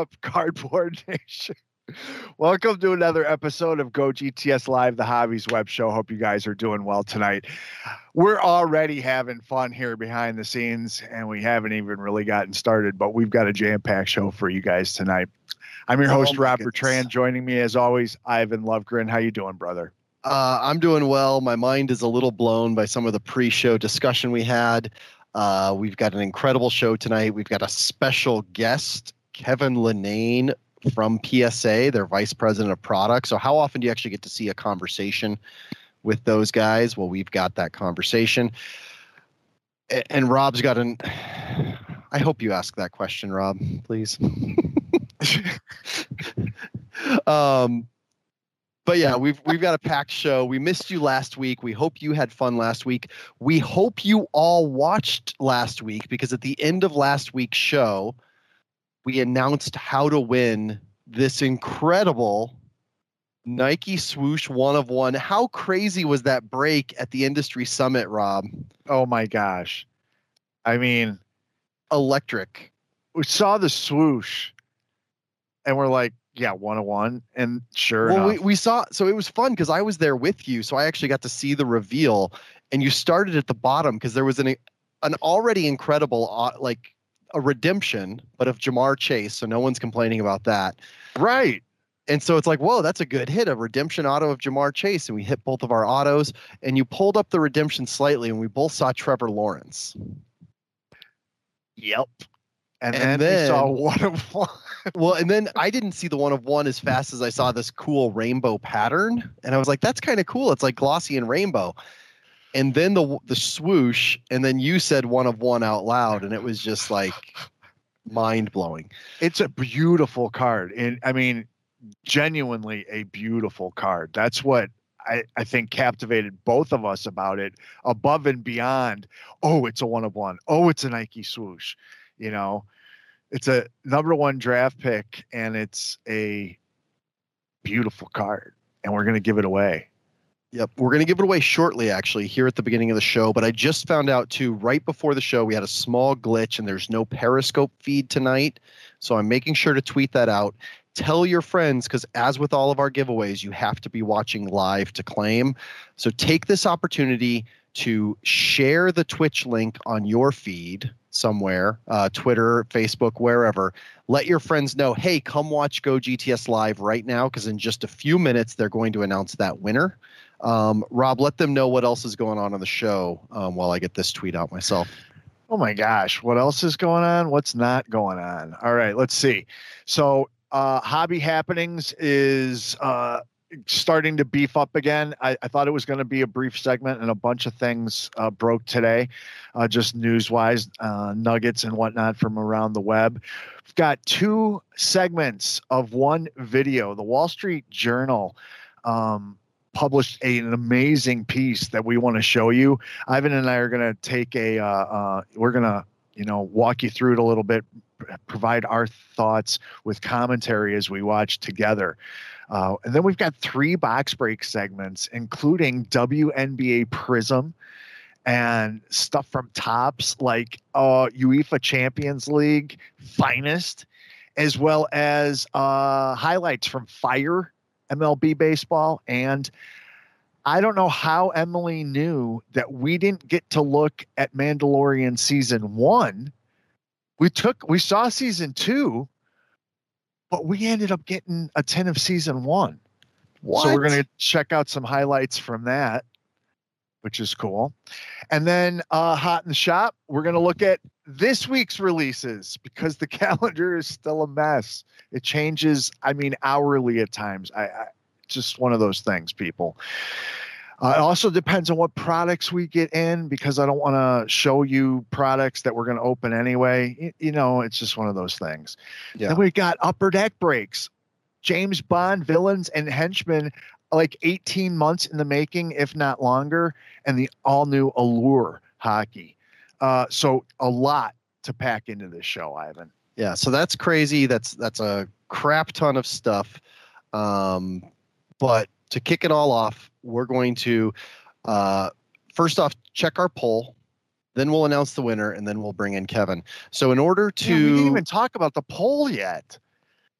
What's up, Cardboard Nation? Welcome to another episode of Go GTS Live, the Hobbies Web Show. Hope you guys are doing well tonight. We're already having fun here behind the scenes, and we haven't even really gotten started, but we've got a jam packed show for you guys tonight. I'm your Oh host, my Rob goodness. Bertrand. Joining me, as always, Ivan Lovegren. How you doing, brother? Uh, I'm doing well. My mind is a little blown by some of the pre-show discussion we had. Uh, we've got an incredible show tonight. We've got a special guest, Kevin Lenane from PSA, their vice president of product. So, how often do you actually get to see a conversation with those guys? Well, we've got that conversation. And Rob's got an. I hope you ask that question, Rob, please. um, but yeah, we've we've got a packed show. We missed you last week. We hope you had fun last week. We hope you all watched last week because at the end of last week's show, we announced how to win this incredible Nike swoosh one of one. How crazy was that break at the industry summit, Rob? Oh my gosh. I mean, Electric. we saw the swoosh and we're like, yeah, one on one. And sure well, we, enough, we saw so it was fun because I was there with you, so I actually got to see the reveal. And you started at the bottom because there was an an already incredible uh, like a redemption, but of Ja'Marr Chase, so no one's complaining about that. right. And so it's like, whoa, that's a good hit, a redemption auto of Ja'Marr Chase, and we hit both of our autos. And you pulled up the redemption slightly, and we both saw Trevor Lawrence. Yep. And, And then, we saw one of one. Well, and then I didn't see the one of one as fast as I saw this cool rainbow pattern, and I was like, "That's kind of cool. It's like glossy and rainbow." And then the the swoosh, and then you said one of one out loud, and it was just like mind blowing. It's a beautiful card. And I mean, genuinely a beautiful card. That's what I, I think captivated both of us about it above and beyond. Oh, it's a one of one. Oh, it's a Nike swoosh. You know, it's a number one draft pick and it's a beautiful card. And we're going to give it away. Yep, we're gonna give it away shortly, actually, here at the beginning of the show. But I just found out too, right before the show, we had a small glitch, and there's no Periscope feed tonight. So I'm making sure to tweet that out. Tell your friends, because as with all of our giveaways, you have to be watching live to claim. So take this opportunity to share the Twitch link on your feed somewhere, uh, Twitter, Facebook, wherever. Let your friends know, hey, come watch Go GTS live right now, because in just a few minutes they're going to announce that winner. Um, Rob, let them know what else is going on on the show um, while I get this tweet out myself. Oh my gosh, what else is going on? What's not going on? All right, let's see. So, uh, Hobby Happenings is uh, starting to beef up again. I, I thought it was going to be a brief segment, and a bunch of things uh, broke today, uh, just news wise, uh, nuggets and whatnot from around the web. We've got two segments of one video. The Wall Street Journal. Um, published a, an amazing piece that we want to show you Ivan and I are going to take a, uh, uh, we're going to, you know, walk you through it a little bit, provide our thoughts with commentary as we watch together. Uh, and then we've got three box break segments, including WNBA Prism and stuff from Topps like uh, UEFA Champions League finest, as well as uh, highlights from Fire MLB baseball and I don't know how Emily knew that we didn't get to look at Mandalorian season one. We took, we saw season two, but we ended up getting a 10 of season one. What? So we're going to check out some highlights from that, which is cool. And then uh, Hot in the Shop, we're going to look at this week's releases because the calendar is still a mess. It changes, I mean, hourly at times. I, I just one of those things, people. Uh, it also depends on what products we get in because I don't want to show you products that we're going to open anyway. Y- You, know, it's just one of those things. Yeah. Then we got upper deck breaks, James Bond villains and henchmen, like 18 months in the making, if not longer, and the all new Allure hockey. Uh, so a lot to pack into this show, Ivan. Yeah, so that's crazy. That's that's a crap ton of stuff. Um, but to kick it all off, we're going to uh, first off check our poll. Then we'll announce the winner, and then we'll bring in Kevin. So in order to, Yeah, we didn't even talk about the poll yet.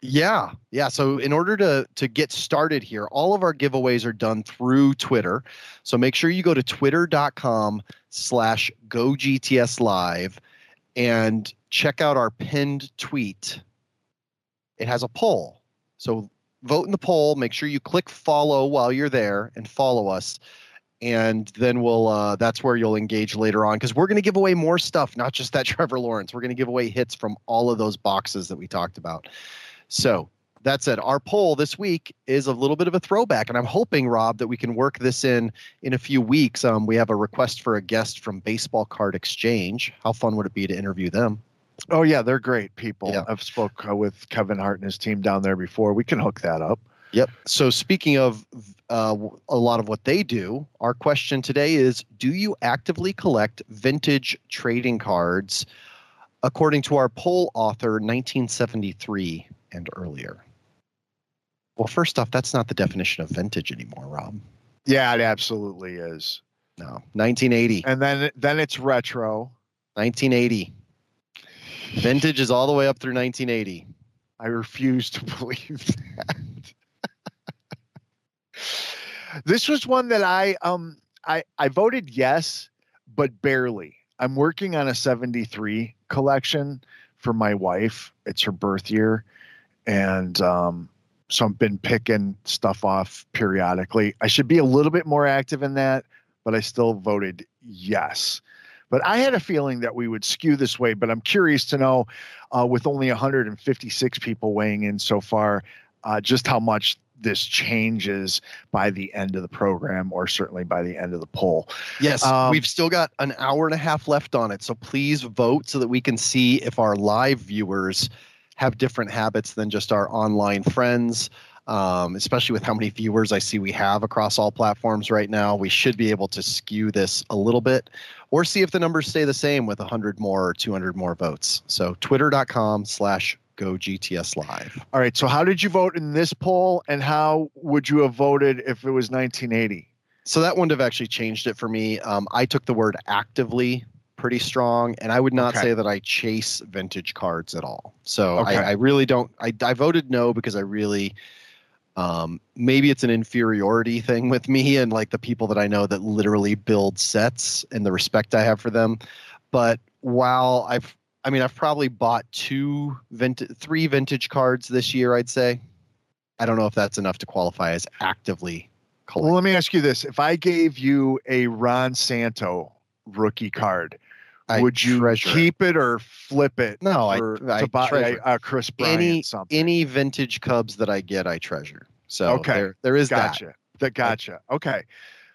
Yeah, yeah. So in order to to get started here, all of our giveaways are done through Twitter. So make sure you go to twitter.com slash go GTS live and check out our pinned tweet. It has a poll. So vote in the poll. Make sure you click follow while you're there and follow us. And then we'll uh, that's where you'll engage later on because we're going to give away more stuff, not just that Trevor Lawrence. We're going to give away hits from all of those boxes that we talked about. So that said, our poll this week is a little bit of a throwback, and I'm hoping, Rob, that we can work this in in a few weeks. Um, we have a request for a guest from Baseball Card Exchange. How fun would it be to interview them? Oh yeah, they're great people. Yeah. I've spoke uh, with Kevin Hart and his team down there before. We can hook that up. Yep. So speaking of uh, a lot of what they do, our question today is: Do you actively collect vintage trading cards? According to our poll author, 1973 and earlier. Well, first off, that's not the definition of vintage anymore, Rob. Yeah, it absolutely is. No, 1980. And then then it's retro. 1980. Vintage is all the way up through 1980. I refuse to believe that. this was one that I um I I voted yes, but barely. I'm working on a 73 collection for my wife. It's her birth year and um so I've been picking stuff off periodically. I should be a little bit more active in that, but I still voted yes. But I had a feeling that we would skew this way, but I'm curious to know uh, with only 156 people weighing in so far, uh, just how much this changes by the end of the program, or certainly by the end of the poll. Yes, Um, we've still got an hour and a half left on it. So please vote so that we can see if our live viewers have different habits than just our online friends. Um, especially with how many viewers I see we have across all platforms right now, we should be able to skew this a little bit or see if the numbers stay the same with 100 more or 200 more votes. So twitter.com slash go GTS live. All right. So, how did you vote in this poll, and how would you have voted if it was 1980? So that wouldn't have actually changed it for me. Um, I took the word actively pretty strong, and I would not Okay. say that I chase vintage cards at all. So Okay. I, I really don't. I, I voted no because I really, um, maybe it's an inferiority thing with me and like the people that I know that literally build sets and the respect I have for them. But while I've, I mean, I've probably bought two vintage, three vintage cards this year. I'd say. I don't know if that's enough to qualify as actively collecting. Well, let me ask you this: If I gave you a Ron Santo rookie card, I would you treasure it. keep it or flip it? No, I- I to buy treasure a, a Kris Bryant any something. any vintage Cubs that I get, I treasure. So Okay. there, there is that. gotcha. That gotcha. Okay,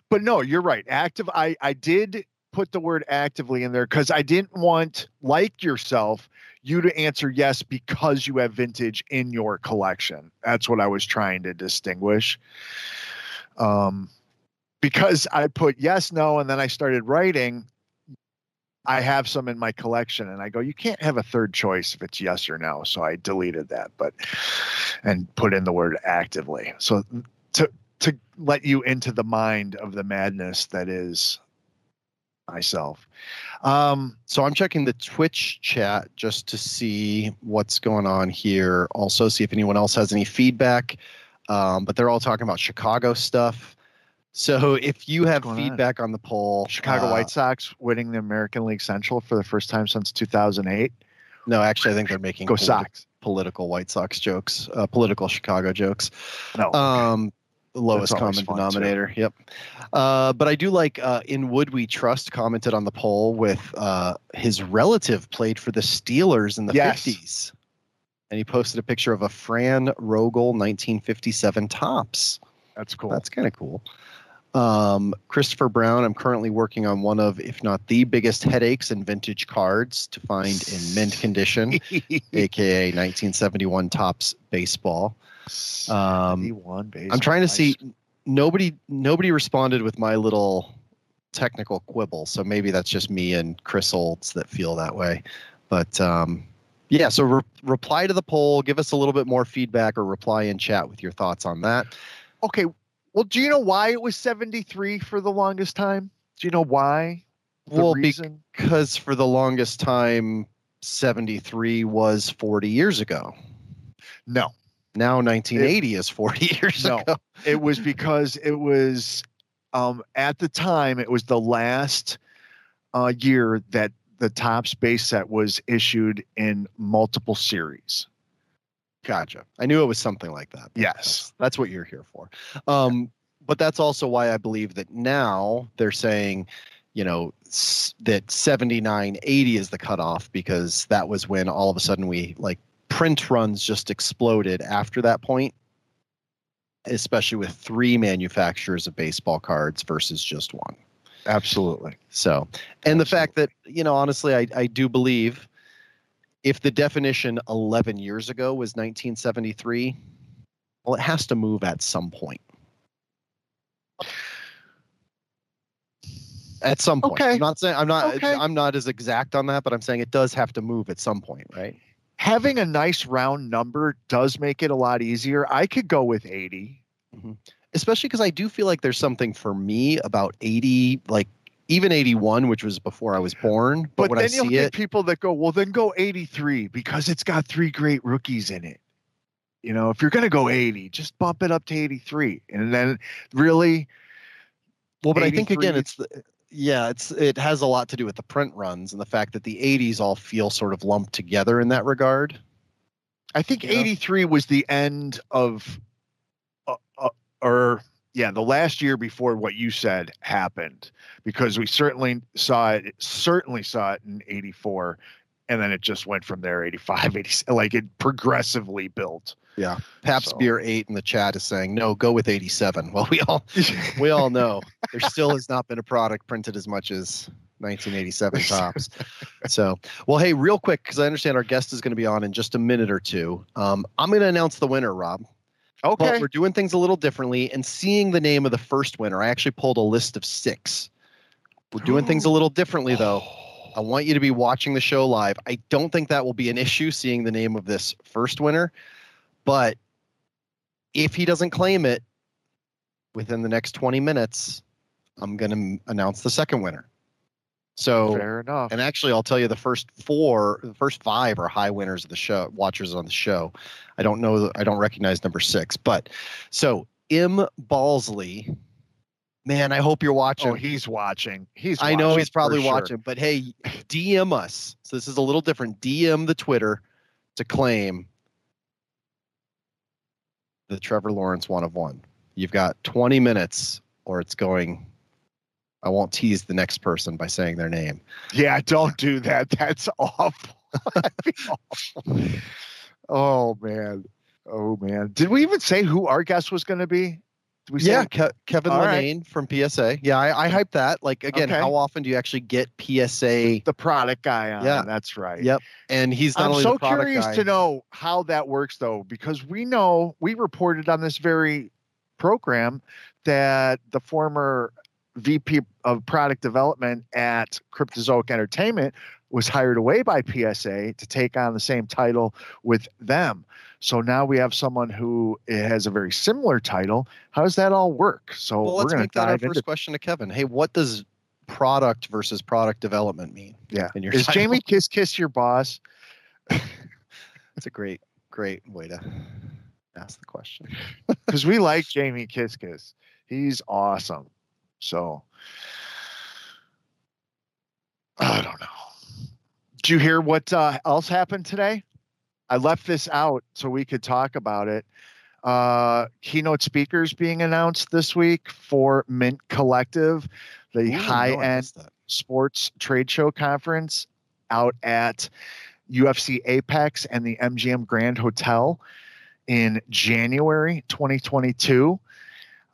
but no, you're right. Active. I I did put the word actively in there because I didn't want, like yourself, you to answer yes because you have vintage in your collection. That's what I was trying to distinguish. Um, because I put yes, no, and then I started writing. I have some in my collection, and I go, you can't have a third choice if it's yes or no. So I deleted that, but and put in the word actively. So to to let you into the mind of the madness that is myself. Um, So I'm checking the Twitch chat just to see what's going on here. Also, see if anyone else has any feedback. Um, but they're all talking about Chicago stuff. So if you have going on? feedback on? the poll, Chicago uh, White Sox winning the American League Central for the first time since 2008. No, actually, I think they're making Go politi- Sox! political White Sox jokes, uh, political Chicago jokes. No, Um, lowest That's common fun, too. denominator. Yep. Uh, but I do like uh, in Wood We Trust commented on the poll with uh, his relative played for the Steelers in the Yes. 50s. And he posted a picture of a Fran Rogel 1957 Topps. that's cool. That's kind of cool. Um, Christopher Brown, I'm currently working on one of, if not the biggest headaches in vintage cards to find in mint condition, aka 1971 Topps baseball. Um, 71 base. I'm trying to see. Nobody, nobody responded with my little technical quibble. So maybe that's just me and Chris Olds that feel that way. But um, yeah, so re- reply to the poll. Give us a little bit more feedback, or reply in chat with your thoughts on that. Okay. Well, do you know why it was 73 for the longest time? Do you know why? the Well, reason? Because for the longest time, 73 was 40 years ago. no, Now 1980 is 40 years No. ago. it was because it was um, at the time it was the last uh, year that the Topps base set was issued in multiple series. Gotcha. I knew it was something like that. Yes. That's, what you're here for. Um, but that's also why I believe that now they're saying, you know, s- that 79, 80 is the cutoff because that was when all of a sudden we like print runs just exploded after that point, especially with three manufacturers of baseball cards versus just one. Absolutely. So, and the fact that, you know, honestly, I, I do believe if the definition 11 years ago was 1973, well, it has to move at some point. At some point. Okay. I'm not saying I'm not Okay. I'm not as exact on that, but I'm saying it does have to move at some point, right? Having a nice round number does make it a lot easier. I could go with 80. Mm-hmm. Especially because I do feel like there's something for me about 80, like even 81, which was before I was born. But, But, when then I you'll see get it, people that go, well, then go 83 because it's got three great rookies in it. You know, if you're going to go 80, just bump it up to 83. And then really, Well, but I think again, it's the yeah, it's it has a lot to do with the print runs and the fact that the '80s all feel sort of lumped together in that regard. I think You know? 83 was the end of, uh, uh, or yeah, the last year before what you said happened because we certainly saw it, certainly saw it in 84. And then it just went from there, 85, 86, like it progressively built. Yeah, Pabst So- Beer Eight in the chat is saying no, go with '87. Well, we all we all know there still has not been a product printed as much as 1987 Topps. So, well, hey, real quick, because I understand our guest is going to be on in just a minute or two. Um, I'm going to announce the winner, Rob. Okay. But we're doing things a little differently and seeing the name of the first winner. I actually pulled a list of six. We're doing things a little differently, though. I want you to be watching the show live. I don't think that will be an issue seeing the name of this first winner, but if he doesn't claim it within the next 20 minutes, I'm going to announce the second winner. So, Fair enough. and actually, I'll tell you the first four, the first five are high winners of the show, watchers on the show. I don't know, I don't recognize number six, but so M. Balsley, man, I hope you're oh, watching. Oh, he's watching. He's. I know he's probably sure. watching, but hey, DM us. So this is a little different. DM the Twitter to claim the Trevor Lawrence one of one. You've got 20 minutes, or it's going. I won't tease the next person by saying their name. Yeah, don't do that. That's awful. Awful. Oh man. Oh man. Did we even say who our guest was going to be? Did we say Yeah, Ke- Kevin All right. From PSA. Yeah, I, I hype that. Like again, Okay. how often do you actually get PSA? the product guy on? Yeah. that's right. Yep. And he's not I'm only so the product curious guy. to know how that works though, because we know we reported on this very program that the former VP of product development at Cryptozoic Entertainment was hired away by PSA to take on the same title with them. So now we have someone who has a very similar title. How does that all work? So Well, we're let's going make to that our dive first into question to Kevin. Hey, what does product versus product development mean? yeah. in your Is title? Jamie Kiskis your boss? That's a great, great way to ask the question. because we like Jamie Kiskis. He's awesome. So I don't know. Did you hear what uh, else happened today? I left this out so we could talk about it. Uh, keynote speakers being announced this week for Mint Collective, the Ooh, no, I high end sports trade show conference out at UFC Apex and the MGM Grand Hotel in January 2022.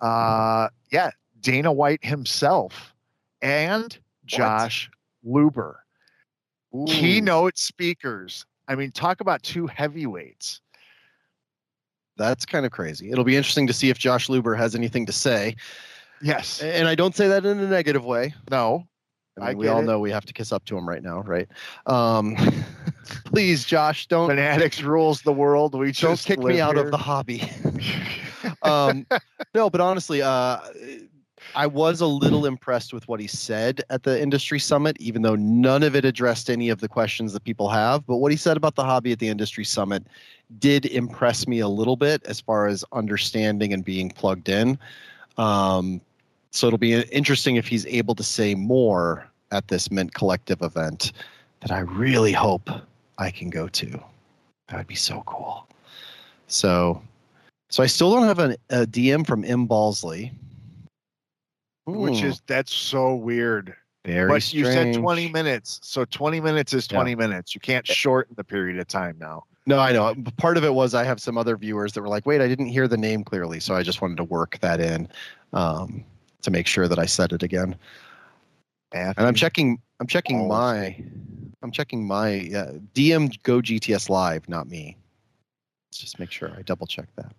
Uh, yeah, Dana White himself and Josh Luber, Ooh, keynote speakers. I mean, talk about two heavyweights. That's kind of crazy. It'll be interesting to see if Josh Luber has anything to say. Yes. And I don't say that in a negative way. No. I mean, I we all it. know we have to kiss up to him right now, right? Um, please, Josh, don't Fanatics rules the world. We don't just kick me live out of the hobby. um, no, but honestly, uh, I was a little impressed with what he said at the industry summit, even though none of it addressed any of the questions that people have. But what he said about the hobby at the industry summit did impress me a little bit as far as understanding and being plugged in. Um, so it'll be interesting if he's able to say more at this Mint Collective event that I really hope I can go to. That would be so cool. So, so I still don't have an, a DM from M Balsley, which Hmm, is that's so weird. very but strange. you said 20 minutes, so 20 minutes is Yeah. 20 minutes. You can't shorten the period of time now. No, I know. Part of it was I have some other viewers that were like, "Wait, I didn't hear the name clearly," so I just wanted to work that in um, to make sure that I said it again. And I'm checking. I'm checking my. I'm checking my uh, DM Go GTS Live, not me. Let's just make sure I double check that.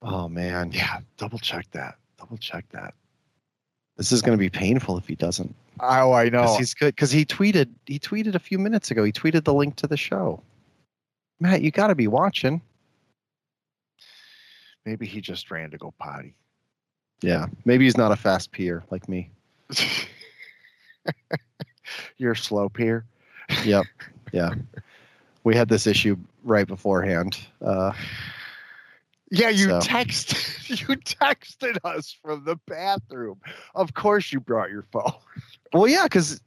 Oh man, Yeah, double check that. Double check that. this is going to be painful if he doesn't. Oh, I know. Because he's good. Because he tweeted. He tweeted a few minutes ago. He tweeted the link to the show. Matt, you got to be watching. Maybe he just ran to go potty. Yeah, maybe he's not a fast peer like me. You're slow peer. Yep. Yeah. We had this issue right beforehand. Uh, Yeah, you So- text you texted us from the bathroom. Of course you brought your phone. well, yeah, because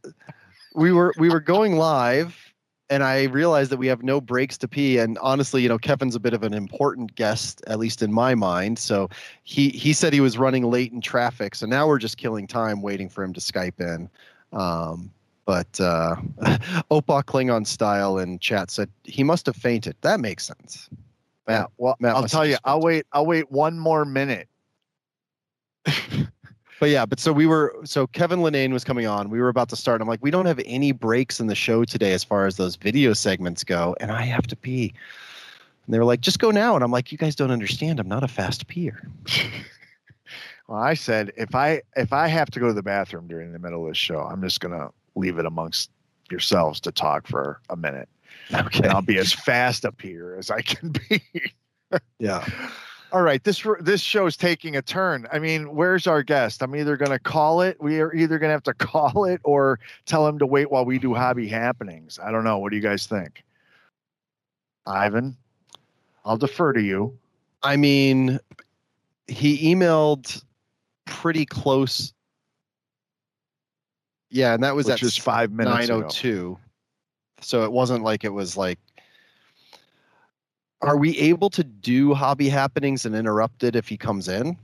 we were we were going live, and I realized that we have no breaks to pee. And honestly, you know, Kevin's a bit of an important guest, at least in my mind. So he he said he was running late in traffic. So now we're just killing time waiting for him to Skype in. Um, but uh, Opa Klingon style in chat said he must have fainted. That makes sense. Yeah, well, Matt I'll tell you, I'll wait. I'll wait one more minute. But yeah, but so we were so Kevin Lenane was coming on. We were about to start. I'm like, we don't have any breaks in the show today as far as those video segments go, and I have to pee. And they were like, just go now. And I'm like, you guys don't understand. I'm not a fast peer. Well, I said if I if I have to go to the bathroom during the middle of the show, I'm just gonna leave it amongst yourselves to talk for a minute, Okay. and I'll be as fast up here as I can be. Yeah. All right, this this show's taking a turn. I mean, where's our guest? I'm either going to call it. We are either going to have to call it or tell him to wait while we do hobby happenings. I don't know. What do you guys think? Ivan, I'll defer to you. I mean, he emailed pretty close. Yeah, and that was which at five minutes nine oh ago. So it wasn't like it was like. Are we able to do hobby happenings and interrupt it if he comes in?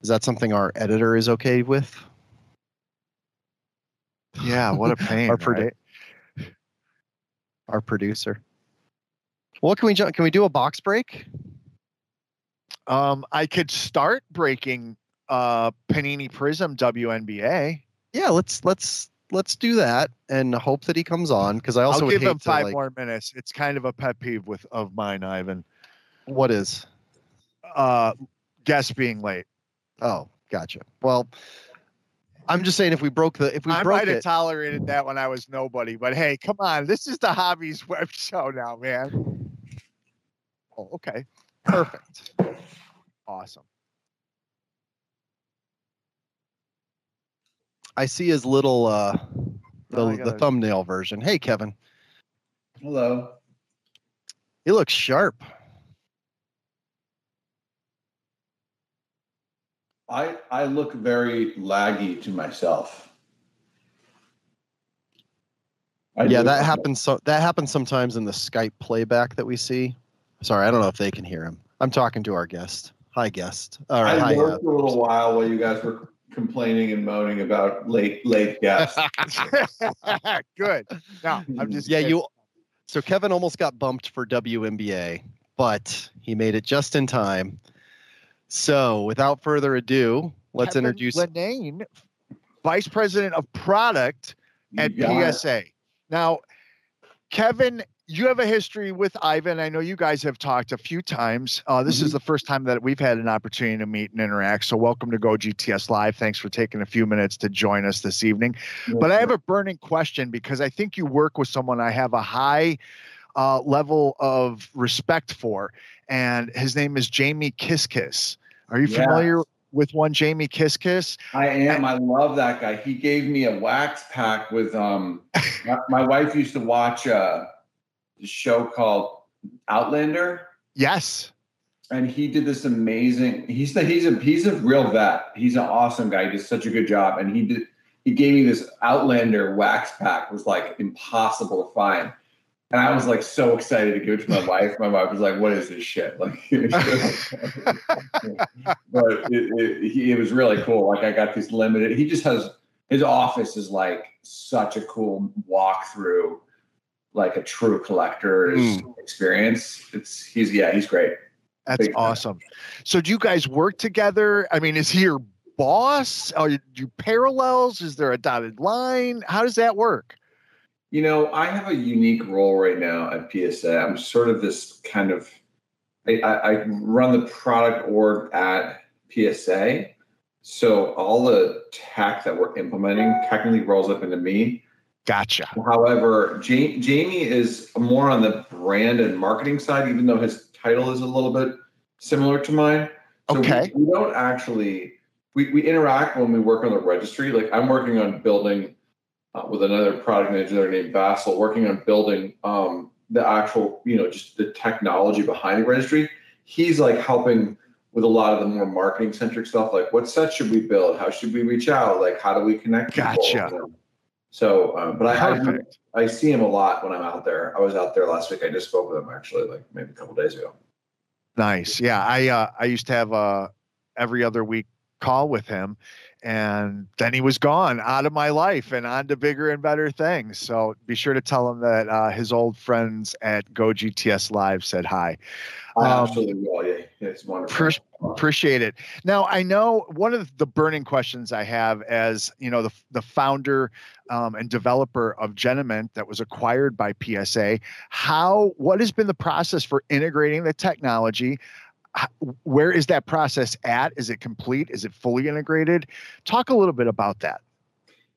Is that something our editor is okay with? Yeah, what a pain. Our produ- right? Our producer. What can we ju- can we do a box break? Um, I could start breaking uh Panini Prism WNBA. Yeah, let's let's let's do that and hope that he comes on because I also I'll give him to, five like- more minutes. It's kind of a pet peeve with of mine, Ivan. What is? Uh, guests being late. Oh, gotcha. Well, I'm just saying if we broke the if we I broke might have it, tolerated that when I was nobody, but hey, come on, this is the hobbies web show now, man. Oh, okay, perfect, awesome. I see his little uh the, Oh, the thumbnail version. Hey Kevin, Hello. he looks sharp. I I look very laggy to myself. I yeah, that happens. So that happens sometimes in the Skype playback that we see. Sorry, I don't know if they can hear him. I'm talking to our guest. Hi, guest. All right, I hi. Uh, worked a little while while you guys were complaining and moaning about late late guests. Good. No, I'm hmm. just yeah, kidding. you. So Kevin almost got bumped for WNBA, but he made it just in time. So without further ado, let's Kevin introduce. Lenane, Vice President of Product at You got it. PSA. Now, Kevin, you have a history with Ivan. I know you guys have talked a few times. Uh, this is Mhm. the first time that we've had an opportunity to meet and interact. So, welcome to Go GTS Live. Thanks for taking a few minutes to join us this evening. But I have a burning question because I think you work with someone I have a high uh, level of respect for, and his name is Jamie Kiskis. Are you Yeah. familiar with one Jamie Kiskis. I am. I love that guy. He gave me a wax pack with um. my, wife used to watch uh, show called Outlander. Yes. And he did this amazing. He's the he's a he's a real vet. He's an awesome guy. He did such a good job. And he did he gave me this Outlander wax pack. It was like impossible to find. And I was like so excited to give it to my wife. My wife was like, "What is this shit?" Like, but it, it, it was really cool. Like, I got this limited. He just has his office is like such a cool walkthrough, like a true collector's Mm. experience. It's he's yeah, he's great. That's Big awesome. So do you guys work together? I mean, is he your boss? Are you, do you parallels? Is there a dotted line? How does that work? You know, I have a unique role right now at PSA. I'm sort of this kind of, I, I run the product org at PSA. So all the tech that we're implementing technically rolls up into me. Gotcha. However, Ja- Jamie is more on the brand and marketing side, even though his title is a little bit similar to mine. So Okay. We, don't actually we, we interact when we work on the registry. Like I'm working on building uh, with another product manager named Vassal, working on building um, the actual, you know, just the technology behind the registry. He's like helping with a lot of the more marketing centric stuff, like what set should we build? How should we reach out? Like how do we connect? Gotcha. You know? So, uh, but I, I I see him a lot when I'm out there. I was out there last week. I just spoke with him actually, like maybe a couple days ago. Nice. Yeah, I uh, I used to have a every other week call with him, and then he was gone out of my life and on to bigger and better things. So be sure to tell him that uh, his old friends at Go GTS Live said hi. I Um, absolutely will. Yeah, it's wonderful. Appreciate it. Now I know one of the burning questions I have as you know the the founder um, and developer of Genamint that was acquired by PSA. How what has been the process for integrating the technology? Where is that process at? Is it complete? Is it fully integrated? Talk a little bit about that.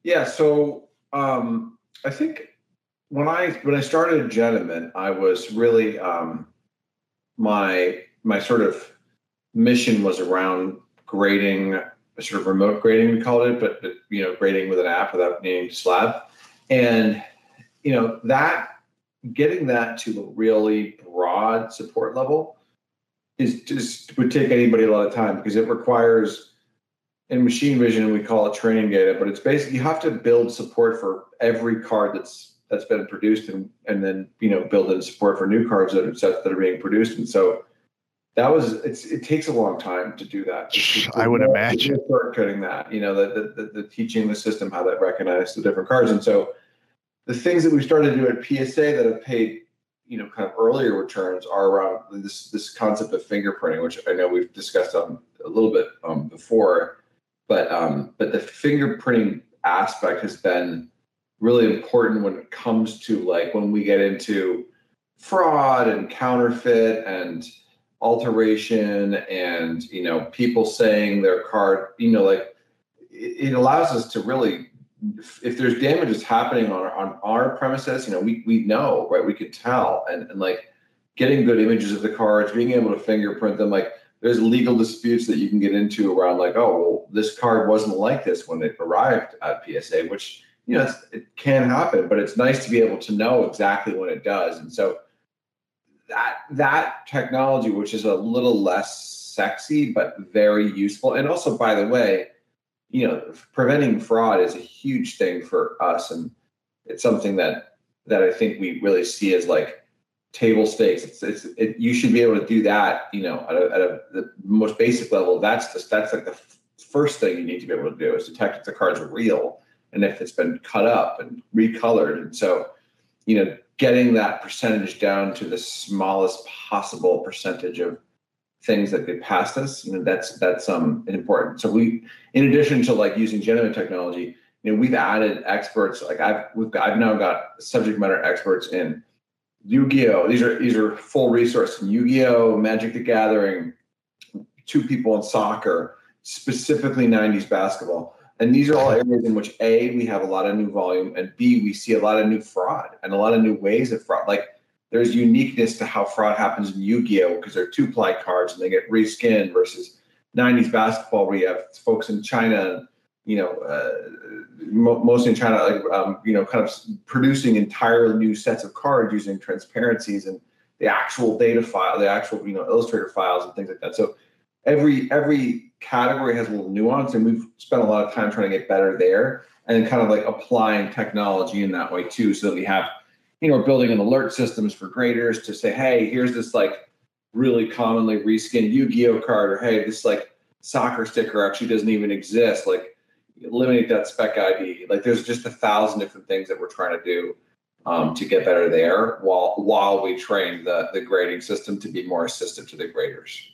Yeah, so um, I think when I when I started Genamint, I was really um, my my sort of mission was around grading, sort of remote grading we called it, but, but you know grading with an app without needing to slab, and you know that getting that to a really broad support level is just would take anybody a lot of time because it requires in machine vision we call it training data but it's basically you have to build support for every card that's that's been produced and and then you know build in support for new cards that are sets that are being produced. And so that was it's it takes a long time to do that. It's- it's- I would imagine. it's shortcutting that you know the, the the the teaching the system how that recognizes the different cards and so the things that we started to do at PSA that have paid you know kind of earlier returns are around this this concept of fingerprinting which I know we've discussed on a little bit um, before. But um, but the fingerprinting aspect has been really important when it comes to like when we get into fraud and counterfeit and alteration and you know people saying their card you know like it, it allows us to really if there's damages happening on our, on our premises you know we we know right? We could tell. And, and like getting good images of the cards being able to fingerprint them like there's legal disputes that you can get into around like oh well this card wasn't like this when it arrived at psa which you know it can happen but it's nice to be able to know exactly when it does. And so that that technology which is a little less sexy but very useful. And also by the way you know preventing fraud is a huge thing for us and it's something that that i think we really see as like table stakes. It's, it's it, you should be able to do that you know at, a, at a, the most basic level. That's the, that's like the f- first thing you need to be able to do is detect if the cards real and if it's been cut up and recolored. And so you know getting that percentage down to the smallest possible percentage of things that get past us you know that's that's um important. So we in addition to like using genuine technology you know we've added experts like i've we've got, i've now got subject matter experts in yu-gi-oh! These are these are full resource. In yu-gi-oh! Magic the gathering two people in soccer specifically 90s basketball. And these are all areas in which a we have a lot of new volume and b we see a lot of new fraud and a lot of new ways of fraud. Like there's uniqueness to how fraud happens in yu-gi-oh because they're two ply cards and they get reskinned versus 90s basketball where you have folks in China, you know, uh, mo- mostly in China, like, um, you know, kind of producing entirely new sets of cards using transparencies and the actual data file, the actual, you know, Illustrator files and things like that. So every every category has a little nuance, and we've spent a lot of time trying to get better there, and kind of like applying technology in that way too, so that we have, you know, we're building an alert systems for graders to say, hey, here's this like really commonly reskinned Yu-Gi-Oh card, or hey, this like soccer sticker actually doesn't even exist. Like eliminate that spec ID. Like there's just a thousand different things that we're trying to do um, to get better there, while while we train the the grading system to be more assistive to the graders.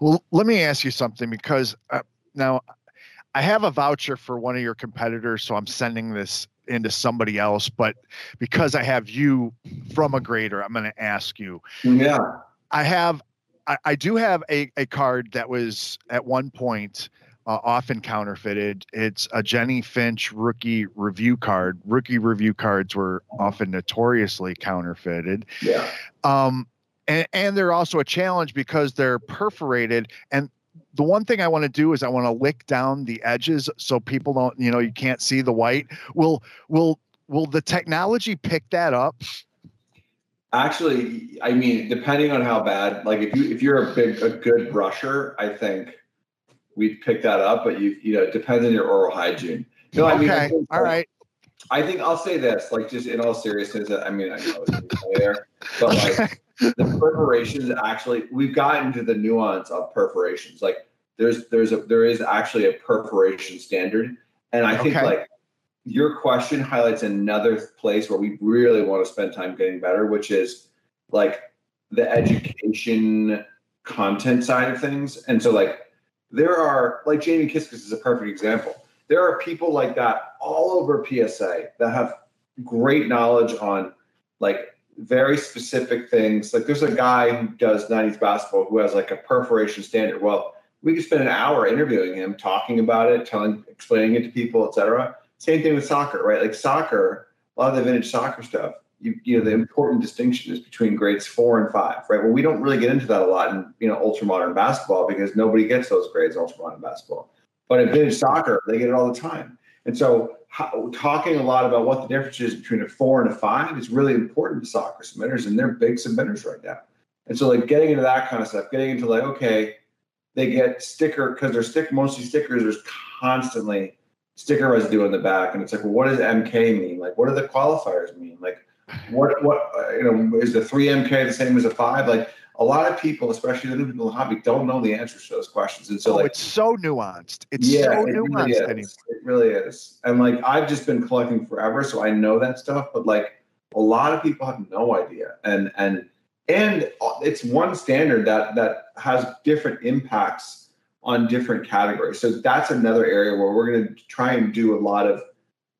Well, let me ask you something because uh, now I have a voucher for one of your competitors, so I'm sending this into somebody else. But because I have you from a grader, I'm going to ask you. Yeah. I have, I, I do have a, a card that was at one point uh, often counterfeited. It's a Jennie Finch rookie review card. Rookie review cards were often notoriously counterfeited. Yeah. Um, and, and they're also a challenge because they're perforated. And the one thing I want to do is I want to lick down the edges so people don't, you know, you can't see the white. Will will will the technology pick that up? Actually, I mean, depending on how bad, like if you if you're a big a good brusher, I think we'd pick that up. But you you know, it depends on your oral hygiene. No, I okay, mean, all right. I think I'll say this, like just in all seriousness. I mean, I know it's there, but like the perforations actually, we've gotten to the nuance of perforations. Like there's there's a there is actually a perforation standard, and I think Okay. like your question highlights another place where we really want to spend time getting better, which is like the education content side of things. And so like there are like Jamie Kiskis is a perfect example. There are people like that all over PSA that have great knowledge on like very specific things. Like there's a guy who does 90s basketball who has like a perforation standard. Well, we could spend an hour interviewing him, talking about it, telling, explaining it to people, etc. Same thing with soccer, right? Like soccer, a lot of the vintage soccer stuff. You, you know, the important distinction is between grades four and five, right? Well, we don't really get into that a lot in you know ultra modern basketball because nobody gets those grades in ultra modern basketball. But in vintage soccer, they get it all the time. And so, how, talking a lot about what the difference is between a four and a five is really important to soccer submitters, and they're big submitters right now. And so, like getting into that kind of stuff, getting into like, okay, they get sticker because they're stick mostly stickers. There's constantly sticker residue in the back, and it's like, well, what does MK mean? Like, what do the qualifiers mean? Like, what what you know is the three MK the same as a five? Like, a lot of people, especially the new people in the hobby, don't know the answers to those questions, and so oh, like, it's so nuanced. It's yeah, so it nuanced really. It really is. And like I've just been collecting forever, so I know that stuff. But like a lot of people have no idea, and and and it's one standard that that has different impacts on different categories. So that's another area where we're going to try and do a lot of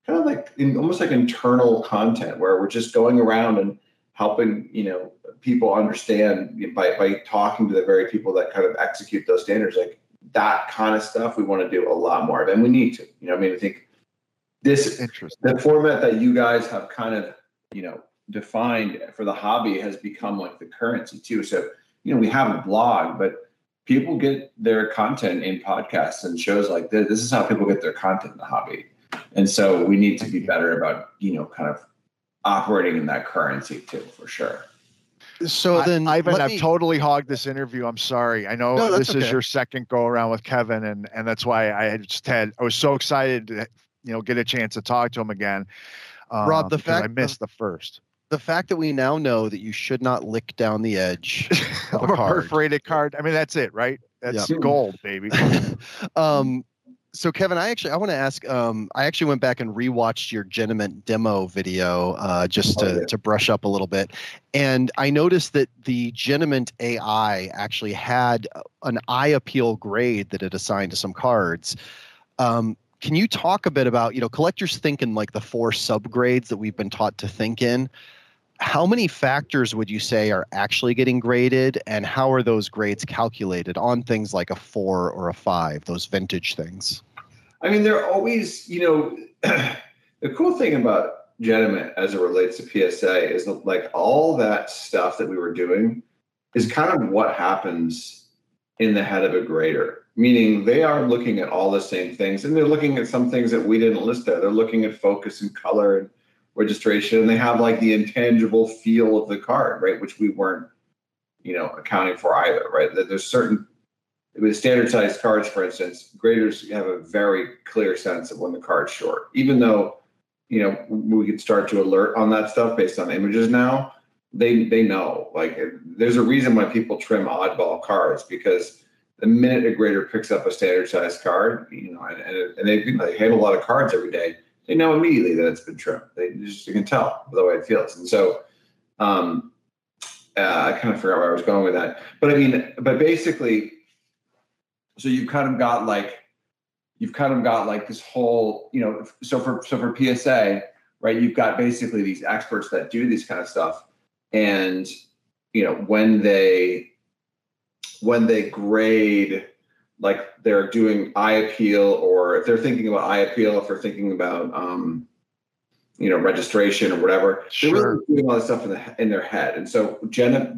kind of like in, almost like internal content where we're just going around and helping you know people understand by by talking to the very people that kind of execute those standards like that kind of stuff we want to do a lot more of and we need to you know i mean i think this the format that you guys have kind of you know defined for the hobby has become like the currency too so you know we have a blog but people get their content in podcasts and shows like this this is how people get their content in the hobby and so we need to be better about you know kind of operating in that currency too for sure So I- then, Ivan, let I've me- totally hogged this interview. I'm sorry. I know No, this that's is your second go around with Kevin, and and that's why I had just had I was so excited to you know get a chance to talk to him again. Uh, Rob, the because I fact- missed the first the fact that we now know that you should not lick down the edge of of a a card. perforated card. I mean, that's it, right? That's Yeah. gold, baby. um, so Kevin, I actually I want to ask. Um, I actually went back and rewatched your Genamint demo video uh, just to, Oh, yeah. to brush up a little bit, and I noticed that the Genamint AI actually had an eye appeal grade that it assigned to some cards. Um, can you talk a bit about you know collectors think in like the four subgrades that we've been taught to think in? How many factors would you say are actually getting graded, and how are those grades calculated on things like a four or a five, those vintage things? I mean, they're always, you know, the cool thing about Genamint as it relates to PSA is like all that stuff that we were doing is kind of what happens in the head of a grader, meaning they are looking at all the same things and they're looking at some things that we didn't list there. They're looking at focus and color and registration and they have like the intangible feel of the card, right? Which we weren't, you know, accounting for either, right? That there's certain with standardized cards, for instance, graders have a very clear sense of when the card's short, even though you know we could start to alert on that stuff based on images now they they know like there's a reason why people trim oddball cards because the minute a grader picks up a standard size card you know and, and they, they handle a lot of cards every day they know immediately that it's been trimmed they just you can tell the way it feels. And so um uh, i kind of forgot where i was going with that. But i mean but basically so you've kind of got like you've kind of got like this whole, you know, so for so for PSA, right, you've got basically these experts that do this kind of stuff. And you know, when they when they grade like they're doing eye appeal or if they're thinking about eye appeal, if they're thinking about um, you know, registration or whatever, sure. they're really doing all this stuff in the in their head. And so Gen-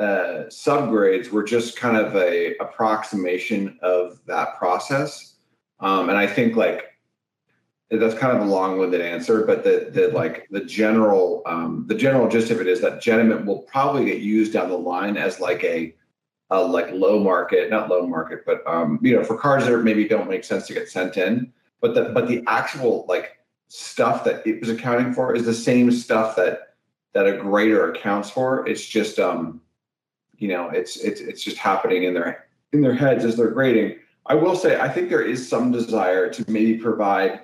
uh, subgrades were just kind of a approximation of that process. Um, and I think like that's kind of a long-winded answer, but the the like the general um, the general gist of it is that Genamint will probably get used down the line as like a, a like low market, not low market, but um, you know for cars that maybe don't make sense to get sent in. But the but the actual like stuff that it was accounting for is the same stuff that that a grader accounts for. It's just um you know it's it's it's just happening in their in their heads as they're grading i will say i think there is some desire to maybe provide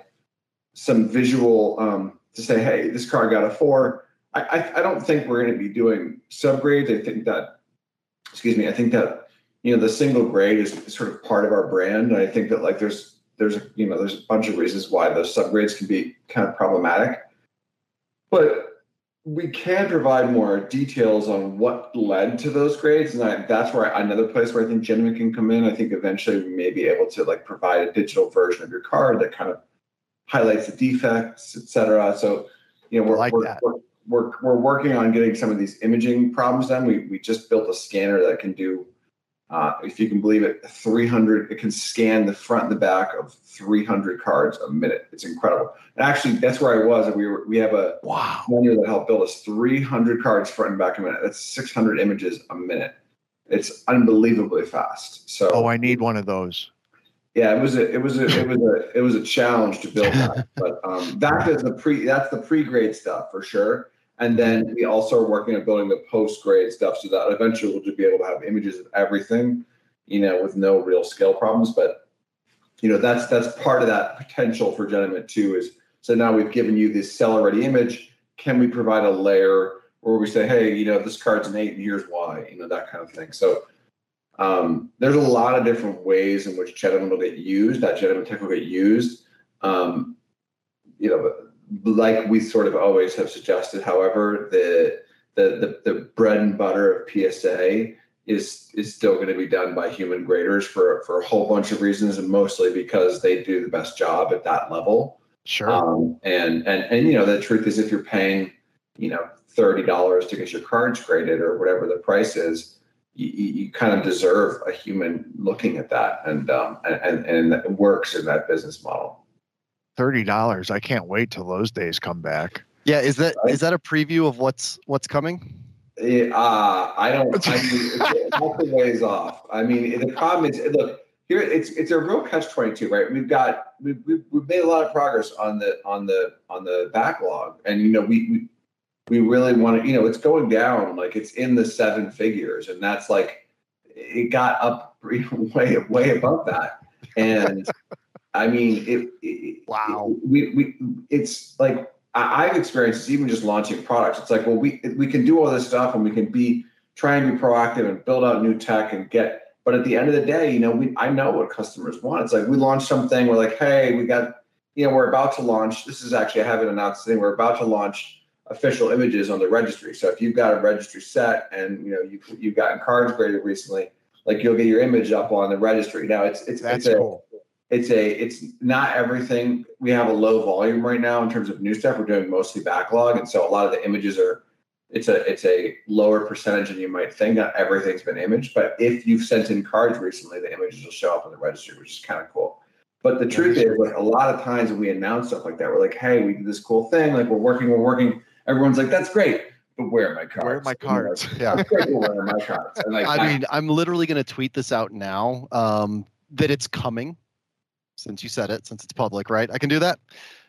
some visual um, to say hey this car got a four I, I, I don't think we're going to be doing subgrades i think that excuse me i think that you know the single grade is sort of part of our brand and i think that like there's there's you know there's a bunch of reasons why those subgrades can be kind of problematic but we can provide more details on what led to those grades, and I, that's where I, another place where I think Genamint can come in. I think eventually we may be able to like provide a digital version of your card that kind of highlights the defects, et cetera. So, you know, we're like we're, we're, we're, we're working on getting some of these imaging problems done. We we just built a scanner that can do uh, if you can believe it, 300, it can scan the front and the back of 300 cards a minute. It's incredible. And actually, that's where I was. We were, we have a wow menu that helped build us 300 cards front and back a minute. That's 600 images a minute. It's unbelievably fast. So, oh, I need one of those. Yeah, it was a, it was a, it was a, it was a challenge to build that. But um, that is the pre, that's the pre-grade stuff for sure. And then we also are working on building the post grade stuff so that eventually we'll just be able to have images of everything, you know, with no real scale problems. But you know, that's that's part of that potential for Genamint too. Is so now we've given you this seller ready image. Can we provide a layer where we say, hey, you know, this card's an eight and here's why, you know, that kind of thing. So um, there's a lot of different ways in which Genamint will get used. That Genamint tech will get used. Um, you know, like we sort of always have suggested, however, the the the, the bread and butter of PSA is is still going to be done by human graders for for a whole bunch of reasons, and mostly because they do the best job at that level. Sure. Um, and and and you know the truth is, if you're paying, you know, thirty dollars to get your cards graded or whatever the price is, you, you kind of deserve a human looking at that, and um, and and it works in that business model thirty dollars. I can't wait till those days come back. Yeah, is that right? is that a preview of what's what's coming? Yeah, uh, I don't. I mean, it's a ways off. I mean, the problem is, look here. It's it's a real catch twenty two, right? We've got we've, we've made a lot of progress on the on the on the backlog, and you know we we, we really want to. You know, it's going down. Like it's in the seven figures, and that's like it got up way way above that, and. I mean, it, it wow. It, we, we, it's like I, have experienced this even just launching products. It's like, well, we we can do all this stuff and we can be try and be proactive and build out new tech and get. But at the end of the day, you know, we I know what customers want. It's like we launch something. We're like, hey, we got, you know, we're about to launch. This is actually I haven't announced thing. We're about to launch official images on the registry. So if you've got a registry set and you know you you've gotten cards graded recently, like you'll get your image up on the registry. Now it's it's that's it's cool. It's a it's not everything we have a low volume right now in terms of new stuff we're doing mostly backlog and so a lot of the images are it's a it's a lower percentage than you might think. Not everything's been imaged, but if you've sent in cards recently, the images will show up in the registry, which is kind of cool. But the truth is, like a lot of times when we announce stuff like that, we're like, "Hey, we did this cool thing. Like we're working, we're working." Everyone's like, "That's great." But where are my cards? Where are my cards? Yeah. where are my cards? And like, I mean, I'm literally going to tweet this out now um, that it's coming since you said it, since it's public, right? I can do that.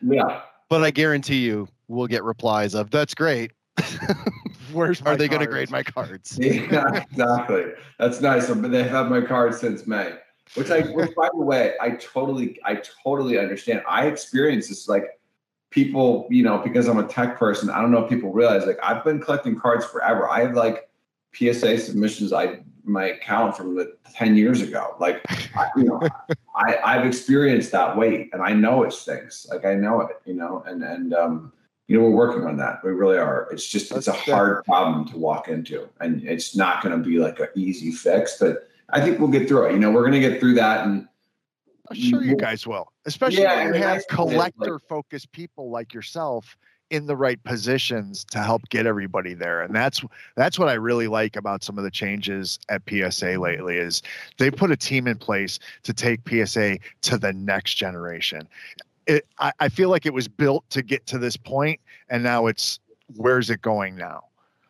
yeah. But I guarantee you we'll get replies of, that's great. Where's Are they going to grade my cards? Yeah, exactly. That's nice. But they have my cards since May, which I, which by the way, I totally, I totally understand. I experience this like people, you know, because I'm a tech person. I don't know if people realize like I've been collecting cards forever. I have like PSA submissions. I my account from the 10 years ago. Like, I, you know, I, I've experienced that weight and I know it stinks. Like I know it, you know, and, and, um, you know, we're working on that. We really are. It's just, it's a That's hard problem to walk into and it's not going to be like an easy fix, but I think we'll get through it. You know, we're going to get through that. And I'm sure you guys will, especially Yeah, when you have nice thing is, like- collector-focused people like yourself in the right positions to help get everybody there. And that's that's what I really like about some of the changes at PSA lately is they put a team in place to take PSA to the next generation. It, I, I feel like it was built to get to this point, and now it's where's it going now?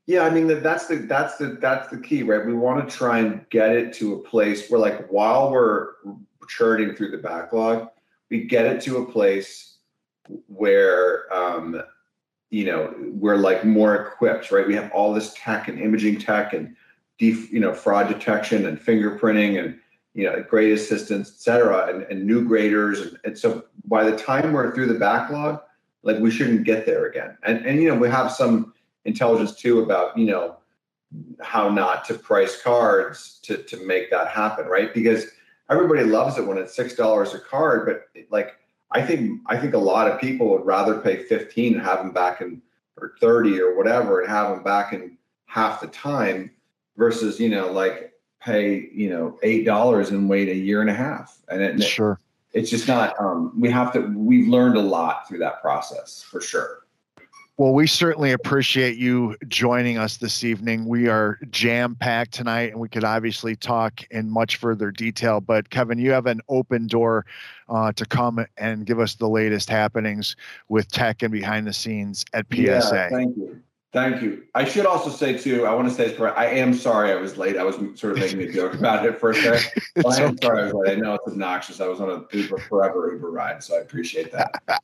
Yeah, I mean that that's the that's the that's the key, right? We want to try and get it to a place where, like, while we're churning through the backlog, we get it to a place where, um, you know, we're like more equipped, right? We have all this tech and imaging tech and, def, you know, fraud detection and fingerprinting and you know, grade assistance, et cetera, and, and new graders, and, and so by the time we're through the backlog, like we shouldn't get there again. And and you know, we have some intelligence too about you know how not to price cards to to make that happen, right? Because everybody loves it when it's six dollars a card, but like I think I think a lot of people would rather pay fifteen and have them back in or thirty or whatever and have them back in half the time versus you know like pay you know eight dollars and wait a year and a half and it, Sure. it's just not um we have to we've learned a lot through that process for sure Well, we certainly appreciate you joining us this evening. We are jam packed tonight, and we could obviously talk in much further detail. But Kevin, you have an open door uh, to come and give us the latest happenings with tech and behind the scenes at PSA. Yeah, thank you thank you. I should also say too i want to say this correct. I am sorry i was late. I was sort of making a joke about it for a second. Well, i am It's sorry i was late. I know it's obnoxious. I was on a uber forever uber ride so i appreciate that.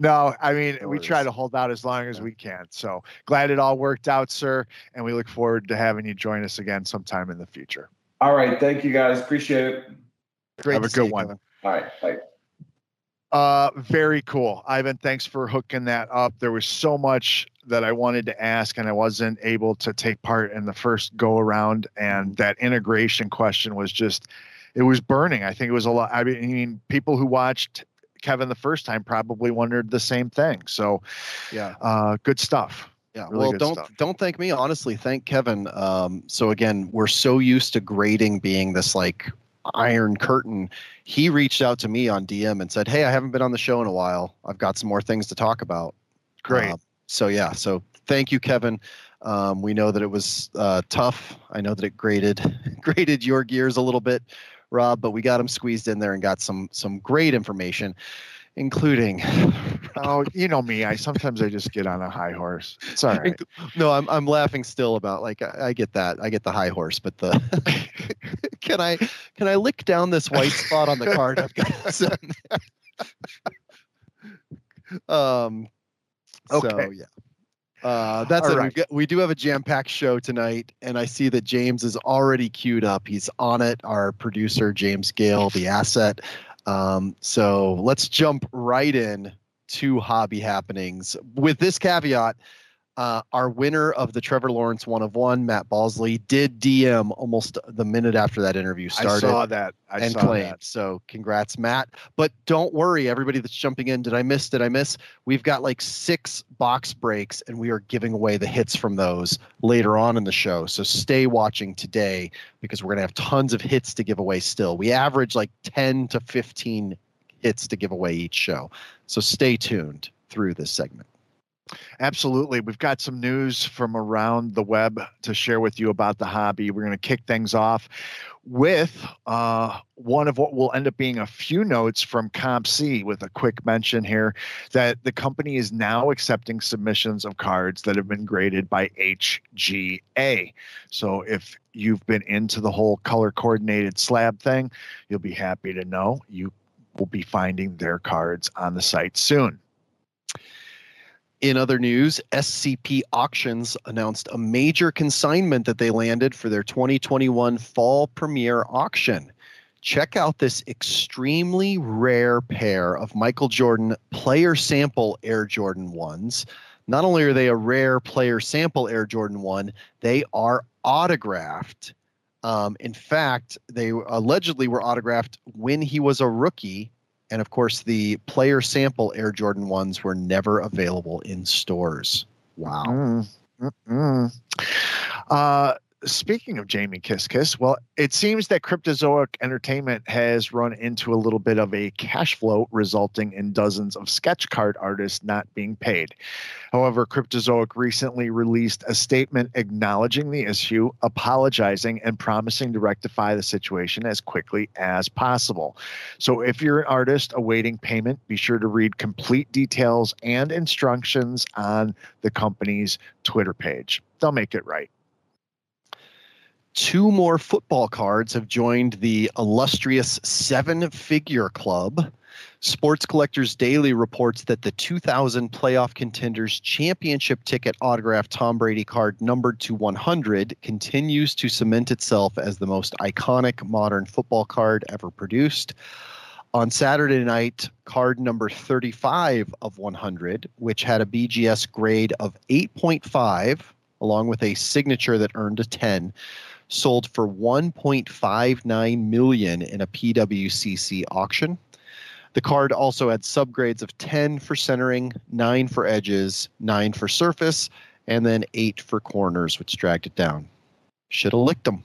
No, I mean, we try to hold out as long as we can. So glad it all worked out, sir. And we look forward to having you join us again sometime in the future. all right. Thank you guys. Appreciate it. Great Have a good one. Kevin. all right. Bye Uh, very cool. Ivan, thanks for hooking that up. There was so much that I wanted to ask, and I wasn't able to take part in the first go around. And that integration question was just, it was burning. I think it was a lot. I mean, people who watched Kevin the first time probably wondered the same thing. So, Yeah. uh, good stuff. Yeah. Really well, don't stuff. don't thank me. Honestly, thank Kevin. Um, so again, we're so used to grading being this like iron curtain. He reached out to me on DM and said, "Hey, I haven't been on the show in a while. I've got some more things to talk about." Great. Um, so yeah. So thank you, Kevin. Um, we know that it was uh, tough. I know that it graded graded your gears a little bit, Rob, but we got him squeezed in there and got some some great information, including oh, you know me. I sometimes I just get on a high horse. sorry right. No, I'm I'm laughing still about like I, I get that I get the high horse, but the can I can I lick down this white spot on the card I've got? um. So Okay. yeah. Uh, that's it. right. Got, we do have a jam-packed show tonight, and I see that James is already queued up. He's on it. Our producer, James Gale, the asset. Um, so let's jump right in to hobby happenings. With this caveat, uh, our winner of the Trevor Lawrence one of one, Matt Balsley, did DM almost the minute after that interview started. I saw that. I and saw claimed. that. So congrats, Matt. But don't worry, everybody that's jumping in. Did I miss? Did I miss? We've got like six box breaks, and we are giving away the hits from those later on in the show. So stay watching today because we're gonna have tons of hits to give away. Still, we average like ten to fifteen hits to give away each show. So stay tuned through this segment. Absolutely. We've got some news from around the web to share with you about the hobby. We're going to kick things off with uh, one of what will end up being a few notes from COMC with a quick mention here that the company is now accepting submissions of cards that have been graded by HGA. So if you've been into the whole color coordinated slab thing, you'll be happy to know you will be finding their cards on the site soon. In other news, SCP Auctions announced a major consignment that they landed for their 2021 fall premiere auction. Check out this extremely rare pair of Michael Jordan player sample Air Jordan 1s. Not only are they a rare player sample Air Jordan 1, they are autographed. Um, in fact, they allegedly were autographed when he was a rookie and of course, the player sample Air Jordan 1s were never available in stores. Wow. Mm, uh, speaking of Jamie Kiskis, well, it seems that Cryptozoic Entertainment has run into a little bit of a cash flow, resulting in dozens of sketch card artists not being paid. However, Cryptozoic recently released a statement acknowledging the issue, apologizing, and promising to rectify the situation as quickly as possible. So, if you're an artist awaiting payment, be sure to read complete details and instructions on the company's Twitter page. They'll make it right two more football cards have joined the illustrious seven figure club. Sports Collectors Daily reports that the 2000 playoff contenders championship ticket autographed Tom Brady card numbered to 100 continues to cement itself as the most iconic modern football card ever produced. On Saturday night, card number 35 of 100, which had a BGS grade of 8.5, along with a signature that earned a 10, sold for 1.59 million in a PWCC auction. The card also had subgrades of 10 for centering, 9 for edges, 9 for surface, and then 8 for corners, which dragged it down. Should have licked them.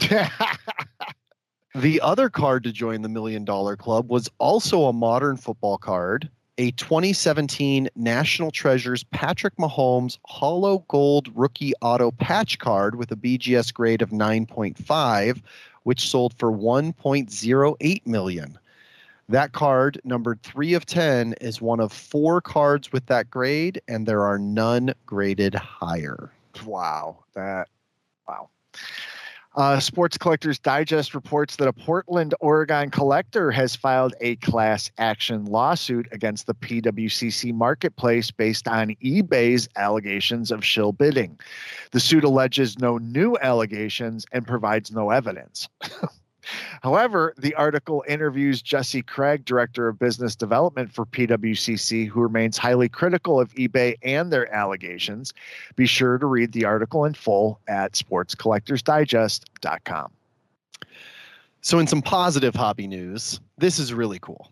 the other card to join the million dollar club was also a modern football card a 2017 National Treasures Patrick Mahomes Hollow Gold Rookie Auto Patch card with a BGS grade of 9.5, which sold for 1.08 million. That card, numbered 3 of 10, is one of four cards with that grade, and there are none graded higher. Wow. That, wow. Uh, Sports Collectors Digest reports that a Portland, Oregon collector has filed a class action lawsuit against the PWCC marketplace based on eBay's allegations of shill bidding. The suit alleges no new allegations and provides no evidence. However, the article interviews Jesse Craig, Director of Business Development for PWCC, who remains highly critical of eBay and their allegations. Be sure to read the article in full at sportscollectorsdigest.com. So, in some positive hobby news, this is really cool.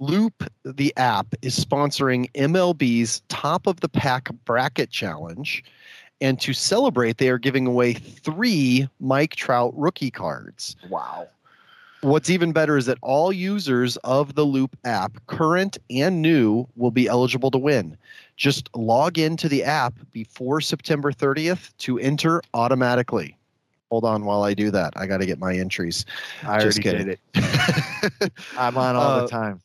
Loupe, the app, is sponsoring MLB's Top of the Pack Bracket Challenge and to celebrate, they are giving away three Mike Trout rookie cards. Wow. What's even better is that all users of the Loupe app, current and new, will be eligible to win. Just log into the app before September 30th to enter automatically. Hold on while I do that. I got to get my entries. I Just already kidding. did it. I'm on all uh, the time.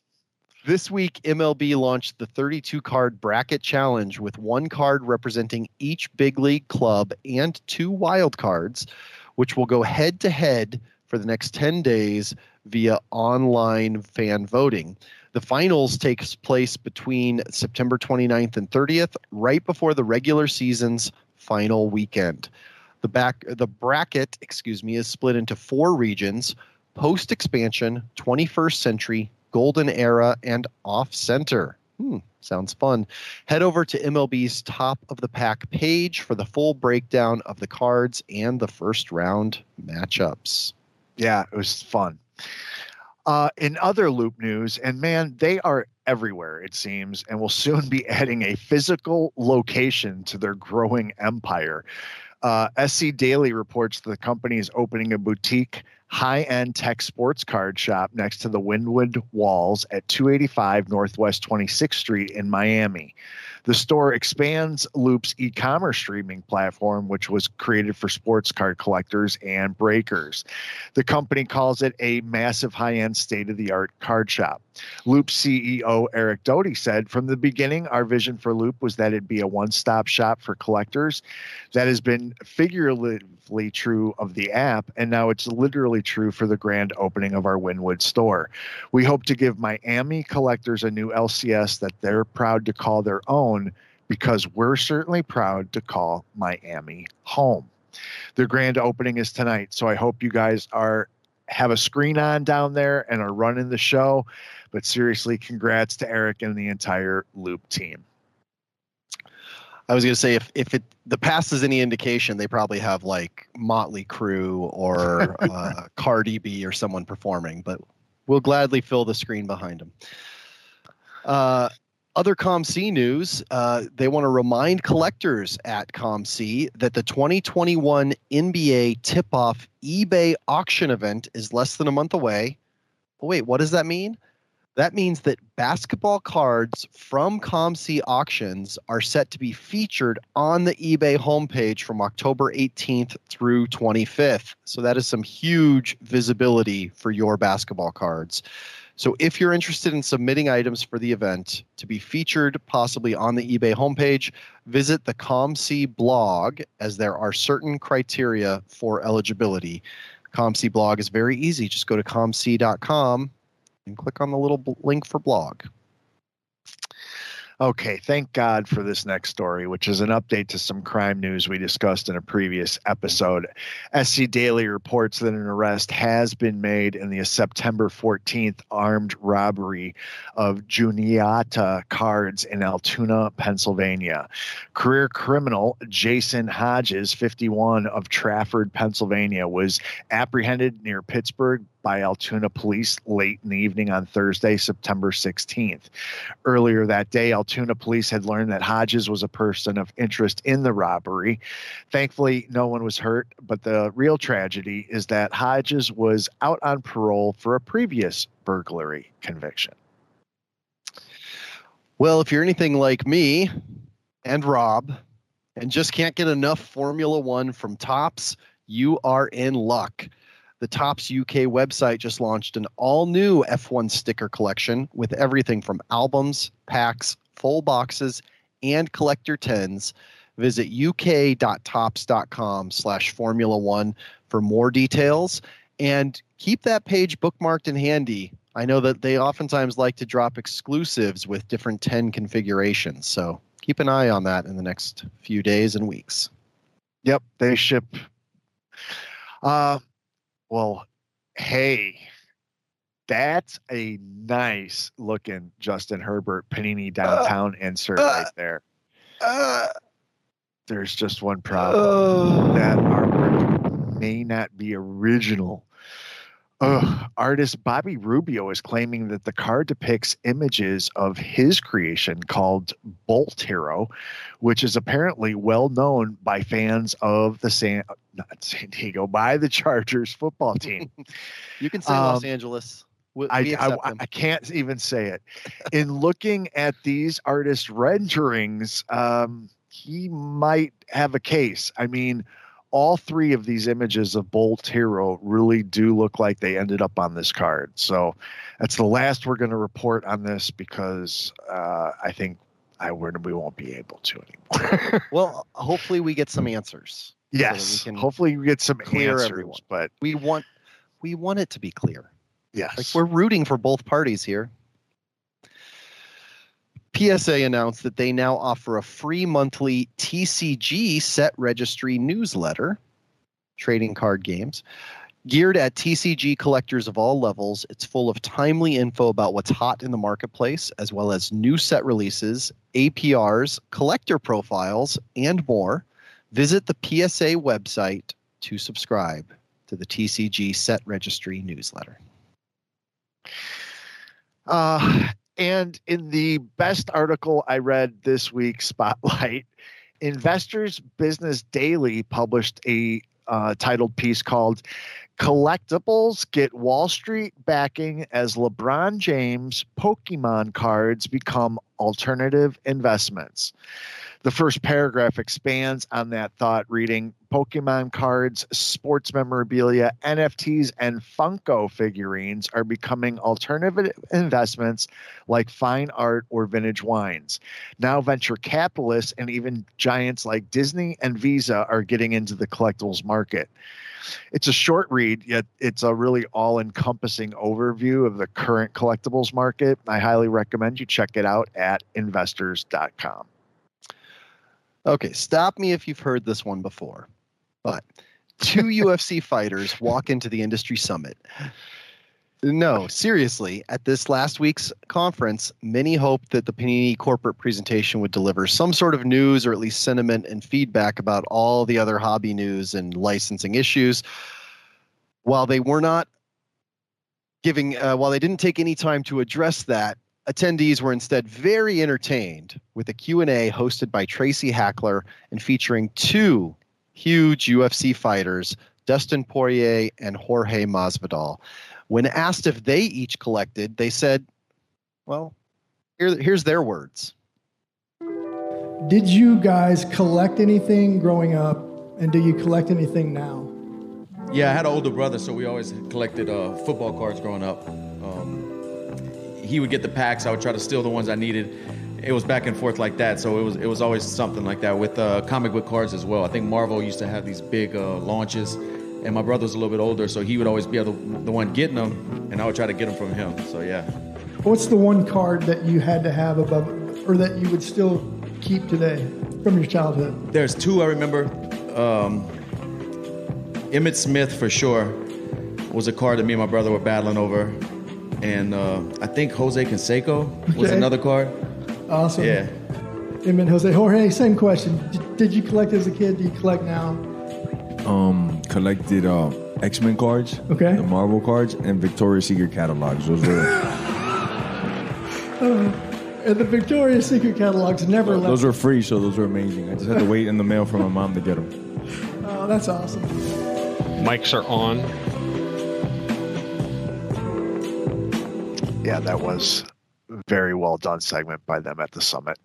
This week, MLB launched the 32 card bracket challenge with one card representing each big league club and two wild cards, which will go head to head for the next 10 days via online fan voting. The finals takes place between September 29th and 30th, right before the regular season's final weekend. The back the bracket, excuse me, is split into four regions: post expansion, 21st century, Golden Era, and Off Center. Hmm, sounds fun. Head over to MLB's top of the pack page for the full breakdown of the cards and the first round matchups. Yeah, it was fun. Uh, in other Loupe news, and man, they are everywhere, it seems, and will soon be adding a physical location to their growing empire. Uh, SC Daily reports the company is opening a boutique high end tech sports card shop next to the Wynwood Walls at 285 Northwest 26th Street in Miami. The The store expands Loupe's e commerce streaming platform, which was created for sports card collectors and breakers. The company calls it a massive high end state of the art card shop. Loupe CEO Eric Doty said, From the beginning, our vision for Loupe was that it'd be a one stop shop for collectors. That has been figuratively true of the app, and now it's literally true for the grand opening of our Wynwood store. We hope to give Miami collectors a new LCS that they're proud to call their own because we're certainly proud to call Miami home. The grand opening is tonight, so I hope you guys are have a screen on down there and are running the show. But seriously, congrats to Eric and the entire Loupe team. I was going to say if if it the past is any indication, they probably have like Motley Crue or uh, Cardi B or someone performing, but we'll gladly fill the screen behind them. Uh, other COMC news, uh, they want to remind collectors at COMC that the 2021 NBA tip off eBay auction event is less than a month away. Oh, wait, what does that mean? That means that basketball cards from COMC auctions are set to be featured on the eBay homepage from October 18th through 25th. So that is some huge visibility for your basketball cards. So if you're interested in submitting items for the event to be featured possibly on the eBay homepage, visit the COMC blog as there are certain criteria for eligibility. COMC blog is very easy. Just go to comc.com and click on the little link for blog. Okay, thank God for this next story, which is an update to some crime news we discussed in a previous episode. SC Daily reports that an arrest has been made in the September 14th armed robbery of Juniata Cards in Altoona, Pennsylvania. Career criminal Jason Hodges, 51 of Trafford, Pennsylvania, was apprehended near Pittsburgh by Altoona police late in the evening on Thursday, September 16th. Earlier that day, Altoona police had learned that Hodges was a person of interest in the robbery. Thankfully, no one was hurt, but the real tragedy is that Hodges was out on parole for a previous burglary conviction. Well, if you're anything like me and Rob and just can't get enough Formula One from Topps, you are in luck. The Topps UK website just launched an all new F1 sticker collection with everything from albums, packs, full boxes, and collector tens. Visit uk.topps.com slash Formula One for more details and keep that page bookmarked and handy. I know that they oftentimes like to drop exclusives with different 10 configurations. So keep an eye on that in the next few days and weeks. Yep, they ship. Uh, well, hey, that's a nice looking Justin Herbert Panini downtown uh, insert uh, right there. Uh, There's just one problem. that artwork may not be original. Artist Bobby Rubio is claiming that the card depicts images of his creation called Bolt Hero, which is apparently well known by fans of the San not San Diego by the Chargers football team. you can say um, Los Angeles. We, I, I, I, can't even say it. In looking at these artist renderings, um, he might have a case. I mean, all three of these images of Bolt Hero really do look like they ended up on this card. So that's the last we're going to report on this because uh, I think I we won't be able to anymore. well, hopefully we get some answers. Yes, so we hopefully we get some answers. Everyone. But we want we want it to be clear. Yes, like we're rooting for both parties here. PSA announced that they now offer a free monthly TCG set registry newsletter, trading card games, geared at TCG collectors of all levels. It's full of timely info about what's hot in the marketplace, as well as new set releases, APRs, collector profiles, and more. Visit the PSA website to subscribe to the TCG set registry newsletter. Uh, and in the best article I read this week, Spotlight, Investors Business Daily published a uh, titled piece called Collectibles Get Wall Street Backing as LeBron James Pokemon Cards Become alternative investments. The first paragraph expands on that thought, reading Pokemon cards, sports memorabilia, NFTs, and Funko figurines are becoming alternative investments like fine art or vintage wines. Now, venture capitalists and even giants like Disney and Visa are getting into the collectibles market. It's a short read, yet it's a really all encompassing overview of the current collectibles market. I highly recommend you check it out at investors.com. Okay, stop me if you've heard this one before. But two UFC fighters walk into the industry summit. No, seriously, at this last week's conference, many hoped that the Panini corporate presentation would deliver some sort of news or at least sentiment and feedback about all the other hobby news and licensing issues. While they were not giving, uh, while they didn't take any time to address that, attendees were instead very entertained with a Q&A hosted by Tracy Hackler and featuring two huge UFC fighters, Dustin Poirier and Jorge Masvidal. When asked if they each collected, they said, well, here, here's their words. Did you guys collect anything growing up, and do you collect anything now? Yeah, I had an older brother, so we always collected uh, football cards growing up. Um, he would get the packs. I would try to steal the ones I needed. It was back and forth like that, so it was it was always something like that with uh, comic book cards as well. I think Marvel used to have these big uh, launches and my brother was a little bit older, so he would always be the, the one getting them, and I would try to get them from him. So yeah. What's the one card that you had to have above, or that you would still keep today from your childhood? There's two I remember. Um, Emmitt Smith for sure was a card that me and my brother were battling over, and uh, I think Jose Canseco was Okay. another card. Awesome. Yeah. Amen, Jose. Jorge, same question. Did, did you collect as a kid? Do you collect now? um collected uh X-Men cards, Okay. the Marvel cards, and Victoria's Secret catalogs. Those were And the Victoria's Secret catalogs never left. those were free, so those were amazing. I just had to wait in the mail for my mom to get them. oh, that's awesome. Mics are on. Yeah, that was very well done segment by them at the summit.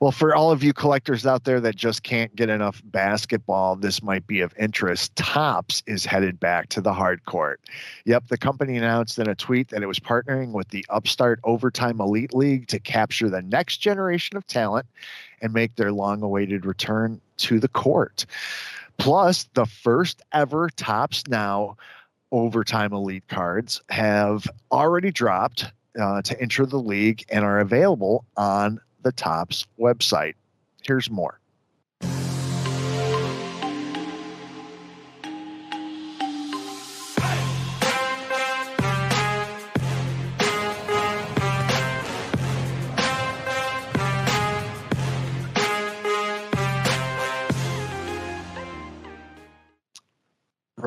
Well, for all of you collectors out there that just can't get enough basketball, this might be of interest. Topps is headed back to the hard court. Yep, the company announced in a tweet that it was partnering with the Upstart Overtime Elite League to capture the next generation of talent and make their long awaited return to the court. Plus, the first ever Topps Now overtime elite cards have already dropped uh, to enter the league and are available on the Topps website. Here's more.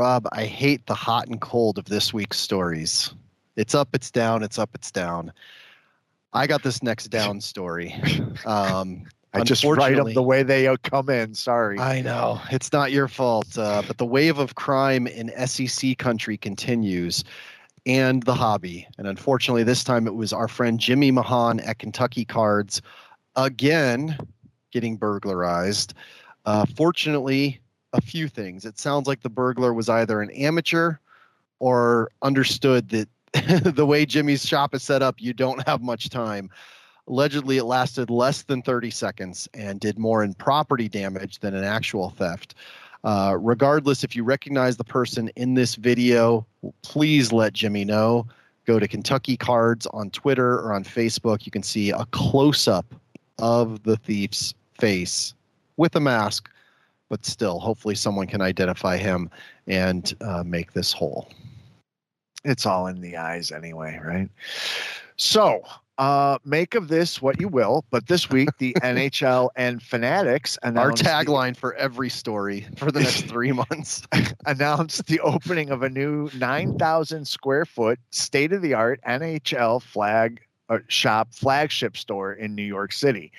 Rob, I hate the hot and cold of this week's stories. It's up, it's down, it's up, it's down. I got this next down story. Um, I just write them the way they uh, come in. Sorry. I know it's not your fault, uh, but the wave of crime in SEC country continues, and the hobby. And unfortunately, this time it was our friend Jimmy Mahan at Kentucky Cards again getting burglarized. Uh, fortunately, a few things. It sounds like the burglar was either an amateur or understood that the way Jimmy's shop is set up, you don't have much time. Allegedly, it lasted less than 30 seconds and did more in property damage than an actual theft. Uh, regardless, if you recognize the person in this video, please let Jimmy know. Go to Kentucky Cards on Twitter or on Facebook. You can see a close up of the thief's face with a mask, but still, hopefully, someone can identify him and uh, make this whole. it's all in the eyes anyway, right? So, uh, make of this what you will. But this week, the NHL and Fanatics Our announced the- tagline for every story for the next three months. announced the opening of a new 9,000 square foot state of the art NHL flag uh, shop flagship store in New York City.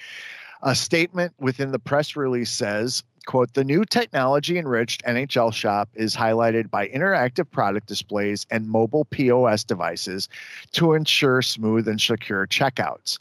A statement within the press release says, quote, the new technology enriched NHL shop is highlighted by interactive product displays and mobile POS devices to ensure smooth and secure checkouts.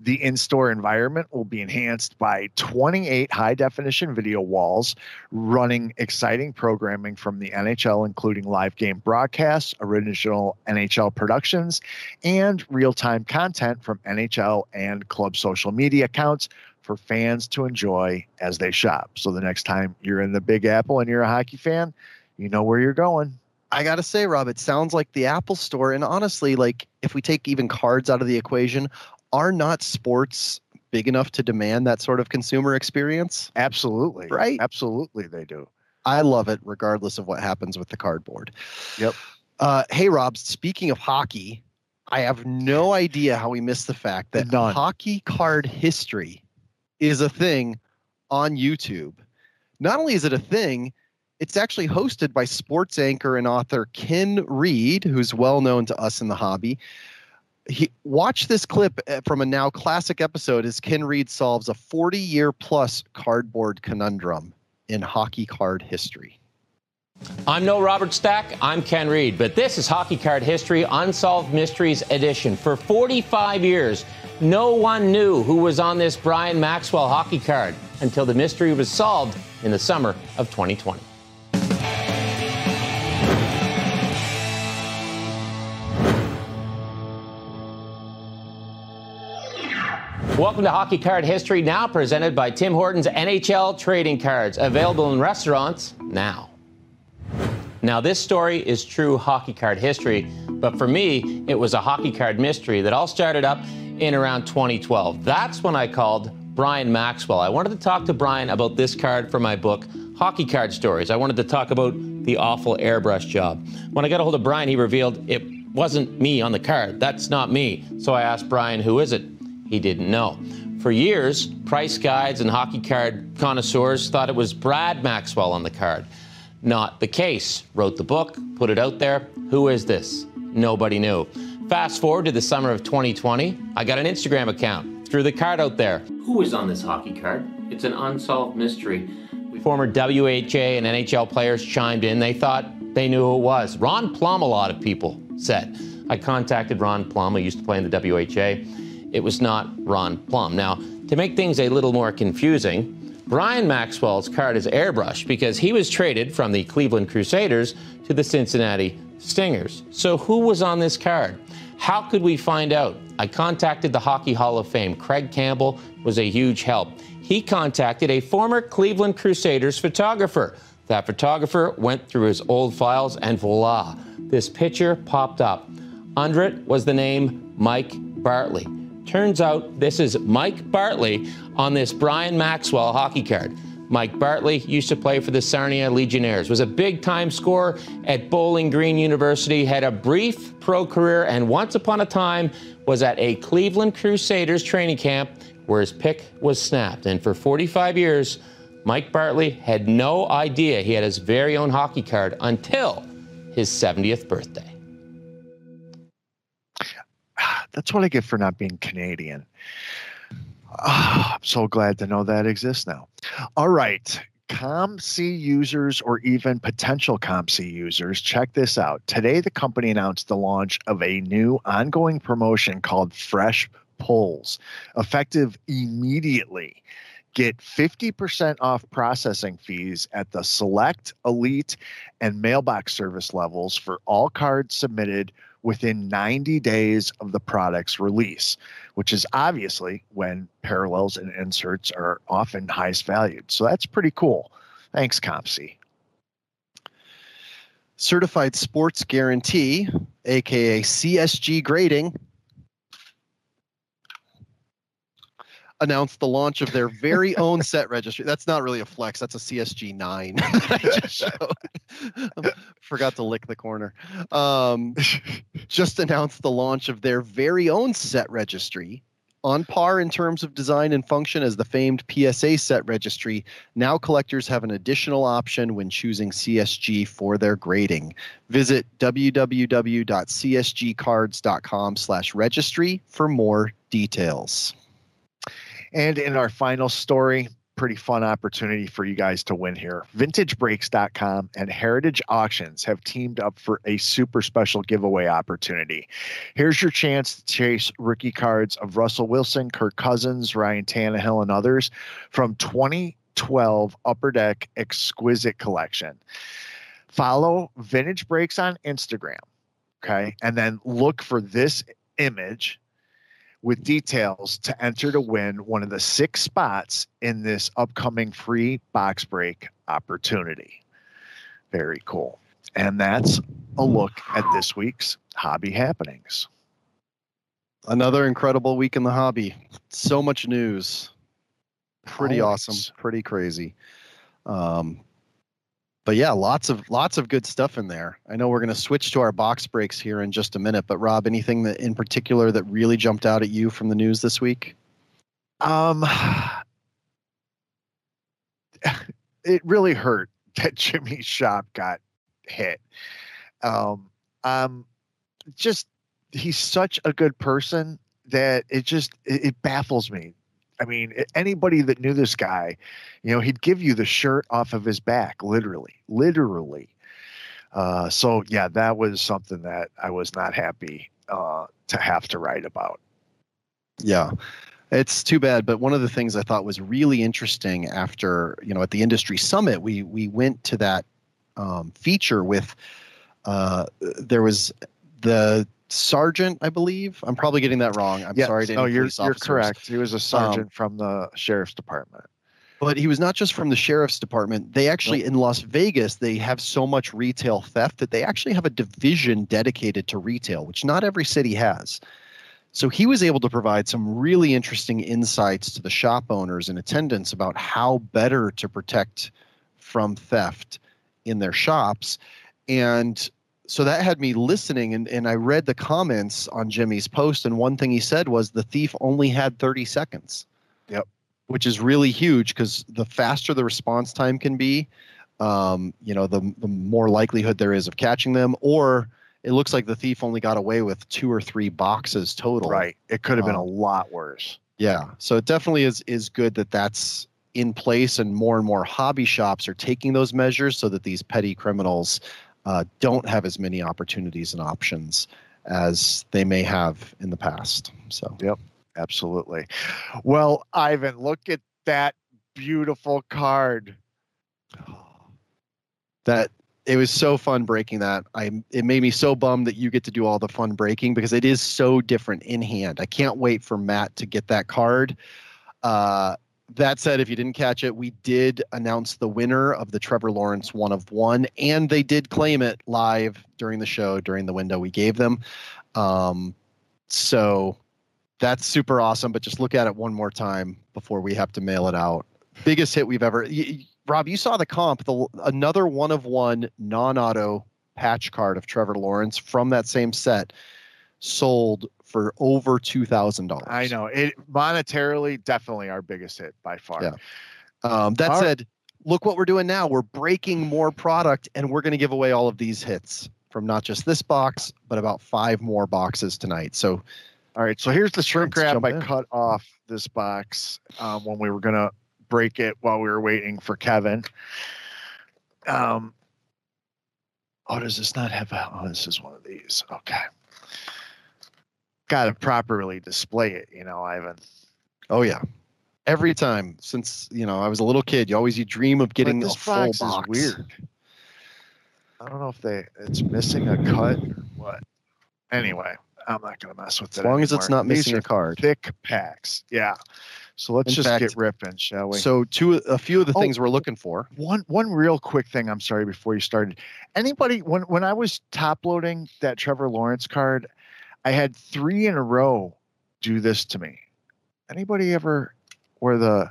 The in store environment will be enhanced by 28 high definition video walls running exciting programming from the NHL, including live game broadcasts, original NHL productions, and real time content from NHL and club social media accounts for fans to enjoy as they shop. So the next time you're in the Big Apple and you're a hockey fan, you know where you're going. I gotta say, Rob, it sounds like the Apple Store. And honestly, like if we take even cards out of the equation, are not sports big enough to demand that sort of consumer experience? Absolutely. Right? Absolutely, they do. I love it, regardless of what happens with the cardboard. Yep. Uh, hey, Rob, speaking of hockey, I have no idea how we missed the fact that None. hockey card history is a thing on YouTube. Not only is it a thing, it's actually hosted by sports anchor and author Ken Reid, who's well known to us in the hobby. He, watch this clip uh, from a now classic episode as Ken Reid solves a 40 year plus cardboard conundrum in hockey card history. I'm no Robert Stack. I'm Ken Reid, but this is Hockey Card History Unsolved Mysteries Edition. For 45 years, no one knew who was on this Brian Maxwell hockey card until the mystery was solved in the summer of 2020. Welcome to Hockey Card History, now presented by Tim Hortons NHL Trading Cards, available in restaurants now. Now, this story is true hockey card history, but for me, it was a hockey card mystery that all started up in around 2012. That's when I called Brian Maxwell. I wanted to talk to Brian about this card for my book, Hockey Card Stories. I wanted to talk about the awful airbrush job. When I got a hold of Brian, he revealed it wasn't me on the card. That's not me. So I asked Brian, who is it? He didn't know. For years, price guides and hockey card connoisseurs thought it was Brad Maxwell on the card. Not the case. Wrote the book, put it out there. Who is this? Nobody knew. Fast forward to the summer of 2020, I got an Instagram account. Threw the card out there. Who is on this hockey card? It's an unsolved mystery. Former WHA and NHL players chimed in. They thought they knew who it was. Ron Plumb, a lot of people said. I contacted Ron Plumb, who used to play in the WHA. It was not Ron Plumb. Now, to make things a little more confusing, Brian Maxwell's card is airbrushed because he was traded from the Cleveland Crusaders to the Cincinnati Stingers. So, who was on this card? How could we find out? I contacted the Hockey Hall of Fame. Craig Campbell was a huge help. He contacted a former Cleveland Crusaders photographer. That photographer went through his old files and voila, this picture popped up. Under it was the name Mike Bartley. Turns out this is Mike Bartley on this Brian Maxwell hockey card. Mike Bartley used to play for the Sarnia Legionnaires, was a big time scorer at Bowling Green University, had a brief pro career, and once upon a time was at a Cleveland Crusaders training camp where his pick was snapped. And for 45 years, Mike Bartley had no idea he had his very own hockey card until his 70th birthday. That's what I get for not being Canadian. Ah, I'm so glad to know that exists now. All right. ComC users or even potential ComC users, check this out. Today, the company announced the launch of a new ongoing promotion called Fresh Pulls, effective immediately. Get 50% off processing fees at the select, elite, and mailbox service levels for all cards submitted within 90 days of the product's release, which is obviously when parallels and inserts are often highest valued. So that's pretty cool. Thanks, ComC. Certified Sports Guarantee, aka CSG Grading, announced the launch of their very own set registry. That's not really a flex. That's a CSG nine. I just showed. Forgot to lick the corner. Um, just announced the launch of their very own set registry. On par in terms of design and function as the famed PSA set registry, now collectors have an additional option when choosing CSG for their grading. Visit www.csgcards.com/registry for more details. And in our final story, pretty fun opportunity for you guys to win here. VintageBreaks.com and Heritage Auctions have teamed up for a super special giveaway opportunity. Here's your chance to chase rookie cards of Russell Wilson, Kirk Cousins, Ryan Tannehill, and others from 2012 Upper Deck Exquisite Collection. Follow Vintage Breaks on Instagram. Okay. And then look for this image with details to enter to win one of the six spots in this upcoming free box break opportunity. Very cool. And that's a look at this week's hobby happenings. Another incredible week in the hobby. So much news. Pretty Always. awesome. Pretty crazy. Um, but yeah, lots of lots of good stuff in there. I know we're going to switch to our box breaks here in just a minute, but Rob, anything that in particular that really jumped out at you from the news this week? Um, it really hurt that Jimmy's shop got hit. Um, um, just he's such a good person that it just it, it baffles me. I mean, anybody that knew this guy, you know, he'd give you the shirt off of his back, literally, literally. Uh, so yeah, that was something that I was not happy uh, to have to write about. Yeah. It's too bad, but one of the things I thought was really interesting after, you know, at the industry summit, we we went to that um, feature with uh, there was the sergeant, I believe. I'm probably getting that wrong. I'm Yes, sorry to no, any oh, you're you're correct. He was a um, sergeant from the sheriff's department. But he was not just from the sheriff's department. They actually in Las Vegas, they have so much retail theft that they actually have a division dedicated to retail, which not every city has. So he was able to provide some really interesting insights to the shop owners and attendants about how better to protect from theft in their shops. And so that had me listening and, and I read the comments on Jimmy's post. And one thing he said was the thief only had 30 seconds. Yep. Which is really huge because the faster the response time can be, um, you know, the, the more likelihood there is of catching them. Or it looks like the thief only got away with two or three boxes total. Right. It could have been a Um, lot worse. Yeah. So it definitely is is good that that's in place, and more and more hobby shops are taking those measures so that these petty criminals uh, don't have as many opportunities and options as they may have in the past. So yep, Absolutely. Well, Ivan, look at that beautiful card. that it was so fun breaking that. I it made me so bummed that you get to do all the fun breaking because it is so different in hand. I can't wait for Matt to get that card. Uh, that said, if you didn't catch it, we did announce the winner of the Trevor Lawrence one of one, and they did claim it live during the show during the window we gave them. Um, so that's super awesome. But just look at it one more time before we have to mail it out. Biggest hit we've ever. y- Rob, you saw the comp, the another one of one non-auto patch card of Trevor Lawrence from that same set sold for over two thousand dollars. I know it monetarily, definitely our biggest hit by far. Yeah. Um, that All right. said, look what we're doing now. We're breaking more product, and we're going to give away all of these hits from not just this box, but about five more boxes tonight. So All right. So here's the shrink Let's wrap I in. cut off this box um, when we were gonna break it while we were waiting for Kevin. Um. Oh, does this not have a? Oh, this is one of these. Okay. Got to properly display it, you know, Ivan. Oh yeah. Every time since you know I was a little kid, you always you dream of getting but a this full box, box. is weird. I don't know if they it's missing a cut or what. Anyway, I'm not gonna mess with it. As long as it's not These missing a card. thick packs. Yeah. So let's In just fact- get ripping, shall we? So two a few of the Oh. things we're looking for. one one real quick thing. I'm sorry before you started. Anybody when when I was top loading that Trevor Lawrence card, I had three in a row do this to me. Anybody ever where the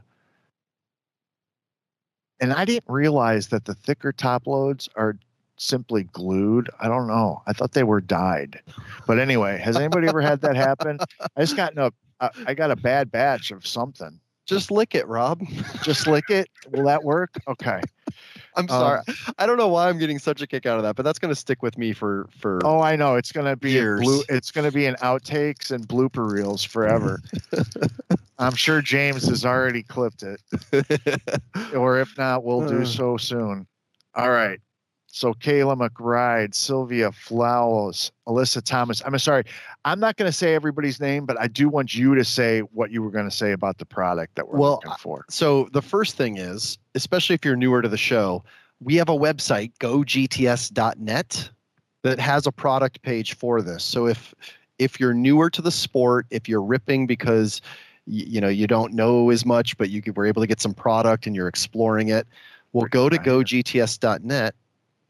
and I didn't realize that the thicker top loads are simply glued. I don't know. I thought they were dyed. But anyway, has anybody ever had that happen? I just got in a I got a bad batch of something. Just lick it, Rob. Just lick it. Will that work? Okay. I'm Um, sorry. I don't know why I'm getting such a kick out of that, but that's going to stick with me for for Oh, I know. It's gonna be blue. It's gonna be in outtakes and blooper reels forever. I'm sure James has already clipped it, or if not, we'll do Uh. so soon. All right. So Kayla McBride, Sylvia Flowers, Alyssa Thomas. I'm sorry, I'm not going to say everybody's name, but I do want you to say what you were going to say about the product that we're Well, looking for. So the first thing is, especially if you're newer to the show, we have a website, gogts.net, that has a product page for this. So if if you're newer to the sport, if you're ripping because y- you know you don't know as much, but you were able to get some product and you're exploring it, well, go to gogts.net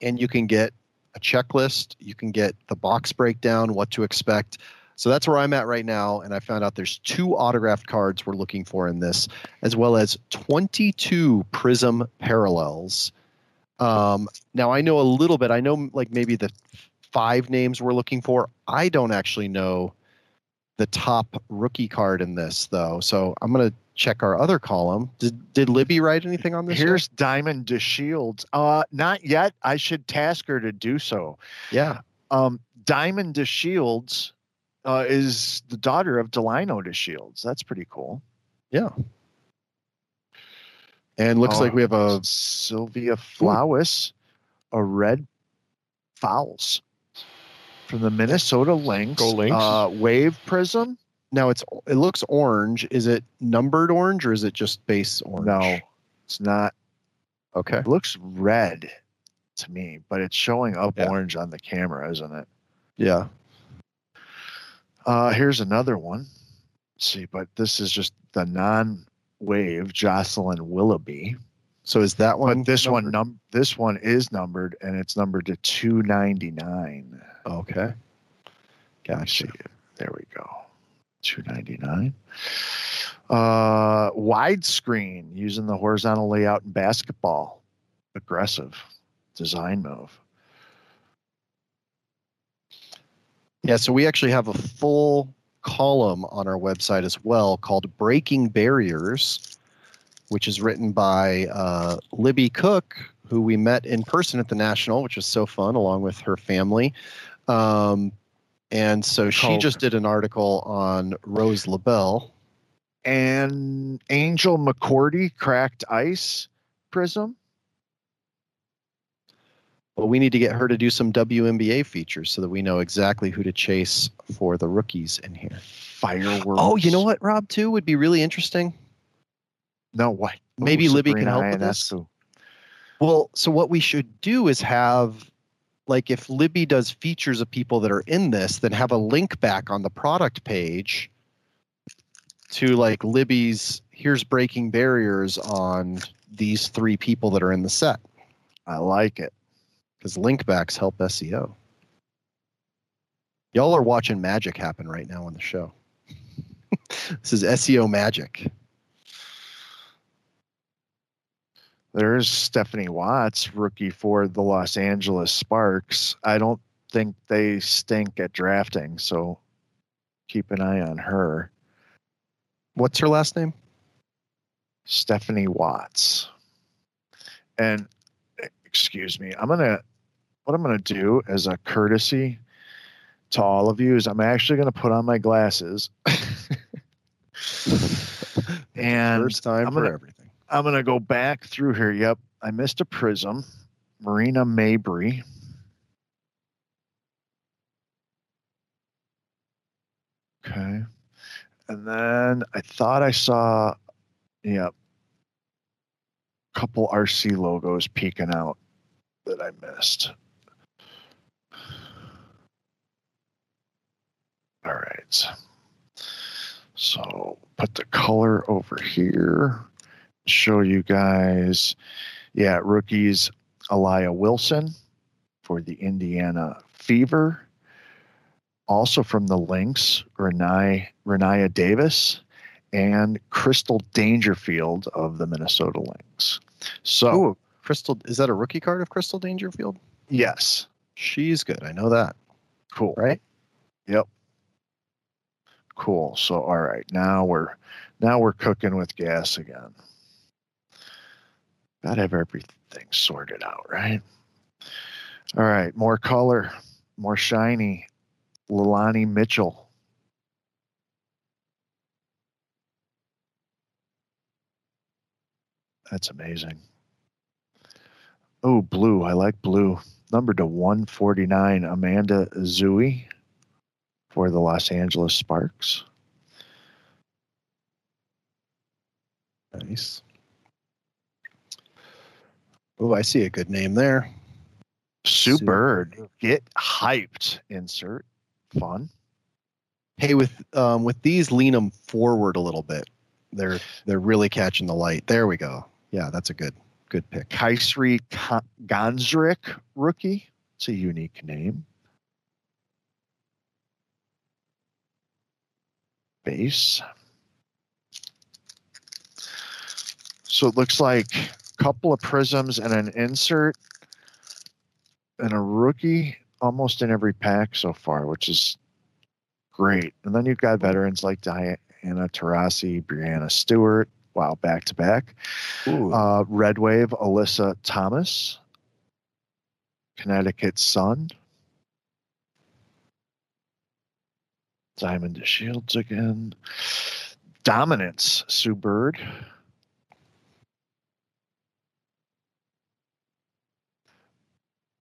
and you can get a checklist. You can get the box breakdown, what to expect. So that's where I'm at right now, and I found out there's two autographed cards we're looking for in this as well as 22 prism parallels. Um, now I know a little bit. I know like maybe the five names we're looking for. I don't actually know the top rookie card in this though. So I'm gonna check our other column. Did did Libby write anything on this? yet? Here's Diamond DeShields. Uh, not yet. I should task her to do so. yeah. Um, Diamond DeShields uh, is the daughter of Delino DeShields. That's pretty cool. Yeah. And looks Oh, like we have a Sylvia Flowers, a red fowls from the Minnesota Lynx. Go Lynx. Uh, wave prism. Now it's it looks orange. Is it numbered orange or is it just base orange? No, it's not. Okay. It looks red to me, but it's showing up Yeah. orange on the camera, isn't it? Yeah. Uh, here's another one. Let's see, but this is just the non-wave Jocelyn Willoughby. So is that one? But this one numbered? num this one is numbered and it's numbered to 299. Okay. Gotcha. There we go. 299. Uh widescreen using the horizontal layout in basketball. Aggressive design move. Yeah, so we actually have a full column on our website as well called Breaking Barriers, which is written by uh, Libby Cook, who we met in person at the National, which was so fun, along with her family. Um, and so she Called- just did an article on Rose LaBelle. And Angel McCoughtry cracked ice prism. But we need to get her to do some WNBA features so that we know exactly who to chase for the rookies in here. Fireworks. Oh, you know what, Rob, too, would be really interesting? No, what? Maybe Ooh, Libby can help with this? Well, so what we should do is have like if Libby does features of people that are in this, then have a link back on the product page to like Libby's here's breaking barriers on these three people that are in the set. I like it. Because link backs help SEO. Y'all are watching magic happen right now on the show. this is SEO magic. There's Stephanie Watts, rookie for the Los Angeles Sparks. I don't think they stink at drafting, so keep an eye on her. What's her last name? Stephanie Watts. And excuse me, I'm gonna what I'm gonna do as a courtesy to all of you is I'm actually gonna put on my glasses. and First time I'm for gonna- everything. I'm gonna go back through here. Yep, I missed a prism. Marina Mabrey. Okay, and then I thought I saw, yep, a couple RC logos peeking out that I missed. All right. So put the color over here show you guys, yeah, rookies Elia Wilson for the Indiana Fever. Also from the Lynx, Renai, Rennia Davis and Crystal Dangerfield of the Minnesota Lynx. So, Oh, Crystal is that a rookie card of Crystal Dangerfield? yes, She's good. I know that. cool. Right? Yep. Cool. So, all right, now we're now we're cooking with gas again. Gotta have everything sorted out, right? All right, more color, more shiny. Leilani Mitchell. That's amazing. Oh, blue. I like blue. Number to 149, Amanda Zahui for the Los Angeles Sparks. Nice. Oh, I see a good name there. Sue Sue Bird. Bird. Get hyped. Insert. Fun. Hey, with um, with these, lean them forward a little bit. They're they're really catching the light. There we go. Yeah, that's a good good pick. Kaisri Ka- Gonzrik rookie. It's a unique name. Base. So it looks like couple of prisms and an insert and a rookie almost in every pack so far, which is great. And then you've got veterans like Diana Taurasi, Breanna Stewart. Wow, back to back. Uh, Red Wave, Alyssa Thomas, Connecticut Sun, Diamond DeShields again, Dominance, Sue Bird.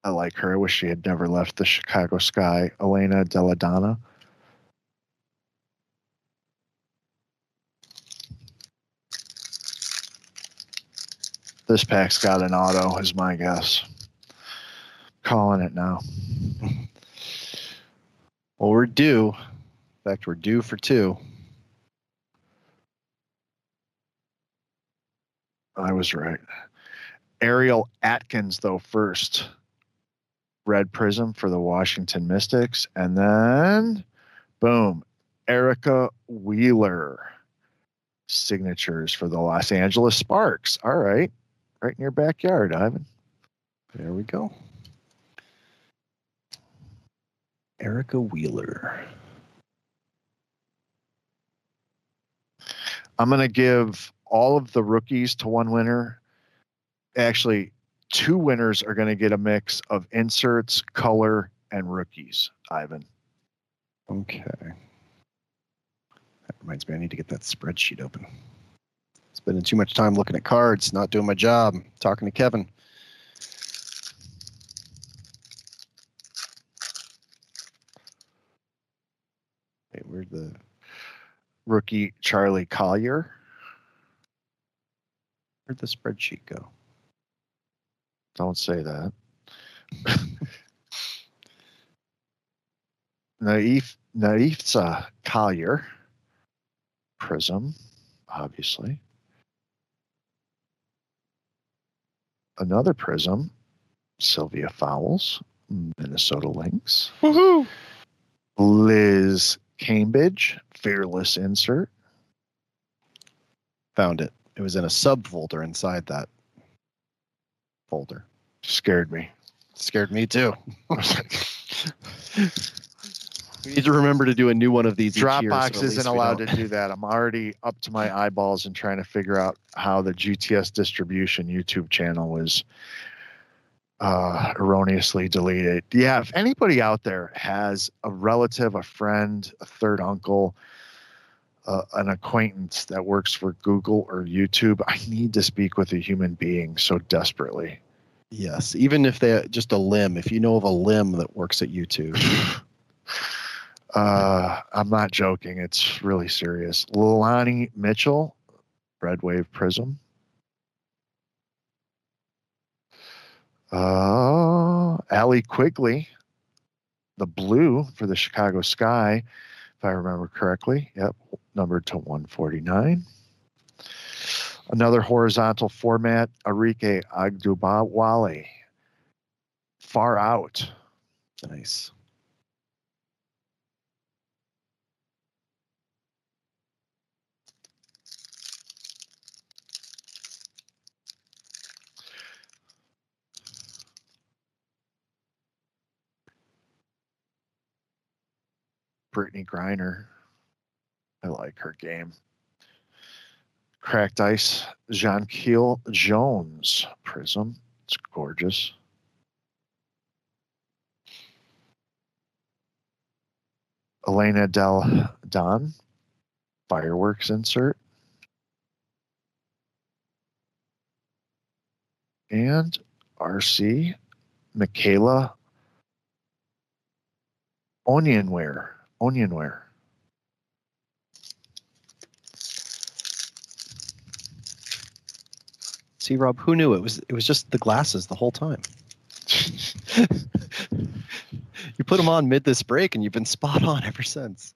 I like her. I wish she had never left the Chicago Sky. Elena Delle Donne. This pack's got an auto, is my guess. Calling it now. well, we're due. In fact, we're due for two. I was right. Ariel Atkins, though, first. Red Prism for the Washington Mystics. And then, boom, Erica Wheeler. Signatures for the Los Angeles Sparks. All right. Right in your backyard, Ivan. There we go. Erica Wheeler. I'm going to give all of the rookies to one winner. Actually, two winners are going to get a mix of inserts, color, and rookies, Ivan. Okay. That reminds me, I need to get that spreadsheet open. Spending too much time looking at cards, not doing my job. Talking to Kevin. Hey, where'd the Rookie Charlie Collier. where'd the spreadsheet go? Don't say that. Naif Napheesa Collier. Prism, obviously. Another Prism, Sylvia Fowles, Minnesota Lynx. Woohoo! Liz Cambage, Fearless Insert. Found it. It was in a subfolder inside that folder. Scared me. Scared me too. we need to remember to do a new one of these. year, so Dropbox isn't allowed to do that. I'm already up to my eyeballs and trying to figure out how the GTS distribution YouTube channel was uh, erroneously deleted. Yeah, if anybody out there has a relative, a friend, a third uncle, uh, an acquaintance that works for Google or YouTube, I need to speak with a human being so desperately. Yes, even if they just a limb. If you know of a limb that works at YouTube, Uh, I'm not joking. It's really serious. Leilani Mitchell, Red Wave Prism. Uh, Allie Quigley, the blue for the Chicago Sky, if I remember correctly. Yep, numbered to 149. Another horizontal format, Arike Ogunbowale. Far out. nice. Brittney Griner. I like her game. Cracked Ice, Jonquel Jones Prism. It's gorgeous. Elena Delle Donne fireworks insert. and RC Michaela Onyenwere. Onyenwere. See, Rob, who knew it was it was just the glasses the whole time. you put them on mid this break, and you've been spot on ever since.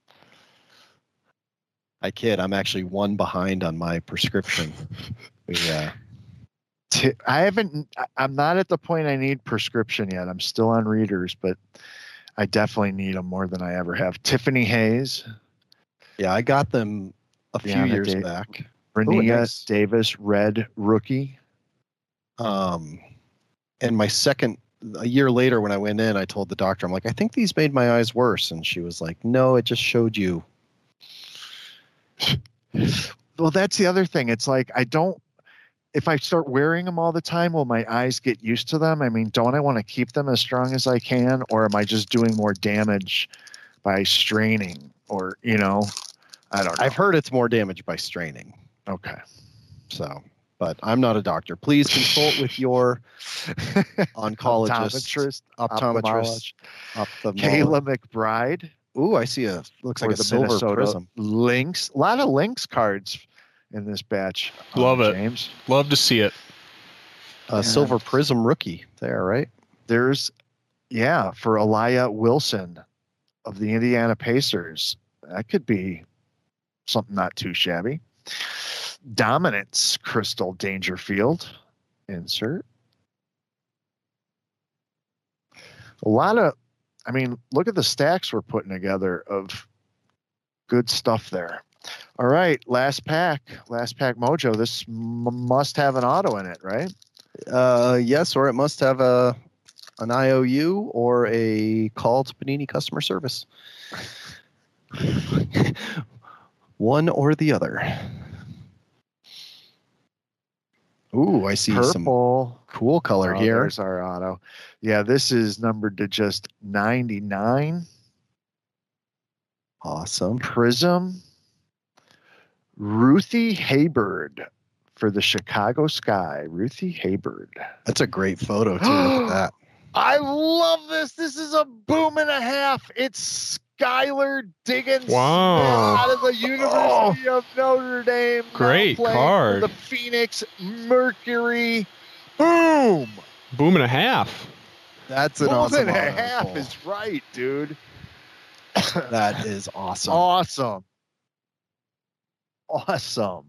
I kid. I'm actually one behind on my prescription. yeah. Uh, Ti- I haven't. I'm not at the point I need prescription yet. I'm still on readers, but I definitely need them more than I ever have. Tiffany Hayes, Yeah, I got them a few years Da- back. Brenia nice. Davis, red rookie. Um, and my second, a year later, when I went in, I told the doctor, I'm like, I think these made my eyes worse. And she was like, No, it just showed you. Well, that's the other thing. It's like I don't. If I start wearing them all the time, will my eyes get used to them? I mean, don't I want to keep them as strong as I can, or am I just doing more damage by straining? Or you know, I don't know. I've heard it's more damage by straining. okay. So, but I'm not a doctor. Please consult with your oncologist, Optometrist, optometrist, ophthalmologist. ophthalmologist. Kayla McBride Ooh, I see a looks like a silver Minnesota prism. Lynx. A lot of links cards in this batch. um, Love it. James. Love to see it. A silver prism rookie there, right? There's, yeah, for Elia Wilson of the Indiana Pacers. That could be something not too shabby. Dominance Crystal Dangerfield. Insert. A lot of, I mean, look at the stacks we're putting together of good stuff there. All right, last pack, last pack mojo. This m- must have an auto in it, right? Uh, yes, or it must have a an IOU or a call to Panini customer service. One or the other. Ooh, I see some cool color Oh, here. There's our auto. Yeah, this is numbered to just 99. Awesome. Prism. Ruthy Hebard for the Chicago Sky. Ruthy Hebard. That's a great photo too. Look at that. I love this. This is a boom and a half. It's Skylar Diggins Wow. out of the University oh. of Notre Dame. Great playing card. The Phoenix Mercury. Boom. Boom and a half. That's an boom awesome. and a auto, half is right, dude. That is awesome. Awesome. Awesome.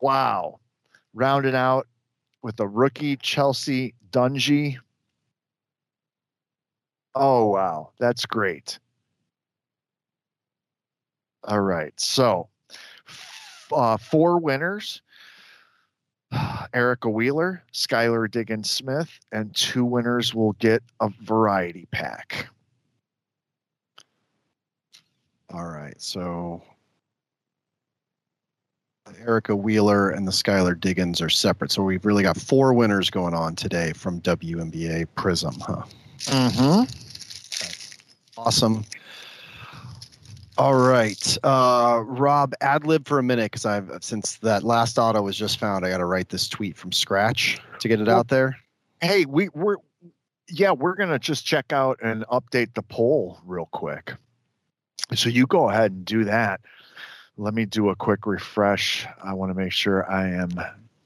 Wow. Rounded out with a rookie Chelsea Dungee. Oh, wow. That's great. All right. So, uh, four winners Erica Wheeler, Skylar Diggins Smith, and two winners will get a variety pack. All right. So Erica Wheeler and the Skylar Diggins are separate. So we've really got four winners going on today from WNBA Prism, huh? Mm-hmm. Awesome. All right. Uh, Rob, ad lib for a minute because I've since that last auto was just found, I got to write this tweet from scratch to get it Well- out there. hey we we're yeah we're gonna just check out and update the poll real quick so you go ahead and do that let me do a quick refresh i want to make sure i am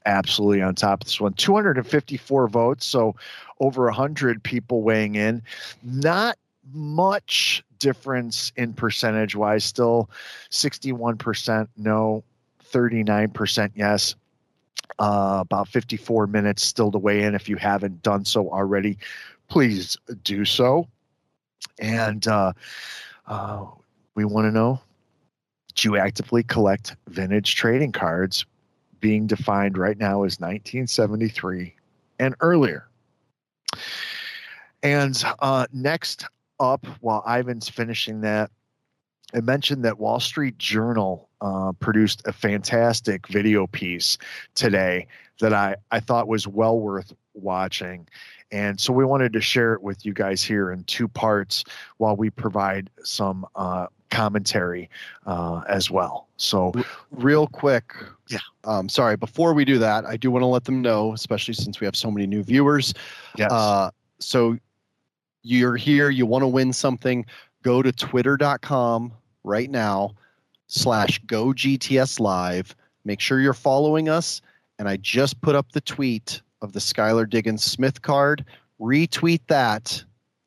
absolutely on top of this one 254 votes so over 100 people weighing in not much difference in percentage wise still 61% no 39% yes uh, about 54 minutes still to weigh in. If you haven't done so already, please do so. And uh, uh, we want to know do you actively collect vintage trading cards being defined right now as 1973 and earlier? And uh, next up, while Ivan's finishing that, I mentioned that Wall Street Journal uh, produced a fantastic video piece today that I, I thought was well worth watching. And so we wanted to share it with you guys here in two parts while we provide some uh, commentary uh, as well. So real quick. Yeah. Um, sorry, before we do that, I do want to let them know, especially since we have so many new viewers. yes, Uh, so you're here, you want to win something, go to twitter.com right now slash go GTS live. Make sure you're following us. And I just put up the tweet of the Skylar Diggins Smith card. Retweet that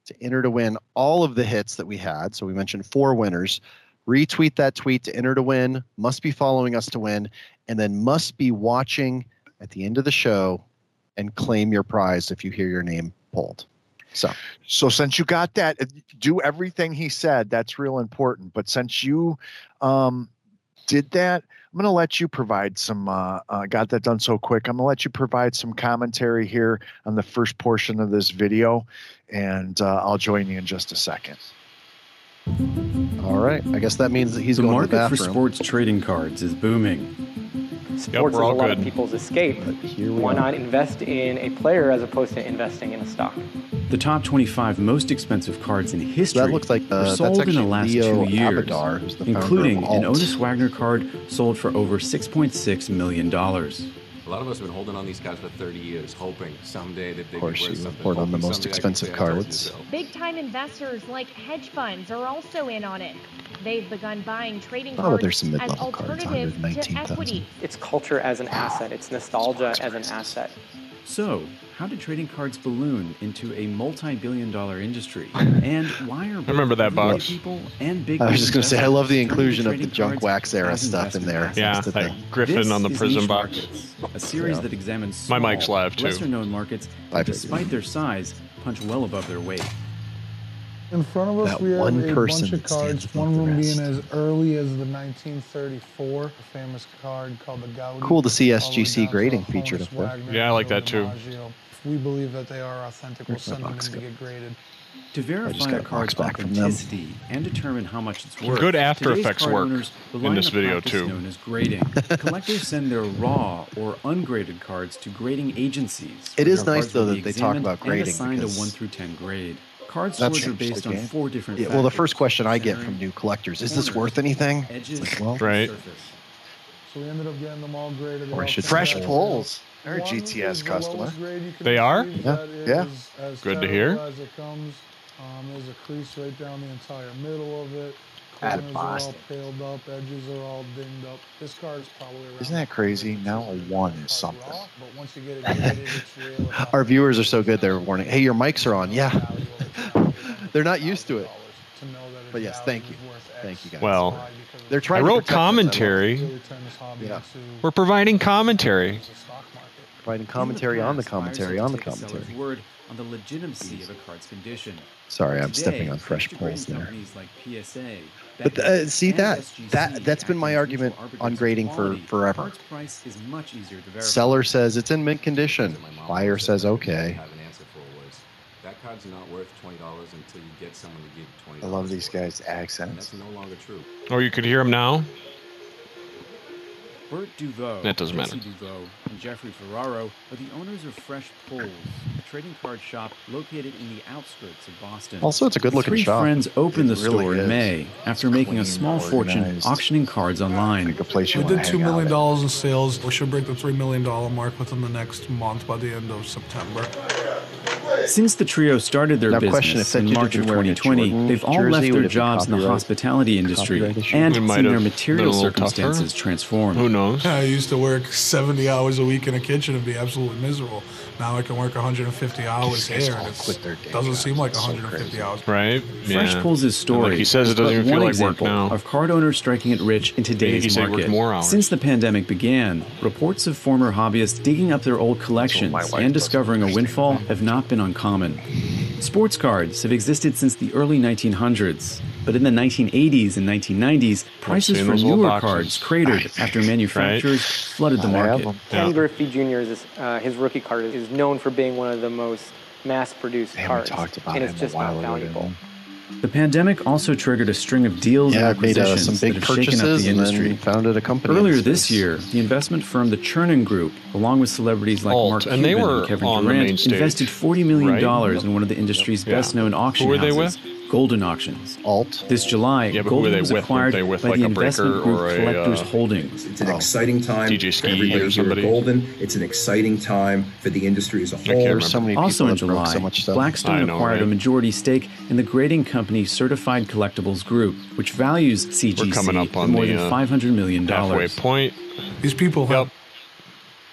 to enter to win all of the hits that we had. So we mentioned four winners. Retweet that tweet to enter to win. Must be following us to win. And then must be watching at the end of the show and claim your prize if you hear your name pulled. So So since you got that, uh, do everything he said. That's real important. But since you um, did that, I'm going to let you provide some. Uh, uh, got that done so quick. I'm going to let you provide some commentary here on the first portion of this video, and uh, I'll join you in just a second. all right. I guess that means that he's the going to market the for sports trading cards is booming. Sports we're is all a lot good. of people's escape. Here Why are. not invest in a player as opposed to investing in a stock? The top 25 most expensive cards in history That looks like were uh, that's sold in the last Leo two years, Abadar, who's the including an Honus Wagner card sold for over $6.6 million. A lot of us have been holding on these cards for 30 years, hoping someday that they Of course, you something. report on the most someday I can expensive say I told you cards. Big time investors like hedge funds are also in on it. They've begun buying trading Oh, cards there's some as mid-level alternatives to equity. It's culture as an asset. It's nostalgia as an asset. So, how did trading cards balloon into a multi-billion dollar industry? And why are both remember that box. people and big I was just going to say, I love the investors turning to inclusion of the junk wax era stuff in there. Yeah, next to that the- Griffin This on the is Prism box. Markets, a series Yeah. that examines My small, mic's live, too. lesser-known markets that, despite their size, punch well above their weight. In front of us, That we have one a person bunch of stands cards. One of the them being rest. as early as the 1934, a famous card called the Goudey. Cool to see the way SGC grading the featured Honus up there. Yeah, I like that too. If we believe that they are authentic, we'll Where's send them in to go? get graded. To verify got a a card's back from them. authenticity and determine how much it's worth, Good After Effects work in this video, too. Known as grading. Collectors send their raw or ungraded cards to grading agencies. It where is their nice, though, that they talk examined about and grading assigned a because 1 through 10 grade. Card That scores are changed based on four different Yeah, well, the first question I get from new collectors is this worth anything? edges, like, well, Right. surface. So we ended up getting them all graded. Or I all should Fresh pulls. They're a GTS customer. lowest grade you can They are? Yeah. Yeah. as Good to hear. As it comes. Um, there's a crease right down the entire middle of it. Out of Corners are all Boston. paled up. Edges are all dinged up. This card is probably around. Isn't that crazy? Now a one is something. raw, but once you get it it's real. Our viewers are so good, they're warning, hey, your mics are on. Yeah. value of a They're not used to it. to know that But yes, thank you. Thank you, guys. Well, They're trying I wrote protect us. I love it. commentary. really turned this hobby Yeah. We're providing commentary. a. Providing commentary on the commentary on the Buyers have to take a commentary. word on the legitimacy of a card's condition. Sorry, I'm Today, stepping on fresh credit poles there. companies like PSA, But uh, see that that that's been my argument on grading for forever. Card's price is much easier to verify. Seller says it's in mint condition. Buyer says okay. I have an answer for was that card's not worth twenty dollars until you get someone to give twenty. I love these guys' accents. that's no longer true. Or you could hear him now. Bert Duveau, That doesn't matter. Duveau, and Jeffrey Ferraro are the owners of Fresh Pulls, a trading card shop located in the outskirts of Boston. Also, it's a good The looking Three shop. friends opened It the really store is. in May after It's making a clean, small fortune auctioning cards online. Like a place you We did to two hang out million at. dollars in sales. We should break the three million dollar mark within the next month by the end of September. Since the trio started their Now, business question, in March of been wearing a 2020, Jordan they've all jersey, left their jobs in the hospitality industry and It seen their material been tougher. circumstances transform. Who knows? I used to work 70 hours a week in a kitchen and be absolutely miserable. Now I can work 150 hours guys here, and it quit their day doesn't jobs. seem like It's so 150 crazy. hours. Right? Fresh Pulls' his story. Like he says, it doesn't even feel like work now. of card owners striking it rich in he today's said market. more hours. Since the pandemic began, reports of former hobbyists digging up their old collections my and discovering a understand. windfall have not been uncommon. Sports cards have existed since the early 1900s, but in the 1980s and 1990s, prices for newer boxes. cards cratered after manufacturers flooded the I have market. them. Ken Griffey Jr. is uh, his rookie card is known for being one of the most mass-produced They haven't cards, talked about and it's just not while ago. valuable. The pandemic also triggered a string of deals Yeah, and I've made uh, acquisitions some big that have shaken up the industry. then founded a company. Earlier this space. year, the investment firm the Chernin Group, along with celebrities like Alt, Mark and they Cuban were and Kevin on the main Durant, stage, invested $40 million right? in one of the industry's Yeah. best-known auction Who were they houses, Goldin Auctions. Alt. This July, Yeah, but who are Goldin they was with? acquired they with, by like, the a investment group or a, Collectors uh, Holdings. It's an exciting time DJ for Ski everybody or here at Goldin. It's an exciting time for the industry as a whole. There's so many Also in July, so much stuff. Blackstone know, acquired a majority stake in the grading company Certified Collectibles Group, which values CGC We're coming up at on more the than uh, $500 million. halfway point. These people have Yep.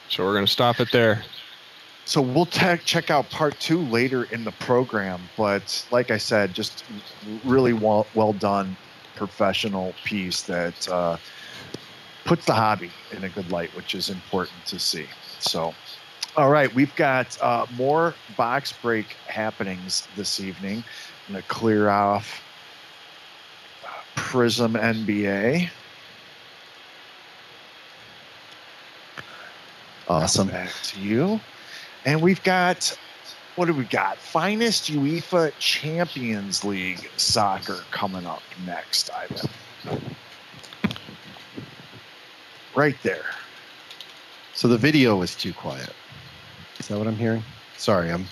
So we're gonna stop it there. So we'll te- check out part two later in the program. But like I said, just really well, well done professional piece that uh, puts the hobby in a good light, which is important to see. So, all right, we've got uh, more box break happenings this evening. I'm going to clear off uh, Prism NBA. Awesome. Back to you. And we've got what do we got? Finest UEFA Champions League soccer coming up next, Ivan. Right there. So the video was too quiet. Is that what I'm hearing? Sorry, I'm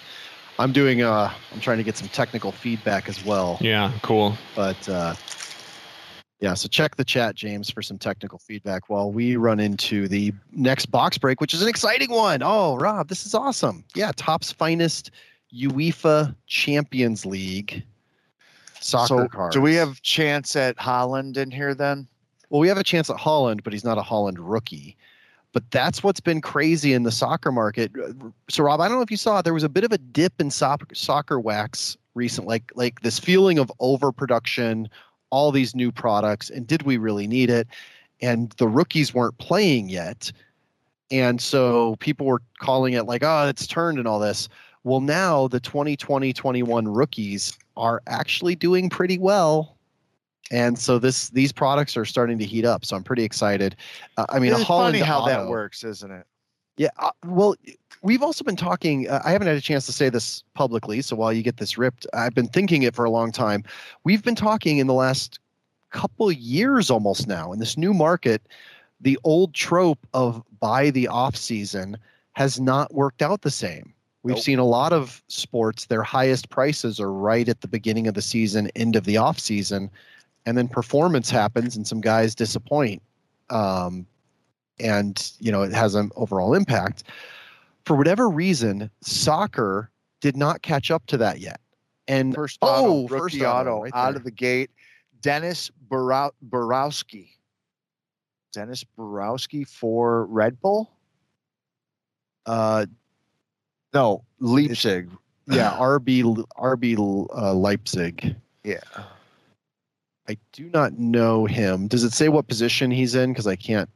I'm doing uh I'm trying to get some technical feedback as well. Yeah, cool. But uh yeah, so check the chat, James, for some technical feedback while we run into the next box break, which is an exciting one. Oh, Rob, this is awesome. Yeah, Topps finest UEFA Champions League soccer so cards. do we have chance at Haaland in here then? Well, we have a chance at Haaland, but he's not a Haaland rookie. But that's what's been crazy in the soccer market. So, Rob, I don't know if you saw there was a bit of a dip in soccer, soccer wax recent, like like this feeling of overproduction, all these new products, and did we really need it? And the rookies weren't playing yet, and so people were calling it like, oh, it's turned and all this. Well, now the 2020-21 rookies are actually doing pretty well and so this these products are starting to heat up so i'm pretty excited uh, i mean it's a Haaland funny how that works, isn't it? Yeah uh, well we've also been talking uh, i haven't had a chance to say this publicly so while you get this ripped i've been thinking it for a long time. We've been talking in the last couple years almost now in this new market the old trope of buy the off season has not worked out the same. We've seen a lot of sports, their highest prices are right at the beginning of the season, end of the off season, and then performance happens and some guys disappoint. Um, and, you know, it has an overall impact. For whatever reason, soccer did not catch up to that yet. And First oh, auto, first auto, right out of the gate. Dennis Borou- Borkowski. Dennis Borkowski for Red Bull? Uh, no, Leipzig. yeah, RB RB uh, Leipzig. Yeah. I do not know him. Does it say what position he's in? Because I can't,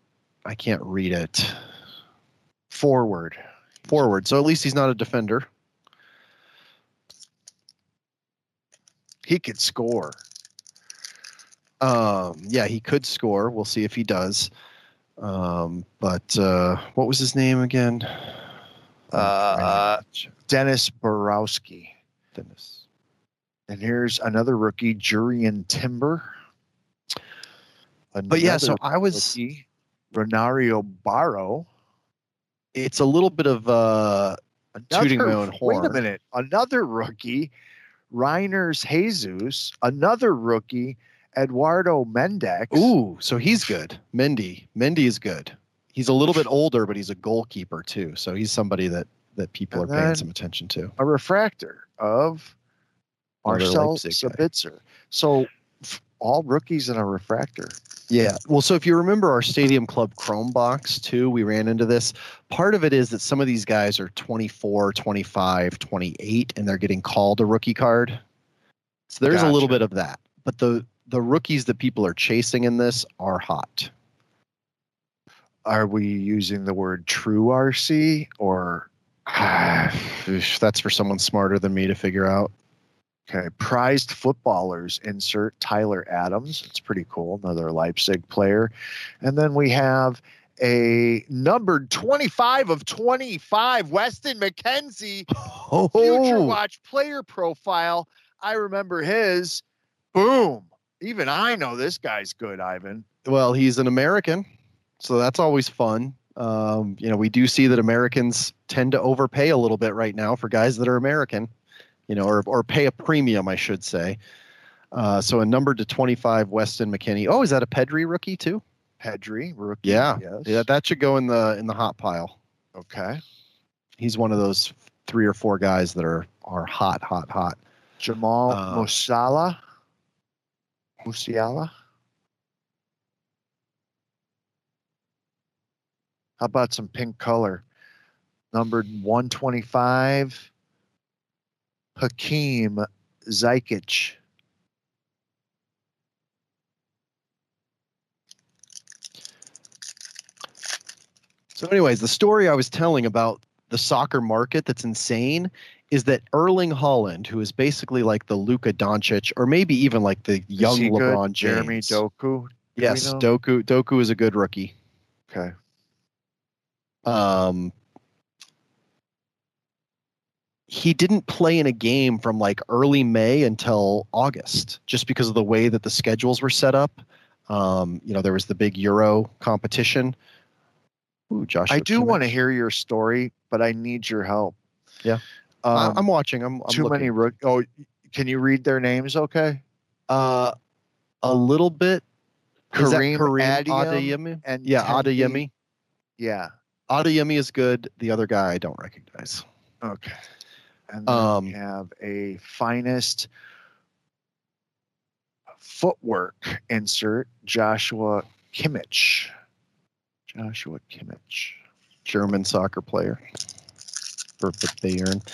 I can't read it. Forward. Forward. So at least he's not a defender. He could score. Um, yeah, he could score. We'll see if he does. Um, but uh, what was his name again? Uh, Dennis Borkowski. Dennis. And here's another rookie, Jurriën Timber. But yeah, so I was. rookie, Renario Barro. It's a little bit of uh, tooting my own horn. Wait a minute. Another rookie, Reiners Jesus. Another rookie, Eduardo Mendex. Ooh, so he's good. Mendy. Mendy is good. He's a little bit older, but he's a goalkeeper too. So he's somebody that that people And are paying some attention to. A refractor of Another Marcel Sabitzer. So all rookies in a refractor. Yeah. Well, so if you remember our Stadium Club Chrome box too, we ran into this. Part of it is that some of these guys are 24, 25, 28 and they're getting called a rookie card. So there's a little bit of that. But the the rookies that people are chasing in this are hot. Are we using the word true RC or That's for someone smarter than me to figure out. Okay? Prized footballers insert Tyler Adams. It's pretty cool. Another Leipzig player. And then we have a numbered 25 of 25, Weston McKennie, Oh, Future Watch player profile. I remember his. Boom. Even I know this guy's good, Ivan. Well, he's an American, so that's always fun. Um, you know, we do see that Americans tend to overpay a little bit right now for guys that are American, you know, or or pay a premium, I should say. Uh, so a number to 25, Weston McKennie. Oh, is that a Pedri rookie too? Pedri rookie. Yeah, Yes. yeah, that should go in the in the hot pile. Okay. He's one of those three or four guys that are are hot, hot, hot. Jamal Uh, Musala. Musiala. How about some pink color? Numbered 125. Hakeem Zykic. So, anyways, the story I was telling about the soccer market that's insane is that Erling Haaland, who is basically like the Luka Doncic, or maybe even like the young he good? LeBron James. Jeremy Doku. Do Yes. Doku. Doku is a good rookie. Okay. Um, he didn't play in a game from like early May until August, just because of the way that the schedules were set up. Um, you know, there was the big Euro competition. Ooh, Josh. I do want to hear your story, but I need your help. Yeah. Um, I'm watching. I'm, I'm too looking. many. Oh, can you read their names? Okay. Uh, a little bit. Kareem Karim Adeyemi and yeah, Tendi- Adeyemi. Yeah. Adeyemi is good. The other guy I don't recognize. Okay. And then Um, we have a finest footwork insert, Joshua Kimmich. Joshua Kimmich. German soccer player Perfect Bayern.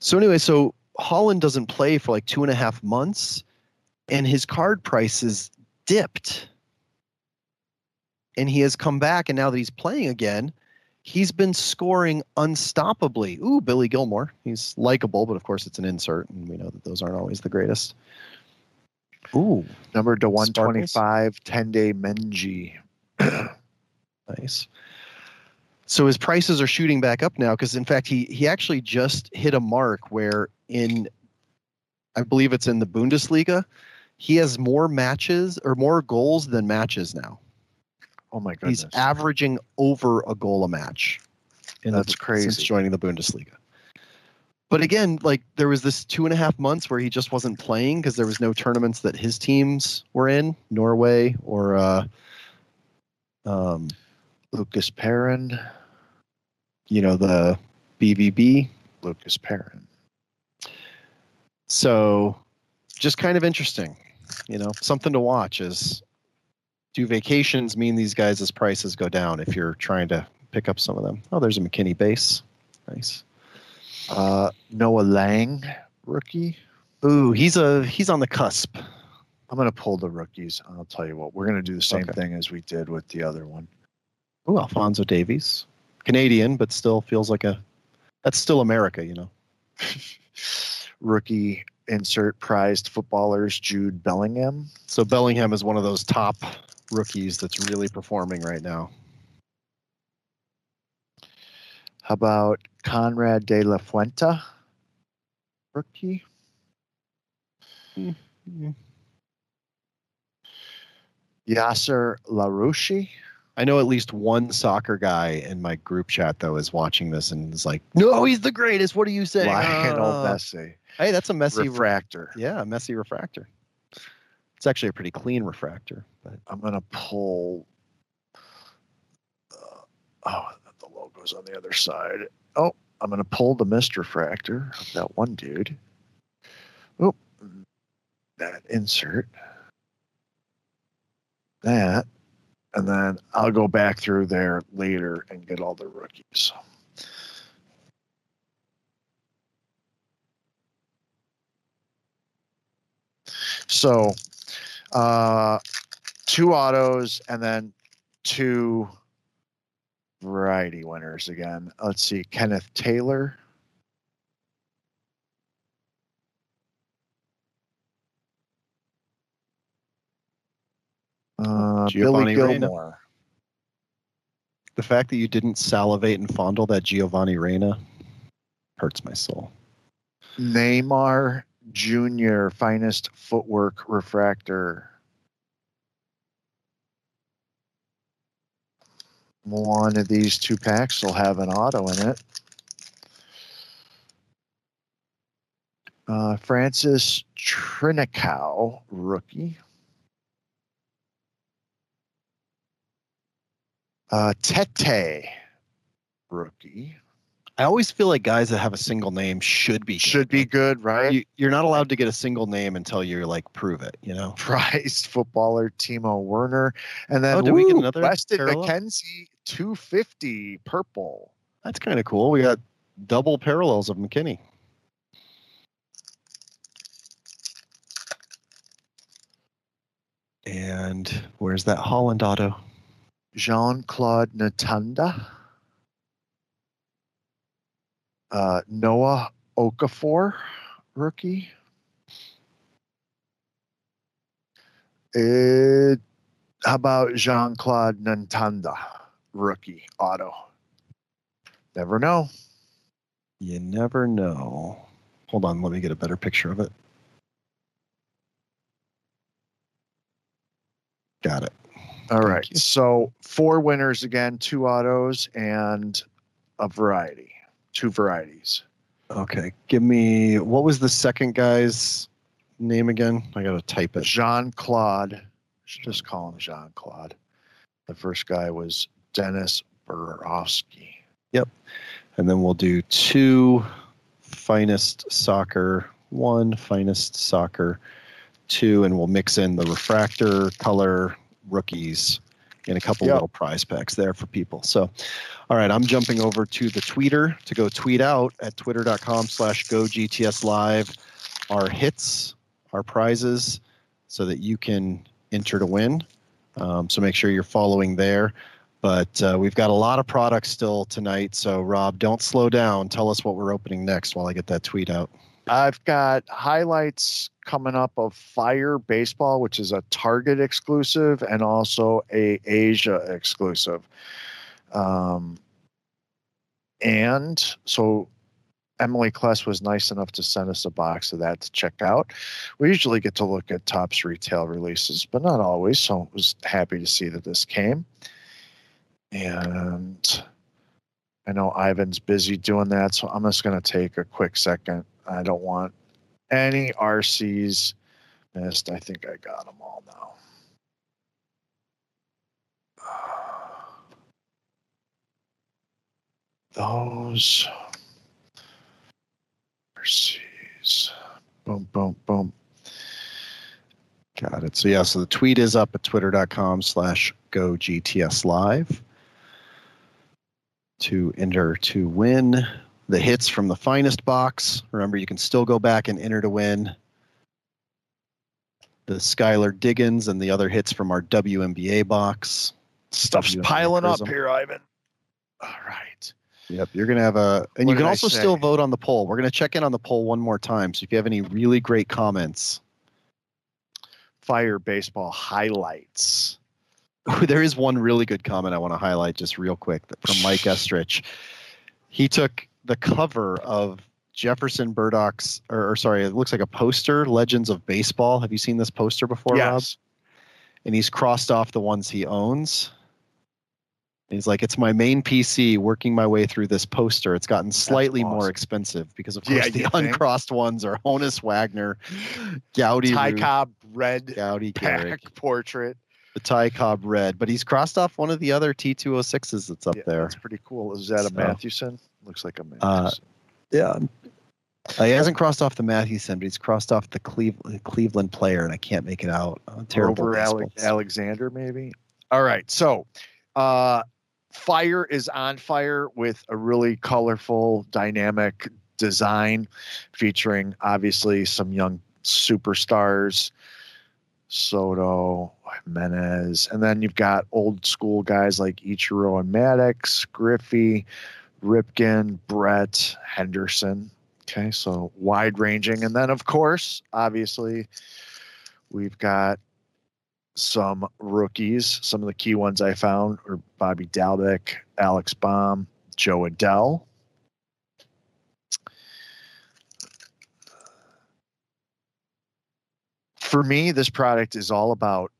So anyway, so Haaland doesn't play for like two and a half months, and his card prices dipped. And he has come back, and now that he's playing again, he's been scoring unstoppably. Ooh, Billy Gilmour. He's likable, but of course it's an insert, and we know that those aren't always the greatest. Ooh, Number to 125, 10 day Menji. Nice. So his prices are shooting back up now because, in fact, he he actually just hit a mark where in, I believe it's in the Bundesliga, he has more matches or more goals than matches now. Oh my goodness. He's averaging over a goal a match. The- That's Since crazy. joining the Bundesliga. But again, like there was this two and a half months where he just wasn't playing because there was no tournaments that his teams were in, Norway or uh, um, Lucas Perrin. you know the BVB. Lucas Perrin. So just kind of interesting, you know, something to watch is do vacations mean these guys' prices go down if you're trying to pick up some of them? Oh, there's a McKennie base. Nice. Uh, Noa Lang, rookie. Ooh, he's a he's on the cusp. I'm going to pull the rookies. I'll tell you what, we're going to do the same Okay. thing as we did with the other one. Ooh, Alphonso Davies. Canadian, but still feels like a that's still America, you know. Rookie insert prized footballers, Jude Bellingham. So Bellingham is one of those top rookies that's really performing right now. How about Konrad de la Fuente? Rookie. Yasser Larouci. I know at least one soccer guy in my group chat though is watching this and is like, "No, he's the greatest. What are you saying?" Lionel Ah." Messi. Hey, that's a messy Refractor. yeah, a messy refractor. It's actually a pretty clean refractor, but I'm gonna pull. Uh, oh, the logo's on the other side. Oh, I'm gonna pull the Mist Refractor of that one dude. Oh, that insert. That, and then I'll go back through there later and get all the rookies. So, uh, two autos and then two variety winners again. Let's see, Kenneth Taylor. Uh, Giovanni Billy Reyna. Gilmore. the fact that you didn't salivate and fondle that Giovanni Reyna hurts my soul. Neymar Jr. Finest Footwork Refractor. One of these two packs will have an auto in it. Uh, Francis Trincão, rookie. Uh, Tete, rookie. I always feel like guys that have a single name should be Should be good, right? You, you're not allowed to get a single name until you're like prove it. You know. Prized footballer Timo Werner, and then Oh, did we get another Weston parallel? McKennie 250 purple. That's kind of cool. We got double parallels of McKennie. And where's that Haaland auto? Jean Claude Natanda. Uh, Noah Okafor, rookie. Uh, how about Jean Claude Natanda, rookie auto? Never know. You never know. Hold on, let me get a better picture of it. Got it. All right. So four winners again, two autos and a variety, two varieties. Okay, give me what was the second guy's name again? I gotta type it. Jean Claude. Just call him Jean Claude. The first guy was Dennis Borkowski. Yep. And then we'll do two finest soccer, one finest soccer, two, and we'll mix in the refractor color rookies and a couple Yep. little prize packs there for people. So, all right, I'm jumping over to the tweeter to go tweet out at twitter.com slash go GTS live our hits, our prizes, so that you can enter to win. Um, so make sure you're following there. But uh, we've got a lot of products still tonight. So, Rob, don't slow down. Tell us what we're opening next while I get that tweet out. I've got highlights coming up of Fire Baseball, which is a Target exclusive and also a Asia exclusive. Um, and so Emily Kless was nice enough to send us a box of that to check out. We usually get to look at Topps retail releases, but not always. So I was happy to see that this came. And I know Ivan's busy doing that, so I'm just going to take a quick second. I don't want any RCs missed. I think I got them all now. Those RCs. Boom, boom, boom. Got it. So, yeah, so the tweet is up at twitter.com slash go GTS live to enter to win the hits from the finest box. Remember, you can still go back and enter to win the Skylar Diggins and the other hits from our WNBA box. Stuff's WNBA piling up here, Ivan. All right. Yep, you're gonna have a, and What you can also still vote on the poll. We're gonna check in on the poll one more time. So if you have any really great comments, Fire baseball highlights. there is one really good comment I want to highlight just real quick from Mike Estrich. He took the cover of Jefferson Burdick's, or, or sorry, it looks like a poster, Legends of Baseball. Have you seen this poster before, Rob? Yes. And he's crossed off the ones he owns. And He's like, it's my main PC working my way through this poster. It's gotten slightly more expensive because, of Yeah, course, the you think? uncrossed ones are Honus Wagner, Goudey, Ty Cobb red Goudey Garrick, portrait. the Ty Cobb red. But he's crossed off one of the other T206s that's up Yeah, there. That's pretty cool. Is that a So- Mathewson? Looks like a Mathewson. Uh, Yeah. Uh, he hasn't crossed off the Mathewson, but he's crossed off the Cleveland, Cleveland player, and I can't make it out. Uh, terrible. Over Ale- Alexander, maybe. All right. So, uh, Fire is on fire with a really colorful, dynamic design featuring obviously some young superstars, Soto, Jimenez, and then you've got old school guys like Ichiro and Maddux, Griffey, Ripken, Brett, Henderson. Okay, so wide ranging. And then, of course, obviously, we've got some rookies. Some of the key ones I found are Bobby Dalbec, Alex Bohm, Jo Adell. For me, this product is all about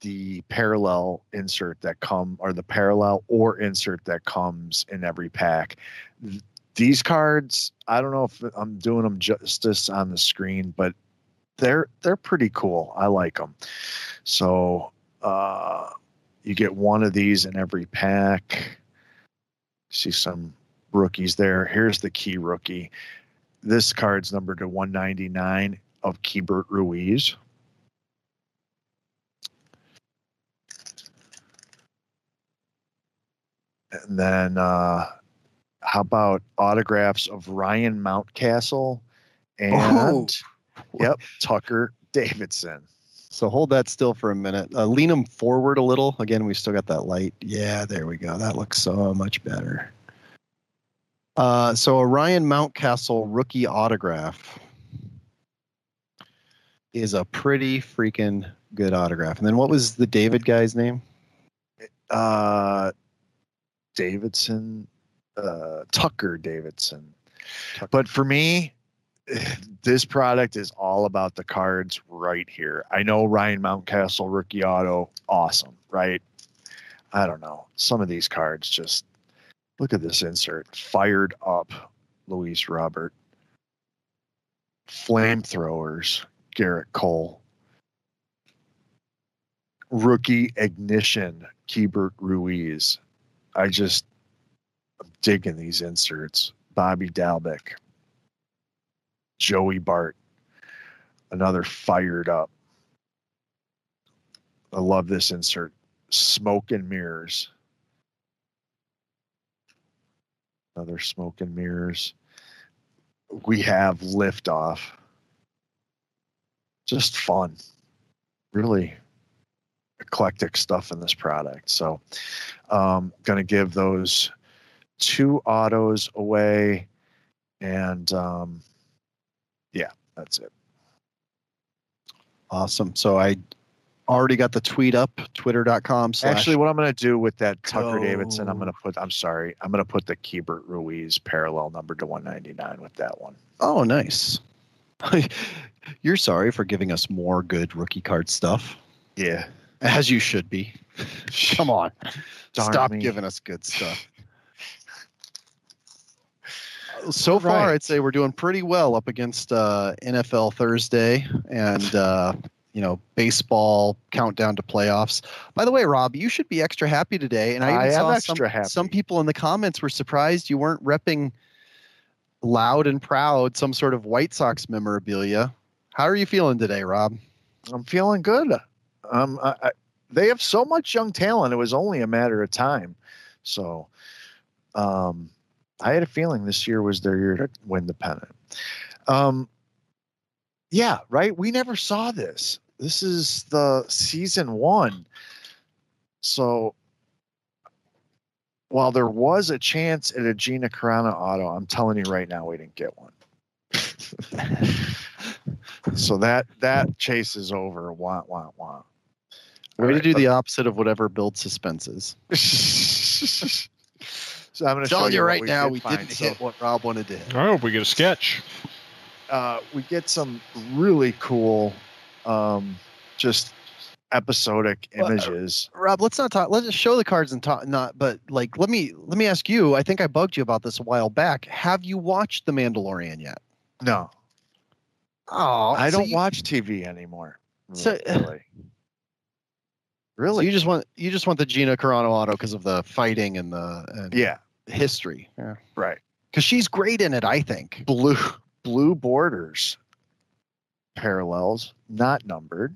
the parallel insert that come or the parallel or insert that comes in every pack. These cards, I don't know if I'm doing them justice on the screen, but they're they're pretty cool. I like them. So uh, you get one of these in every pack. See some rookies there. Here's the key rookie. This card's numbered to 199 of Keibert Ruiz. And then uh, how about autographs of Ryan Mountcastle and Oh. yep, Tucker Davidson. So hold that still for a minute. Uh, lean them forward a little. Again, we still got that light. Yeah, there we go. That looks so much better. Uh, so a Ryan Mountcastle rookie autograph is a pretty freaking good autograph. And then what was the David guy's name? Uh, Davidson, uh, Tucker Davidson. But for me, this product is all about the cards right here. I know Ryan Mountcastle rookie auto, awesome, right? I don't know. Some of these cards just look at this insert. Fired up, Luis Robert. Flamethrowers, Gerrit Cole. Rookie ignition, Keibert Ruiz. I just I'm digging these inserts. Bobby Dalbec, Joey Bart, another fired up. I love this insert. Smoke and mirrors. Another smoke and mirrors. We have liftoff. Just fun. Really eclectic stuff in this product. So um gonna give those two autos away and um yeah that's it Awesome. So I already got the tweet up, twitter.com slash actually what i'm gonna do with that tucker davidson i'm gonna put i'm sorry i'm gonna put the Keibert ruiz parallel number to 199 with that one Oh, nice. You're sorry for giving us more good rookie card stuff. Yeah. As you should be. Come on. Darn Stop me. giving us good stuff. So far, Right. I'd say we're doing pretty well up against uh, NFL Thursday and uh, you know baseball countdown to playoffs. By the way, Rob, you should be extra happy today. And I, I saw some, some people in the comments were surprised you weren't repping loud and proud some sort of White Sox memorabilia. How are you feeling today, Rob? i'm feeling good um I, I, they have so much young talent it was only a matter of time so um i had a feeling this year was their year to win the pennant um yeah right we never saw this this is the season one so while there was a chance at a Gina Carano auto, I'm telling you right now, we didn't get one. so that that chase is over. Wah wah wah. Way to do the opposite of whatever build suspense is. So I'm going to telling you right we now, did we find. didn't So, hit what Rob wanted to hit. I hope we get a sketch. uh, we get some really cool, um, just episodic Well, uh, images. Rob, let's not talk. Let's just show the cards and talk. Not, but like, let me let me ask you. I think I bugged you about this a while back. Have you watched The Mandalorian yet? No, Oh, I so don't you- watch TV anymore. So- really, So really, you just want you just want the Gina Carano auto because of the fighting and the and yeah, history. Yeah, right. because she's great in it. I think. Blue blue borders, parallels, not numbered.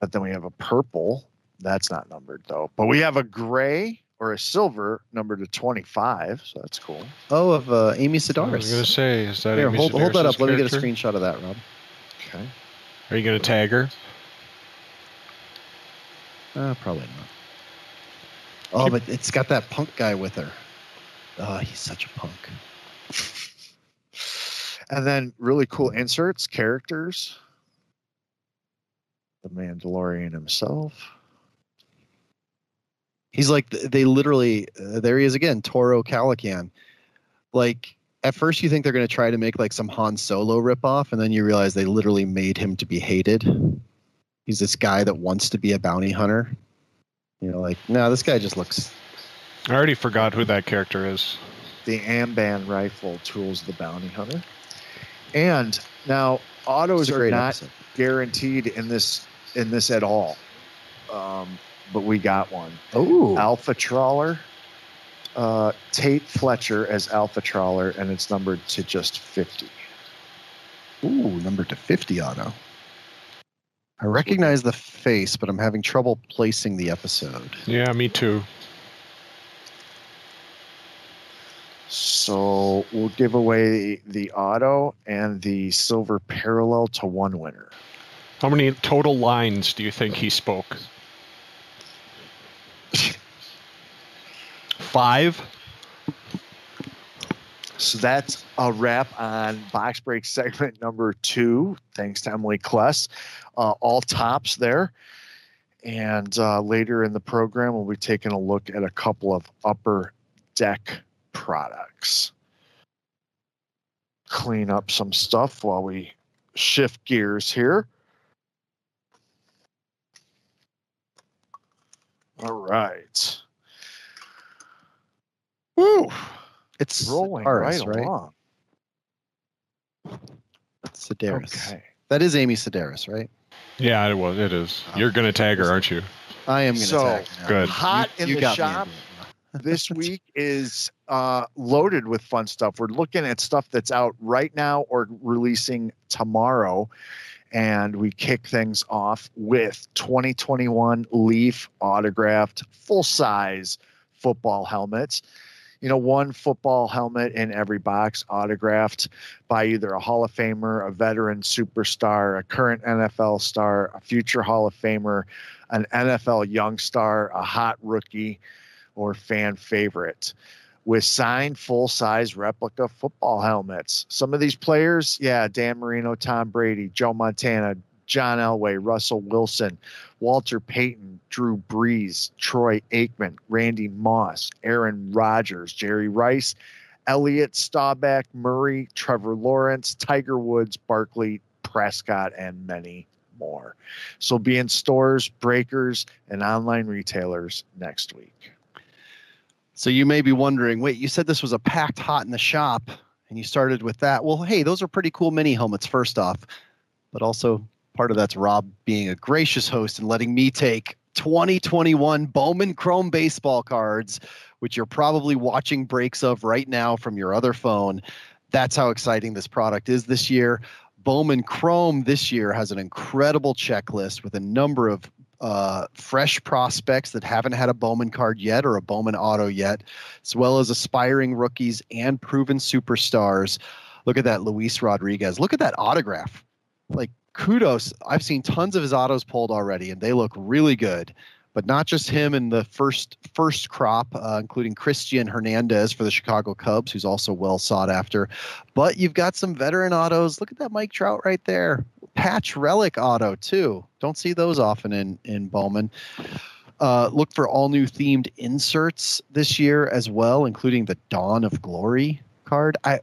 But then we have a purple. That's not numbered though. But we have a gray or a silver numbered to 25. So that's cool. Oh, of uh, Amy I was gonna say, is that Here, Amy hold, hold that Sedaris' up. Let me get a screenshot of that, Rob. Okay. Are you gonna tag her? Uh, probably not. Oh, but it's got that punk guy with her. Oh, he's such a punk. And then really cool inserts, characters. The Mandalorian himself. He's like they literally uh, there he is again, Toro Calican. Like at first you think they're going to try to make like some Han Solo ripoff, and then you realize they literally made him to be hated. He's this guy that wants to be a bounty hunter. You know, like no, this guy just looks I already forgot who that character is. the Amban rifle tools the bounty hunter. And now autos are not episode. guaranteed in this in this at all. Um, but we got one. Oh, Alpha Trawler. Uh, Tait Fletcher as Alpha Trawler, and it's numbered to just 50. Ooh, numbered to 50 auto. I recognize the face, but I'm having trouble placing the episode. Yeah, me too. So we'll give away the auto and the silver parallel to one winner. How many total lines do you think he spoke? Five? So that's a wrap on box break segment number two. Thanks to Emily Kless. Uh, all Topps there. And uh, later in the program, we'll be taking a look at a couple of upper deck products. Clean up some stuff while we shift gears here. All right. Woo! It's rolling Aris, right, right? along. Sedaris. Okay. That is Amy Sedaris, right? Yeah, it was. It is. You're gonna tag her, aren't you? I am going to So, tag her now. Good. Hot You- in you the shop this week is uh, loaded with fun stuff. We're looking at stuff that's out right now or releasing tomorrow. And we kick things off with 2021 Leaf autographed full size football helmets. You know, one football helmet in every box autographed by either a Hall of Famer, a veteran superstar, a current NFL star, a future Hall of Famer, an NFL young star, a hot rookie, or fan favorite with signed full size replica football helmets. Some of these players, yeah, Dan Marino, Tom Brady, Joe Montana, John Elway, Russell Wilson, Walter Payton, Drew Brees, Troy Aikman, Randy Moss, Aaron Rodgers, Jerry Rice, Elliott Staubach, Murray, Trevor Lawrence, Tiger Woods, Barkley, Prescott, and many more. So be in stores, breakers, and online retailers next week. So you may be wondering, wait, you said this was a packed hot in the shop and you started with that. Well, hey, those are pretty cool mini helmets, first off. But also, part of that's Rob being a gracious host and letting me take 2021 Bowman Chrome baseball cards, which you're probably watching breaks of right now from your other phone. That's how exciting this product is this year. Bowman Chrome this year has an incredible checklist with a number of uh, fresh prospects that haven't had a Bowman card yet or a Bowman auto yet, as well as aspiring rookies and proven superstars. Look at that, Luis Rodriguez. Look at that autograph. Like, kudos. I've seen tons of his autos pulled already, and they look really good. But not just him in the first first crop, uh, including Cristian Hernandez for the Chicago Cubs, who's also well sought after. But you've got some veteran autos. Look at that Mike Trout right there. Patch relic auto too. Don't see those often in in Bowman. Uh, look for all new themed inserts this year as well, including the Dawn of Glory card. I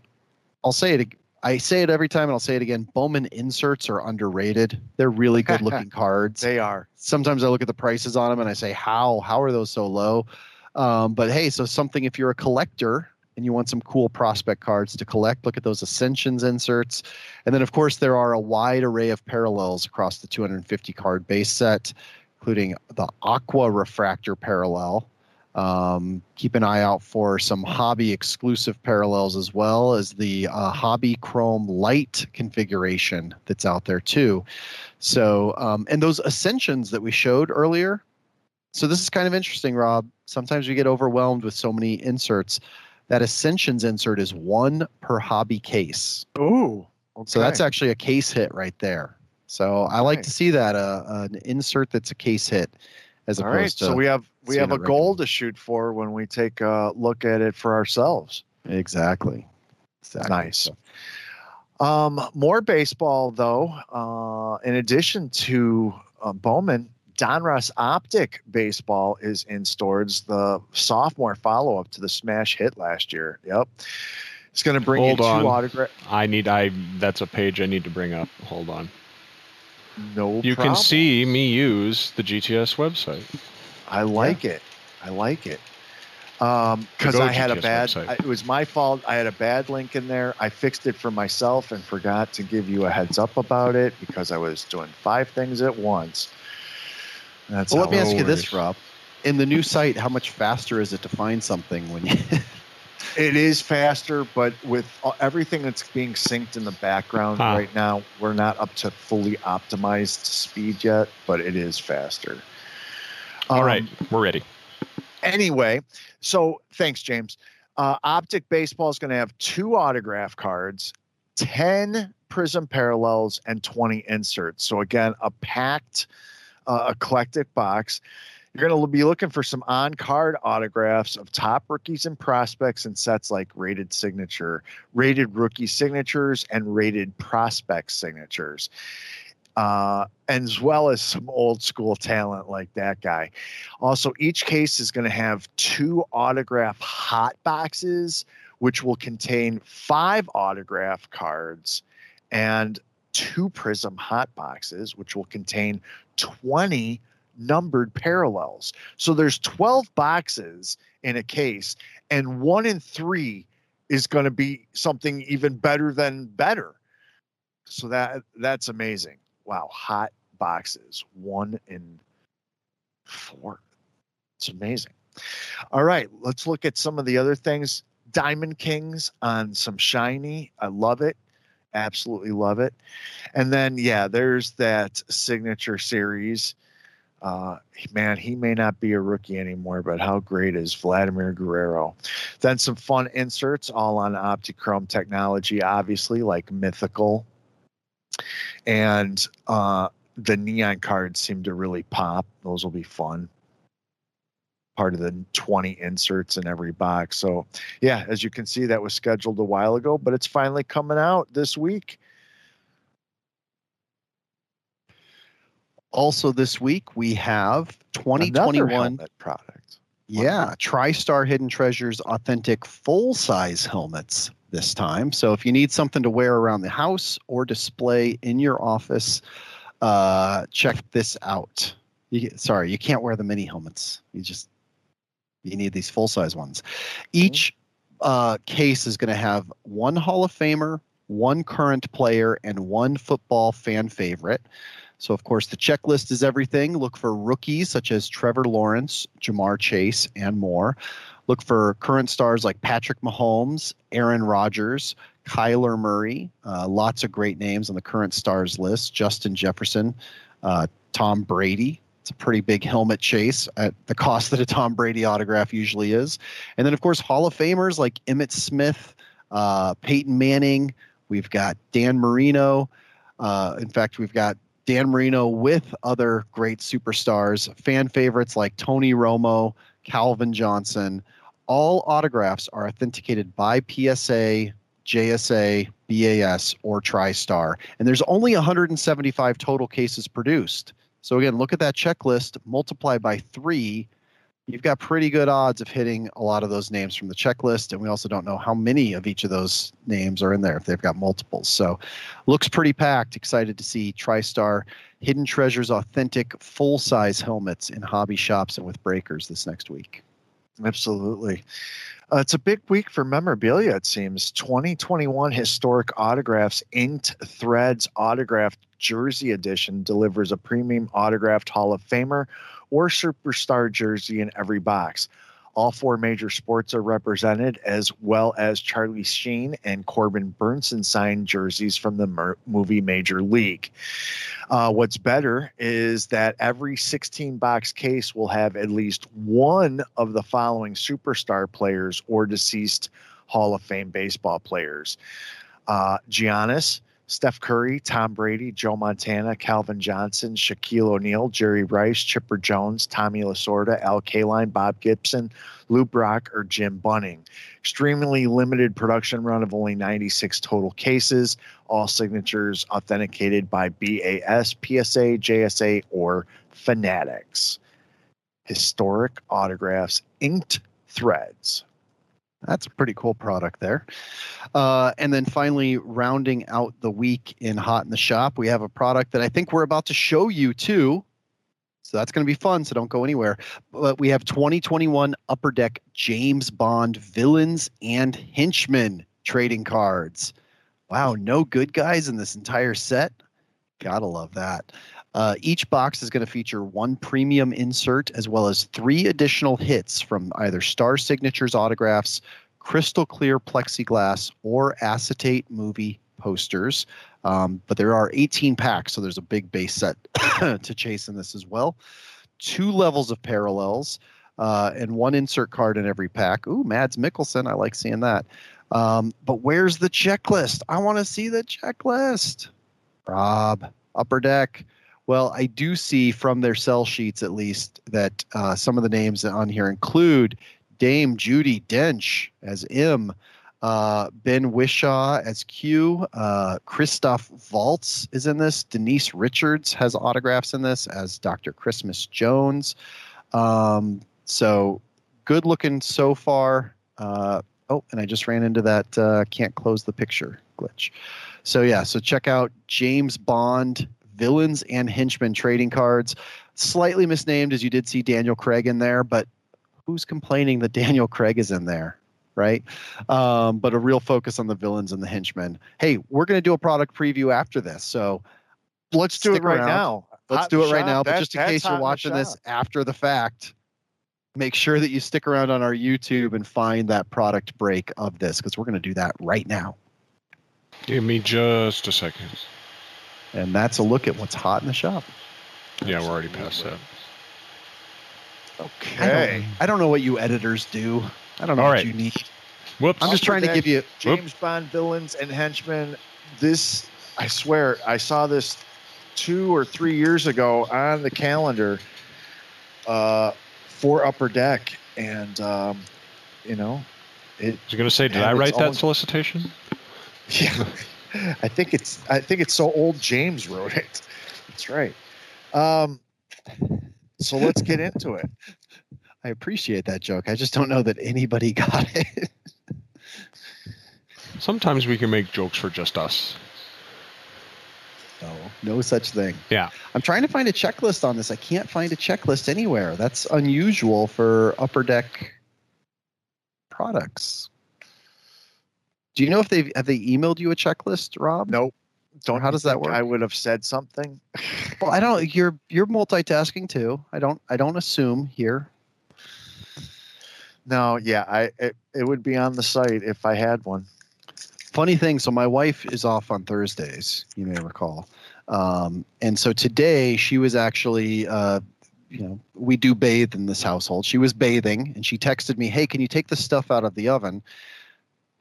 I'll say it. I say it every time, and I'll say it again. Bowman inserts are underrated. They're really good looking cards. They are. Sometimes I look at the prices on them and I say, "How? How are those so low?" Um, but hey, so something if you're a collector and you want some cool prospect cards to collect, look at those Ascensions inserts. And then, of course, there are a wide array of parallels across the 250 card base set, including the Aqua Refractor parallel. Um, keep an eye out for some hobby exclusive parallels as well as the uh, Hobby Chrome Light configuration that's out there too. So, um, and those Ascensions that we showed earlier. So, this is kind of interesting, Rob. Sometimes we get overwhelmed with so many inserts. That Ascensions insert is one per hobby case. Ooh. So that's actually a case hit right there. So I like to see that uh, an insert that's a case hit, as All opposed right. to. So we have we have a goal to shoot for when we take a look at it for ourselves. Exactly. Exactly. Nice. Um, more baseball though. Uh, in addition to uh, Bowman, Donruss Optic baseball is in stores. The sophomore follow up to the smash hit last year. Yep. It's going to bring Hold you two on. autograph. I need. I. That's a page I need to bring up. Hold on. No, You problem. can see me use the GTS website. I like it. I like it. Um, because go I had a bad. I, it was my fault. I had a bad link in there. I fixed it for myself and forgot to give you a heads up about it because I was doing five things at once. That's well, let me ask you this. Rob. In the new site, how much faster is it to find something when you? It is faster, but with everything that's being synced in the background Huh. right now, we're not up to fully optimized speed yet, but it is faster. All Um, right, we're ready. Anyway, so thanks, James. Uh, Optic Baseball is going to have two autograph cards, 10 prism parallels, and 20 inserts. So, again, a packed, uh, eclectic box. You're going to be looking for some on card autographs of top rookies and prospects in sets like rated signature, rated rookie signatures, and rated prospect signatures, uh, as well as some old school talent like that guy. Also, each case is going to have two autograph hot boxes, which will contain five autograph cards and two prism hot boxes, which will contain 20 numbered parallels. So there's 12 boxes in a case, and one in three is going to be something even better than better. So that that's amazing. Wow, hot boxes, one in four. It's amazing. All right, let's look at some of the other things. Diamond Kings on some shiny. I love it. Absolutely love it. And then yeah, there's that signature series. Uh, man, he may not be a rookie anymore, but how great is Vladimir Guerrero? Then some fun inserts, all on Optichrome technology, obviously, like Mythical. And uh, the neon cards seem to really pop. Those will be fun. Part of the 20 inserts in every box. So, yeah, as you can see, that was scheduled a while ago, but it's finally coming out this week. Also, this week we have 2021. helmet product. Yeah, TriStar Hidden Treasures authentic full size helmets this time. So if you need something to wear around the house or display in your office, uh, check this out. You, sorry, you can't wear the mini helmets. You just you need these full size ones. Each uh, case is going to have one Hall of Famer, one current player, and one football fan favorite. So, of course, the checklist is everything. Look for rookies such as Trevor Lawrence, Ja'Marr Chase, and more. Look for current stars like Patrick Mahomes, Aaron Rodgers, Kyler Murray. Uh, lots of great names on the current stars list. Justin Jefferson, uh, Tom Brady. It's a pretty big helmet chase at the cost that a Tom Brady autograph usually is. And then, of course, Hall of Famers like Emmitt Smith, uh, Peyton Manning. We've got Dan Marino. Uh, in fact, we've got Dan Marino with other great superstars, fan favorites like Tony Romo, Calvin Johnson. All autographs are authenticated by PSA, JSA, BAS, or TriStar. And there's only 175 total cases produced. So again, look at that checklist, multiply by three. You've got pretty good odds of hitting a lot of those names from the checklist. And we also don't know how many of each of those names are in there if they've got multiples. So looks pretty packed. Excited to see TriStar Hidden Treasures authentic full size helmets in hobby shops and with breakers this next week. Absolutely. Uh, it's a big week for memorabilia, it seems. 2021 Historic Autographs Inked Threads Autographed Jersey Edition delivers a premium autographed Hall of Famer or superstar jersey in every box. All four major sports are represented, as well as Charlie Sheen and Corbin Bernsen signed jerseys from the mer- movie Major League. Uh, what's better is that every 16 box case will have at least one of the following superstar players or deceased Hall of Fame baseball players uh, Giannis, Steph Curry, Tom Brady, Joe Montana, Calvin Johnson, Shaquille O'Neal, Jerry Rice, Chipper Jones, Tommy Lasorda, Al Kaline, Bob Gibson, Lou Brock, or Jim Bunning. Extremely limited production run of only 96 total cases, all signatures authenticated by BAS, PSA, JSA, or Fanatics. Historic autographs, inked threads. That's a pretty cool product there. Uh, and then finally, rounding out the week in Hot in the Shop, we have a product that I think we're about to show you too. So that's going to be fun. So don't go anywhere. But we have 2021 Upper Deck James Bond villains and henchmen trading cards. Wow, no good guys in this entire set. Gotta love that. Uh, each box is going to feature one premium insert as well as three additional hits from either Star Signatures autographs, crystal clear plexiglass, or acetate movie posters. Um, but there are 18 packs, so there's a big base set to chase in this as well. Two levels of parallels, uh, and one insert card in every pack. Ooh, Mads Mikkelsen. I like seeing that. Um, but where's the checklist? I want to see the checklist. Rob, upper deck. Well, I do see from their sell sheets at least that uh, some of the names on here include Dame Judi Dench as M, uh, Ben Whishaw as Q, uh, Christoph Waltz is in this. Denise Richards has autographs in this as Dr. Christmas Jones. Um, so good looking so far. Uh, oh, and I just ran into that uh, can't close the picture glitch. So yeah, so check out James Bond villains and henchmen trading cards. Slightly misnamed as you did see Daniel Craig in there, but who's complaining that Daniel Craig is in there? Right. Um, but a real focus on the villains and the henchmen. Hey, we're going to do a product preview after this. So let's do it right around. now. Let's Hot do it right shop. now. But That- just in case you're watching this shop. after the fact, make sure that you stick around on our YouTube and find that product break of this because we're going to do that right now. Give me just a second. And that's a look at what's hot in the shop. Yeah, we're already past that. I don't, I don't know what you editors do. I don't know All what right. you need. Whoops. I'm just trying to give you. James Bond villains and henchmen. This, I swear, I saw this two or three years ago on the calendar uh, for Upper Deck, and um, you know, it. I was going to say, did I write that own- solicitation? Yeah, I think it's. I think it's so old. James wrote it. That's right. Um, so let's get into it. I appreciate that joke. I just don't know that anybody got it. Sometimes we can make jokes for just us. No, no such thing. Yeah. I'm trying to find a checklist on this. I can't find a checklist anywhere. That's unusual for upper deck products. Do you know if they've have they emailed you a checklist, Rob? Nope. Don't. how does that work? I would have said something. Well, I don't. You're you're multitasking too. I don't. I don't assume here. No, yeah, I it, it would be on the site if I had one. Funny thing. So my wife is off on Thursdays. You may recall. Um, and so today she was actually. Uh, you know, we do bathe in this household. She was bathing and she texted me, Hey, can you take the stuff out of the oven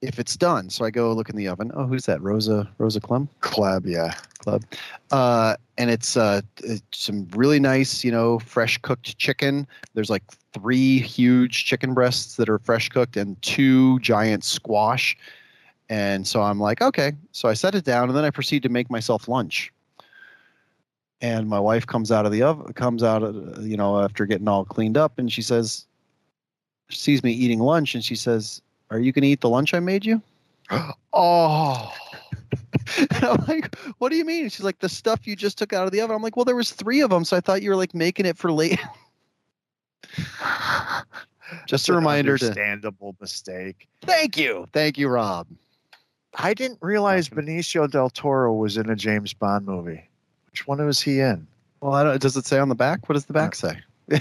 if it's done? So I go look in the oven. Oh, who's that? Rosa, Rosa Clem? Club, yeah. Club. Uh, and it's, uh, it's some really nice, you know, fresh cooked chicken. There's like three huge chicken breasts that are fresh cooked and two giant squash. And so I'm like, okay. So I set it down and then I proceed to make myself lunch and my wife comes out of the oven comes out of, you know after getting all cleaned up and she says sees me eating lunch and she says are you going to eat the lunch i made you? Oh. And i'm like what do you mean? She's like the stuff you just took out of the oven. I'm like well there was three of them so i thought you were like making it for late. Just a reminder to understandable mistake. thank you. Thank you rob. I didn't realize Benicio del Toro was in a James Bond movie. Which one was he in? well I don't, does it say on the back? What does the back uh, say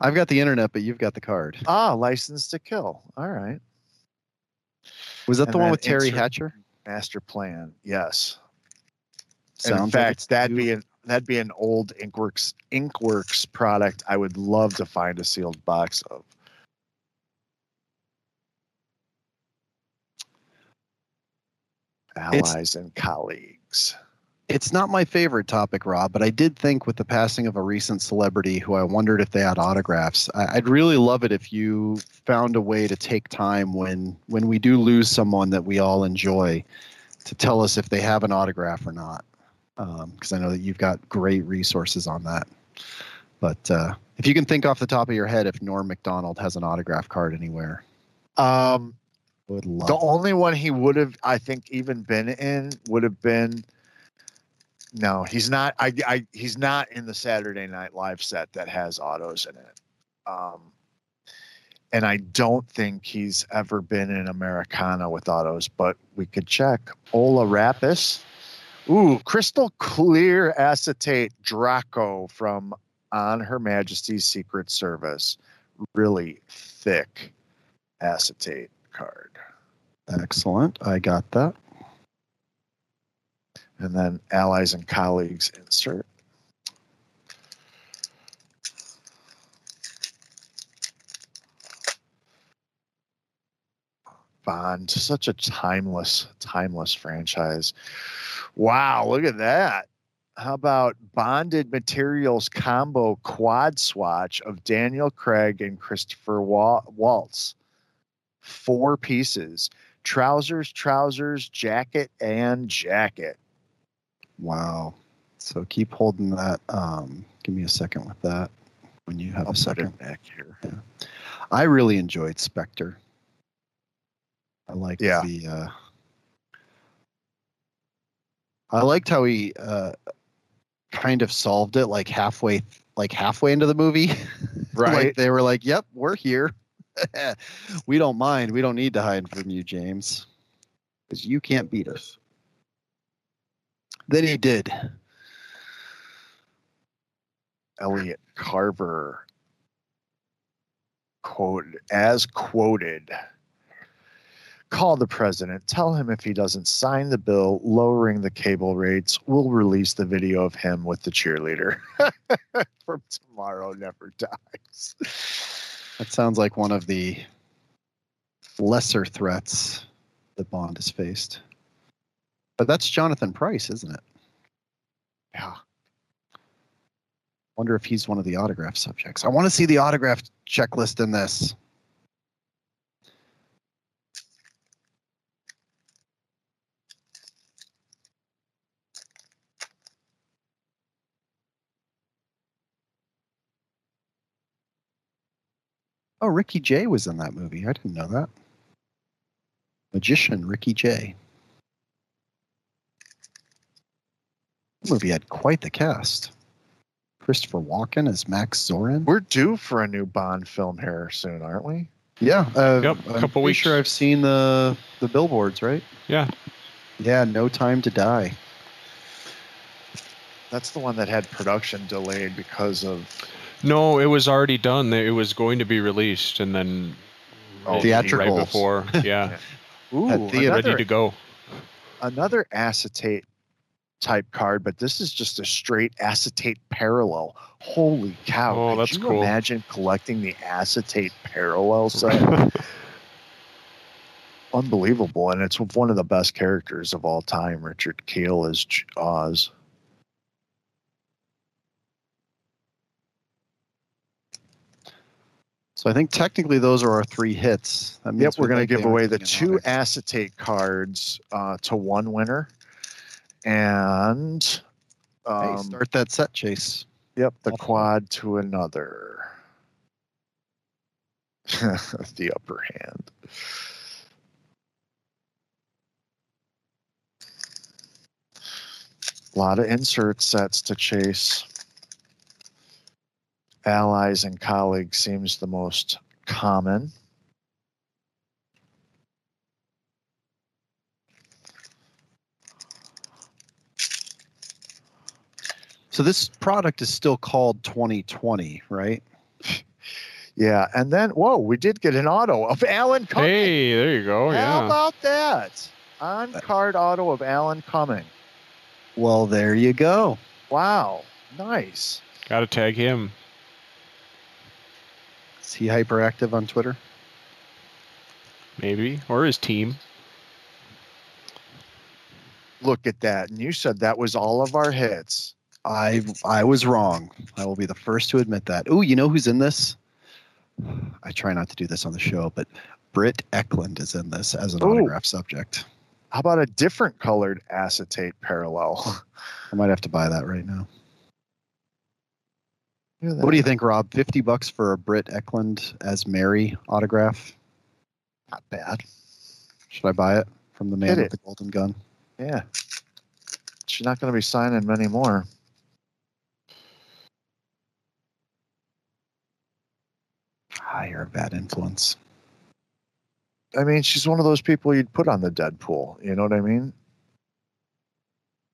i've got the internet but you've got the card Ah, License to Kill. All right. was that And the one with teri hatcher Master Plan. Yes. Sounds in fact, it's that'd be an that'd be an old Inkworks Inkworks product. I would love to find a sealed box of. Allies and colleagues. It's not my favorite topic, Rob, but I did think with the passing of a recent celebrity who I wondered if they had autographs. I'd really love it if you found a way to take time when when we do lose someone that we all enjoy to tell us if they have an autograph or not. Because I know that you've got great resources on that. But uh, if you can think off the top of your head if Norm Macdonald has an autograph card anywhere, Um, would love. the only one he would have, I think, even been in would have been No, he's not. I, I he's not in the Saturday Night Live set that has autos in it. Um, and I don't think he's ever been in Americana with autos, but we could check. Ola Rapace. Ooh, crystal clear acetate Draco from On Her Majesty's Secret Service. Really thick acetate card. Excellent. I got that. And then allies and colleagues insert. Bond, such a timeless, timeless franchise. Wow, look at that. How about bonded materials combo quad swatch of Daniel Craig and Christopher Waltz? Four pieces trousers, trousers, jacket, and jacket. Wow. So keep holding that. Um, give me a second with that when you have I'll a second. back here. Yeah. I really enjoyed Spectre. I liked Yeah. the. Uh, I liked how he uh, kind of solved it, like halfway, like halfway into the movie. Right. like they were like, "Yep, we're here. we don't mind. We don't need to hide from you, James, because you can't beat us." Then he did. Elliot Carver quote as quoted call the president tell him if he doesn't sign the bill lowering the cable rates we'll release the video of him with the cheerleader from tomorrow never dies That sounds like one of the lesser threats that Bond has faced. But that's Jonathan Pryce, isn't it? yeah Wonder if he's one of the autograph subjects. I want to see the autograph checklist in this. Oh, Ricky Jay was in that movie. I didn't know that. Magician Ricky Jay. That movie had quite the cast. Christopher Walken as Max Zorin. we're due for a new bond film here soon aren't we Yeah, uh, Yep, I'm couple weeks. sure I've seen the the billboards, right? Yeah. Yeah, No Time to Die. that's the one that had production delayed because of No, it was already done. It was going to be released, and then Oh, right before, yeah, ooh, At theater. ready to go. another acetate type card, but this is just a straight acetate parallel. Holy cow! Oh, Could that's you cool. imagine collecting the acetate parallel set? Unbelievable, and it's one of the best characters of all time. Richard Kiel as Oz. So I think technically those are our three hits. That means Yep, we're going to give away the Arctic two acetate cards uh, to one winner, and Hey, um, start that set, Chase. Yep, the Awesome. quad to another. the upper hand. A lot of insert sets to chase. Allies and colleagues seems the most common. So this product is still called 2020, right? Yeah, and then whoa, we did get an auto of Alan Cumming. Hey, there you go. How Yeah. about that? On uh, card auto of Alan Cumming. Well, there you go. Wow, nice. Got to tag him. Is he hyperactive on Twitter? Maybe. Or his team. Look at that. And you said that was all of our hits. I I was wrong. I will be the first to admit that. Oh, you know who's in this? I try not to do this on the show, but Britt Ekland is in this as an Ooh. autograph subject. How about a different colored acetate parallel? I might have to buy that right now. What do you think, Rob? Fifty bucks for a Britt Ekland as Mary autograph? Not bad. Should I buy it from the man Hit with it. the golden gun? Yeah. She's not going to be signing many more. Higher bad influence. I mean, she's one of those people you'd put on the Deadpool. You know what I mean?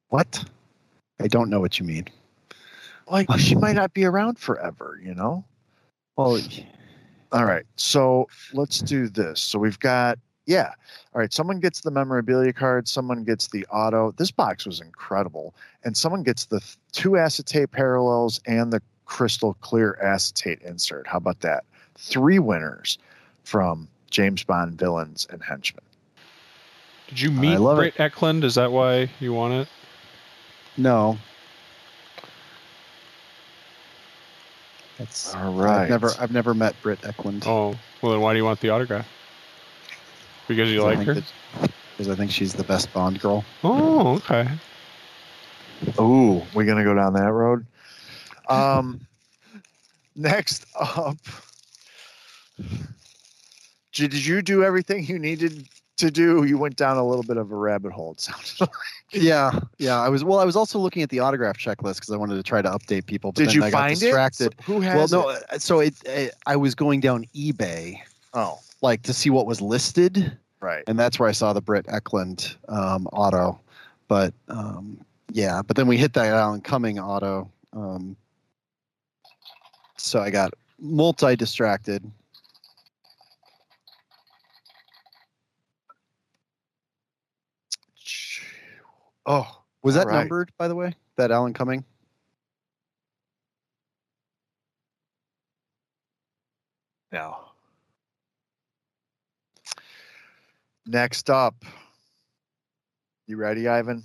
What? I don't know what you mean. Like she might not be around forever. You know? Well, All right. So let's do this. So we've got, yeah. All right. Someone gets the memorabilia card. Someone gets the auto. This box was incredible. And someone gets the th- two acetate parallels and the crystal clear acetate insert. How about that? Three winners from James Bond villains and henchmen. Did you meet love Britt Ekland? Is that why you want it? no. That's All right. I've never I've never met Britt Ekland. Oh, well then why do you want the autograph? Because you like her? Because I think she's the best Bond girl. Oh, okay. Ooh, we're gonna go down that road. Um, next up, did you do everything you needed to do? You went down a little bit of a rabbit hole. It sounded like. Yeah, yeah. I was well. I was also looking at the autograph checklist because I wanted to try to update people. But Did then you I got find it? distracted. So who well, has no. it? uh, So it, it, I was going down eBay, Oh, like to see what was listed, right. and that's where I saw the Britt Ekland um, auto. But um, yeah, but then we hit that Alan Cumming auto. Um, so I got multi distracted. Oh, Was that right. numbered, by the way? That Alan Cumming? No. Next up, you ready, Ivan?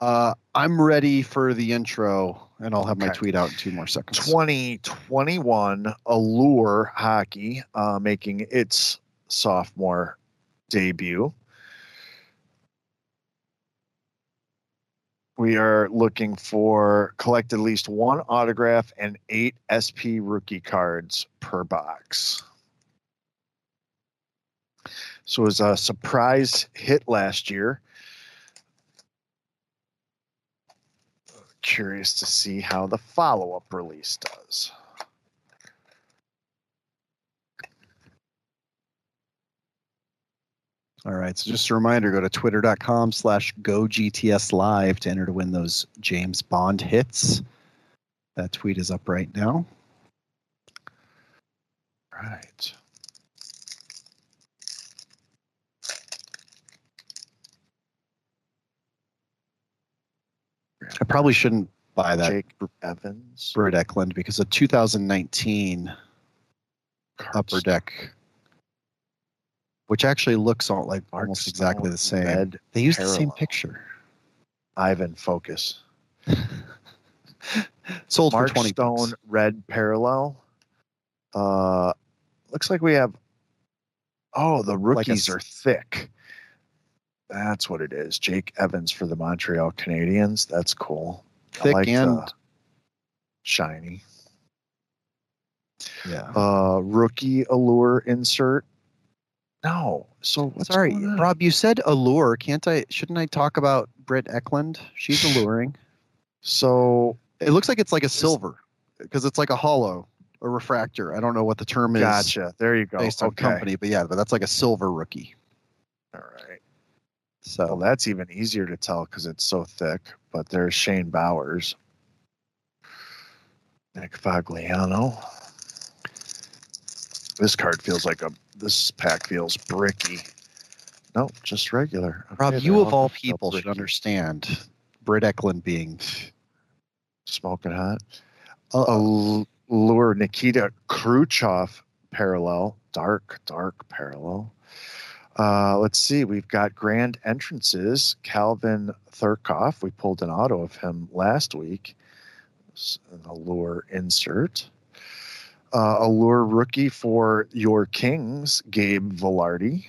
Uh, I'm ready for the intro, and I'll have my tweet out in two more seconds. 2021 Allure Hockey uh, making its sophomore debut. We are looking for collect at least one autograph and eight SP rookie cards per box. So it was a surprise hit last year. Curious to see how the follow up release does. All right. So just a reminder, go to twitter.com slash go GTS live to enter to win those James Bond hits. That tweet is up right now. Right. I probably shouldn't buy that Jake Evans. Britt Ekland because the 2019 upper deck, which actually looks all like almost exactly the same. Red They used the same picture. Ivan, focus. Sold Mark for 20 Stone bucks. red parallel. Uh, looks like we have. Oh, the Like a rookies are thick. That's what it is. Jake Evans for the Montreal Canadiens. That's cool. Thick like and the shiny. yeah. Uh, rookie allure insert. No. So what's Sorry? Rob. You said allure. Can't I? Shouldn't I talk about Britt Ekland? She's alluring. So It looks like it's like a silver because it's like a hollow, a refractor. I don't know what the term is gotcha. There you go. based on company, but yeah, but that's like a silver rookie. All right. So Well, that's even easier to tell because it's so thick. But there's Shane Bowers, Nick Fagliano. This card feels like a. This pack feels bricky. No, just regular. Rob, Okay, you of all people should understand Britt Ekland being Smoking hot. A lure Nikita Khrushchev parallel, dark, dark parallel. Uh, let's see. We've got grand entrances. Calvin Thürkauf. We pulled an auto of him last week. An Allure insert. Uh, Allure rookie for your Kings, Gabe Vilardi.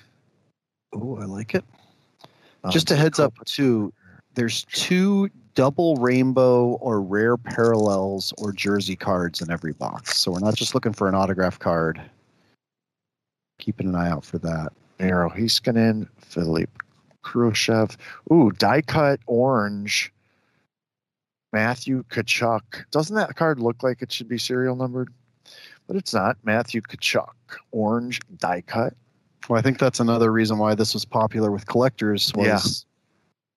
Oh, I like it. Um, Just a heads up too. There's two double rainbow or rare parallels or jersey cards in every box. So we're not just looking for an autograph card. Keeping an eye out for that. Miro Heiskanen, Philipp Kurashev. Ooh, die cut orange. Matthew Tkachuk. Doesn't that card look like it should be serial numbered? But it's not. Matthew Tkachuk. Orange die cut. Well, I think that's another reason why this was popular with collectors was,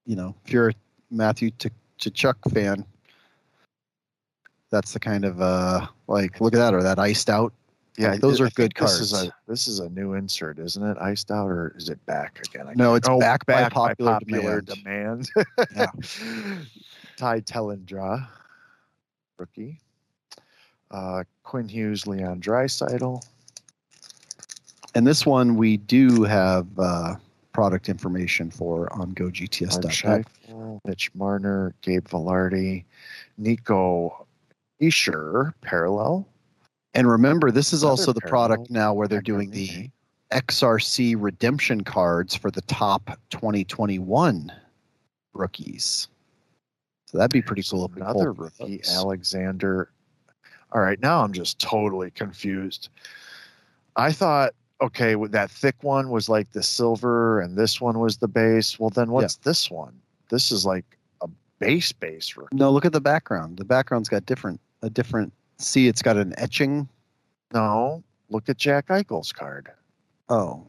you know, if you're a Matthew T- Chuck fan, that's the kind of uh like look at that or that iced out. Yeah, Like, those I are good think This is cards. a this is a new insert, isn't it? Iced out or is it back again? I No, it's oh, back by popular demand. Yeah. Ty Dellandrea, rookie. Uh, Quinn Hughes, Leon Draisaitl. And this one we do have uh, product information for on GoGTS.net. Mitch Marner, Gabe Vilardi, Nico Hischier, parallel. And remember, this is Another also the parallel. product now where they're doing the XRC redemption cards for the top 2021 rookies. So that'd be pretty cool if we Another rookie. Alexander. All right, now I'm just totally confused. I thought, okay, that thick one was like the silver, and this one was the base. Well, then what's this one? This is like a base base rookie. No, look at the background. The background's got different a different. See, it's got an etching. No, look at Jack Eichel's card. Oh,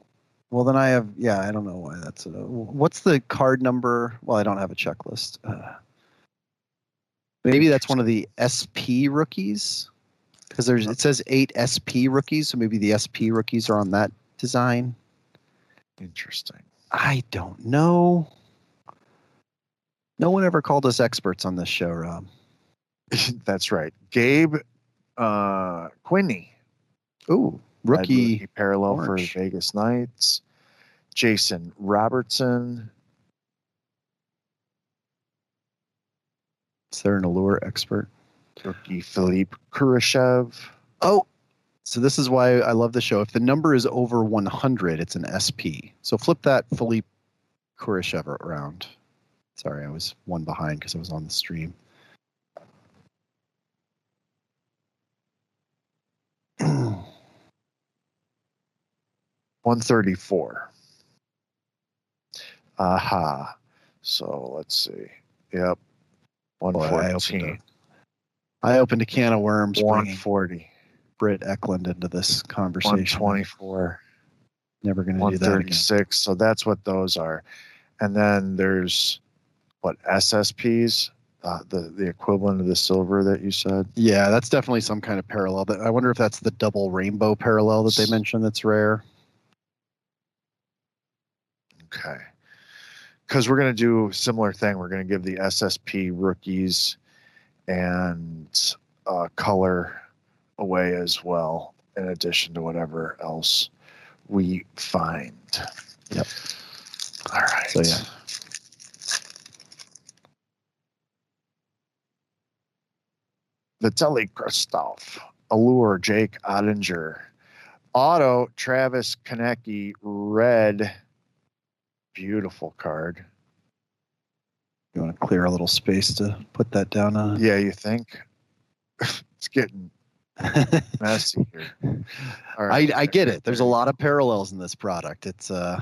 well then I have. Yeah, I don't know why that's. A, what's the card number? Well, I don't have a checklist. Uh, maybe that's one of the SP rookies because there's it says eight SP rookies, so maybe the SP rookies are on that design. Interesting. I don't know. No one ever called us experts on this show, Rob. That's right. Gabe uh, Quinney. Ooh, Red rookie parallel orange. for Vegas Knights. Jason Robertson. Is there an allure expert? Rookie Philipp Kurashev. Oh, so this is why I love the show. If the number is over 100, it's an SP. So flip that Philipp Kurashev around. Sorry, I was one behind because I was on the stream. 134. Aha. So let's see. Yep. Boy, I opened, 114. a, I opened a can of worms 140. Britt Ekland into this conversation. 124. Never going to do that again. 136. So that's what those are. And then there's what SSPs, uh, the the equivalent of the silver that you said. Yeah, that's definitely some kind of parallel. That I wonder if that's the double rainbow parallel that they mentioned that's rare. Okay. Because we're going to do a similar thing. We're going to give the SSP rookies and uh, color away as well, in addition to whatever else we find. Yep. All right. So yeah. Vitaly Kristov, Allure, Jake Oettinger, Auto, Travis Konecny, Red. Beautiful card. You want to clear a little space to put that down on? Yeah, you think? it's getting messy here. All I, I get it. There's a lot of parallels in this product. It's uh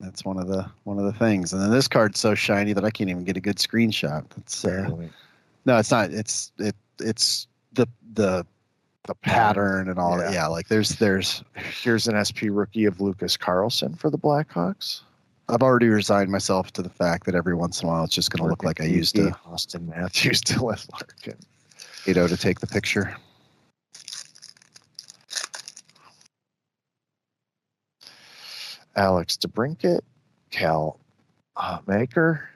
that's one of the one of the things. And then this card's so shiny that I can't even get a good screenshot. That's uh, no, it's not. It's it it's the the the pattern and all that. Yeah. Yeah, like there's there's Here's an SP rookie of Lucas Carlson for the Blackhawks. I've already resigned myself to the fact that every once in a while it's just going to look like I used a Auston Matthews, to Dylan Larkin. you know to take the picture. Alex DeBrincat, Cal uh, Makar,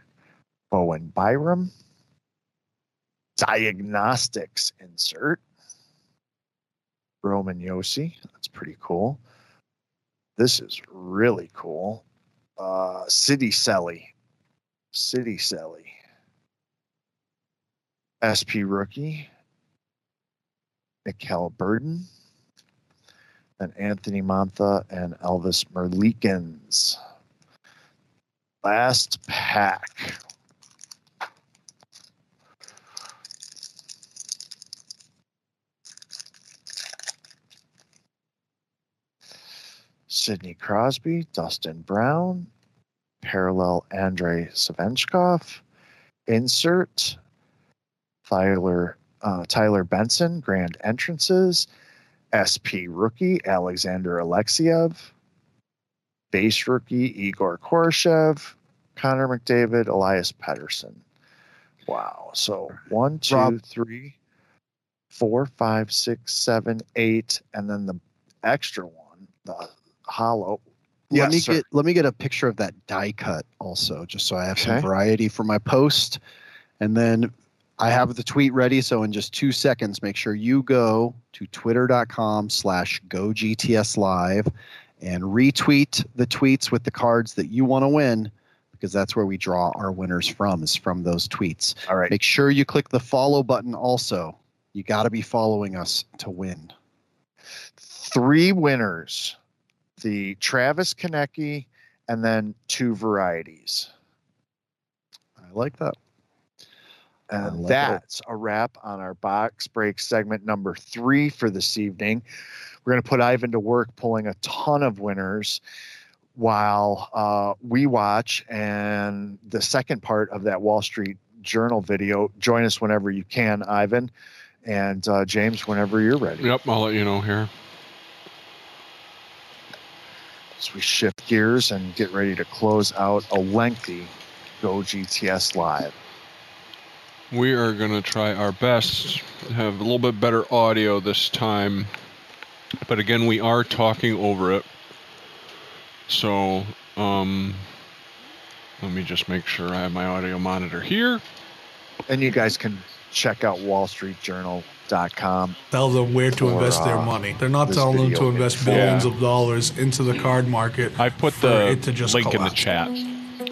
Bowen Byram, Diagnostics insert, Roman Josi. That's pretty cool. This is really cool. Uh, City Selly, City Selly, SP rookie, Mikel Burden and Anthony Mantha and Elvis Merzlikins. Last pack. Sidney Crosby, Dustin Brown, parallel Andrei Svechnikov. Insert Tyler uh, Tyler Benson, grand entrances. SP rookie Alexander Alexeyev. Base rookie Igor Korshev. Connor McDavid, Elias Pettersson. Wow. So one, two, Rob. three, four, five, six, seven, eight, and then the extra one, the hollow. Let Yes, me sir. get let me get a picture of that die cut also, just so I have some variety for my post. And then I have the tweet ready. So in just two seconds, make sure you go to twitter.com slash go GTS live and retweet the tweets with the cards that you want to win because that's where we draw our winners from is from those tweets. All right. Make sure you click the follow button also. You got to be following us to win. three winners the Travis Konecny and then two varieties. I like that. And like it. that's a wrap on our box break segment number three for this evening. We're going to put Ivan to work pulling a ton of winners while uh, we watch. And the second part of that Wall Street Journal video, join us whenever you can, Ivan. And uh, James, whenever you're ready. Yep, I'll let you know here. As we shift gears and get ready to close out a lengthy Go GTS Live. We are going to try our best to have a little bit better audio this time. But again, we are talking over it. So, um, let me just make sure I have my audio monitor here. And you guys can check out wallstreetjournal.com. Tell them where to For, invest their uh, money. They're not telling them to invest full. billions Yeah. of dollars into the card market. I put the it to just link in the collapse. chat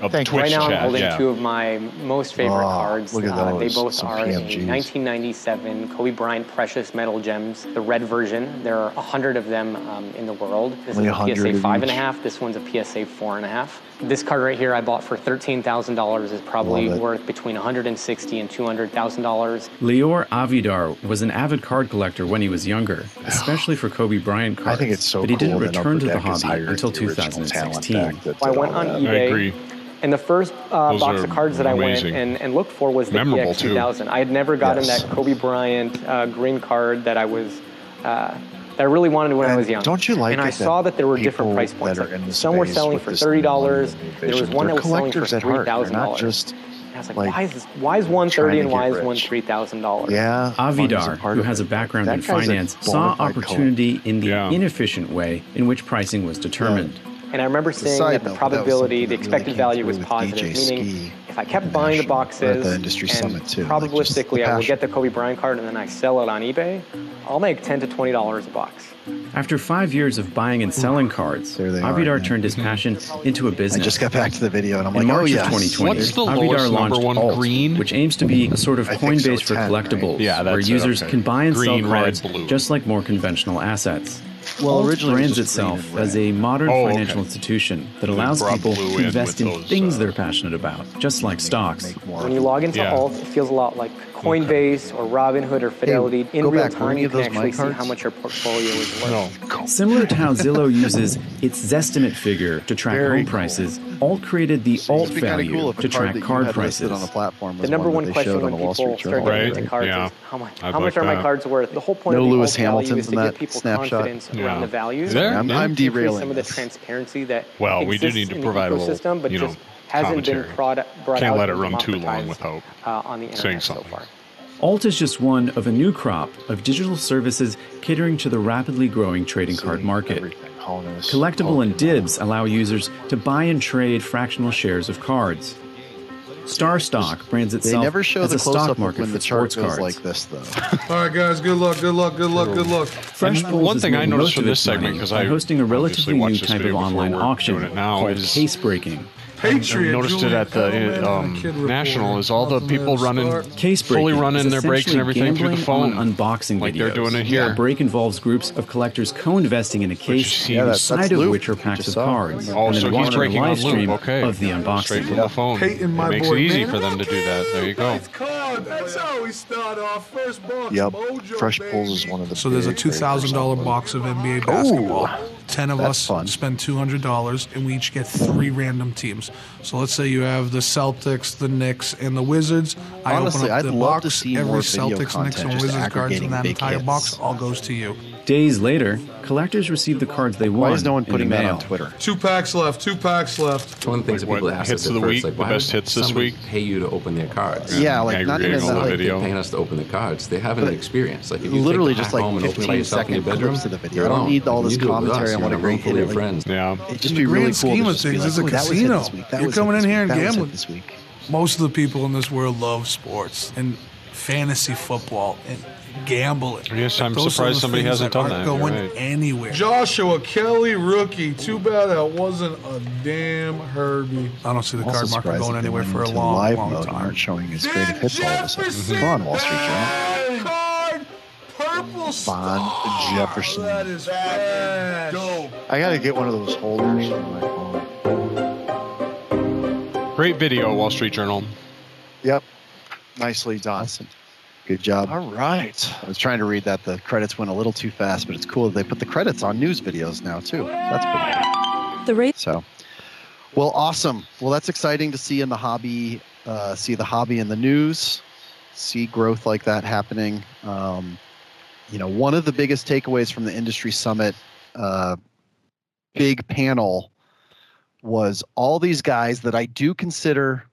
of Thank you. Twitch right now, chat. I'm holding yeah. two of my most favorite Oh, cards. look at Uh, they both some are a 1997 Kobe Bryant Precious Metal Gems, the red version. There are 100 of them um, in the world. This Only is a PSA of five and a half. This one's a PSA four and a half. This card right here, I bought for $13,000. is probably worth between 160 and 200,000 dollars. Leore Avidar was an avid card collector when he was younger, especially for Kobe Bryant cards. I think it's so but he didn't return to the Upper Deck is hobby until the original talent 2016. I did went all on that. eBay. Agree. And the first uh, box of cards that I went and, and looked for was the Memorable, PX too. 2000. I had never gotten Yes. that Kobe Bryant uh, green card that I was uh, that I really wanted when I was young. don't you like And I it that saw that there were different price points. Like, some were selling for thirty dollars. There was one that was selling for collectors at three heart. They're thousand not dollars. just I was like, like, why is this, why is one trying and why get is one three thousand dollars? yeah. money's a Avidar, who has a background in guy's a finance, saw fide opportunity in the Yeah. inefficient way in which pricing was determined. And I remember a seeing that the note, that probability, something the expected value was positive, DJ meaning Ski if I kept buying the National, or at boxes the industry and summit, too, like, the probabilistically I will get the Kobe Bryant card and then I sell it on eBay, I'll make ten to twenty dollars a box. After five years of buying and selling cards, There they are, Avidar turned his passion into a business. I just got back to the video and I'm In like, oh March yes. of 2020, What's the Avidar launched one Alt, green? which aims to be a sort of I think so, Coinbase for 10, right? collectibles, Yeah, where it, users okay. can buy and Green, sell cards blue. just like more conventional assets. Well, originally it brands just itself as a modern Oh, okay. financial institution that allows people to invest in those, things uh, they're passionate about, just like stocks. When you log into Yeah. Alt, it feels a lot like Coinbase or Robinhood or Fidelity. In real back, time, you can actually see how much your portfolio is worth. No. Similar to how Zillow uses its Zestimate figure to track Very home cool. prices, Alt created the Alt It'd be kinda value cool to card track card prices. on the platform The number one one question showed on when Wall people Street start Journal. getting Right, into cards yeah. is how much, how much like are my cards worth? The whole point No of the Lewis Alt value Hamiltons is to in give that people snapshot. confidence Yeah. around the values. There? I'm- I'm increase derailing some of the this. transparency that Well, we do exists need to in the provide a little, ecosystem, but just hasn't been commentary. brought, brought Can't out let it run too long democratized, without uh, on the saying internet so something. far. Alt is just one of a new crop of digital services catering to the rapidly growing trading card market. Everything. Collectible and Dibs allow users to buy and trade fractional shares of cards. Star Stock brands They never show as the a stock up market when for the chart sports goes cards. like this though. All right, guys. Good luck. Good luck. Good luck. Good luck. Fresh And one has thing I made noticed most from of this segment, money 'cause by I hosting a relatively new type of online auction doing it now, called is- case breaking. Patriot. I noticed it at the um, National. Is all the people running. Case breaking fully running their breaks and everything through the phone, on unboxing like videos. they're doing it here. The break involves groups of collectors co-investing in a case, seems- Yeah, that's- each that's side of Luke which are packs of cards, Oh, and so then he's watching a breaking live stream. Okay. of the Straight unboxing. from the phone. Peyton, it makes it easy man. for them to do that. There you go. Nice. That's how we start off. First box. Yep. Mojo, Fresh baby. Pulls is one of the So there's a two thousand dollar box of NBA basketball. 10 of That's us spend $200 and we each get three random teams. So let's say you have the Celtics, the Knicks, and the Wizards. I Honestly, open up I'd the love to box. see Every Celtics, Knicks, and Wizards cards in that entire hits. box all goes to you. Days later, collectors received the cards they wanted. Why won. is no one putting the that mail. on Twitter? Two packs left. Two packs left. One of the things Like that people what, ask hits us of the first, week, like, the best hits this week? Pay you to open their cards. Yeah, like not even that, like, video. They're paying us to open the cards. They have an But experience. Like if you literally just like home and open 15 yourself in your bedroom, clips of the video. you're I don't need all this you do it with commentary us, on you're what a in a room great hit of it- friends. Yeah. It'd just be really grand cool scheme of things, like, it's a "Ooh, that was hit casino. this week. That You're coming in here and That was hit gambling. this week. Most of the people in this world love sports and fantasy football and gambling. Yes, I'm Those surprised somebody hasn't that done aren't that. Going right. anywhere. Joshua Kelly, rookie. Too bad that wasn't a damn Herbie. I don't see the I'm card market going anywhere for a long, live long mode time. aren't showing his great hits all of a sudden. Come on, Wall Street Journal. Card, purple Bond Jefferson. That is fresh. Dope. I got to get one of those holders for my phone. Great video, Wall Street Journal. Yep. Nicely done. Awesome. Good job. All right. I was trying to read that the credits went a little too fast, but it's cool that they put the credits on news videos now too. That's pretty cool. The rate. So, well, awesome. Well, that's exciting to see in the hobby, uh, see the hobby in the news, see growth like that happening. Um, you know, one of the biggest takeaways from the industry summit, uh, big panel, was all these guys that I do consider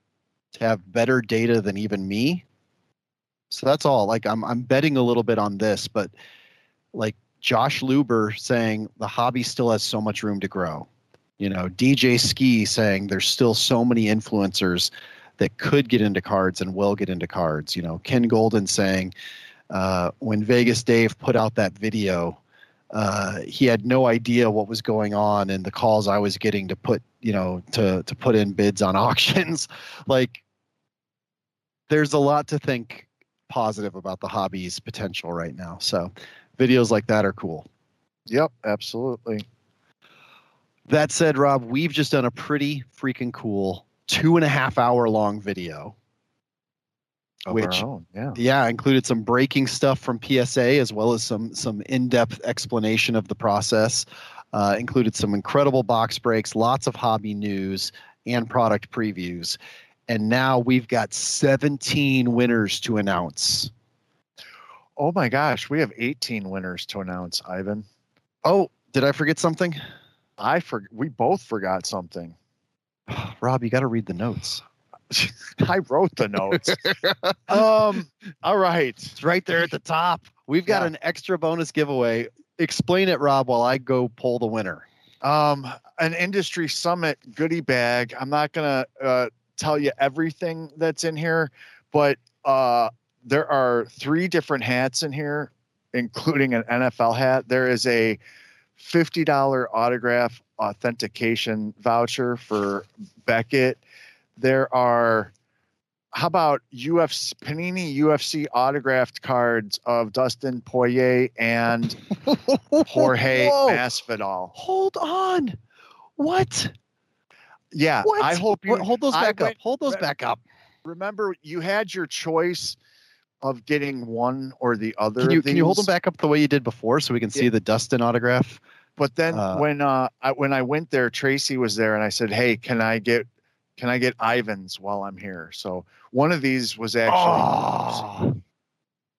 to have better data than even me. So that's all. Like I'm I'm betting a little bit on this, but like Josh Luber saying the hobby still has so much room to grow. You know, DJ Ski saying there's still so many influencers that could get into cards and will get into cards. You know, Ken Goldin saying uh, when Vegas Dave put out that video, uh, he had no idea what was going on and the calls I was getting to put, you know, to to put in bids on auctions. like, there's a lot to think positive about the hobby's potential right now. So, videos like that are cool. Yep, absolutely. That said, Rob, we've just done a pretty freaking cool two and a half hour long video. Of Which- own, yeah. Yeah, included some breaking stuff from PSA as well as some some in-depth explanation of the process. Uh, included some incredible box breaks, lots of hobby news, and product previews. And now we've got 17 winners to announce. Oh my gosh, we have 18 winners to announce, Ivan. Oh, did I forget something? I for we both forgot something. Rob, you got to read the notes. I wrote the notes. um, all right. It's right there at the top. We've got Yeah. an extra bonus giveaway. Explain it, Rob, while I go pull the winner. Um, an industry summit goodie bag. I'm not gonna uh, tell you everything that's in here, but uh, there are three different hats in here, including an NFL hat. There is a fifty dollar autograph authentication voucher for Beckett. There are how about UFC Panini UFC autographed cards of Dustin Poirier and Jorge Whoa. Masvidal. Hold on. What? Yeah, What? I hope you hold those back up. Hold those back up. Remember, you had your choice of getting one or the other. Can you can you hold them back up the way you did before so we can see Yeah. the Dustin autograph? But then Uh, when uh I, when I went there, Tracy was there, and I said, "Hey, can I get can I get Ivan's while I'm here?" So one of these was actually. Oh.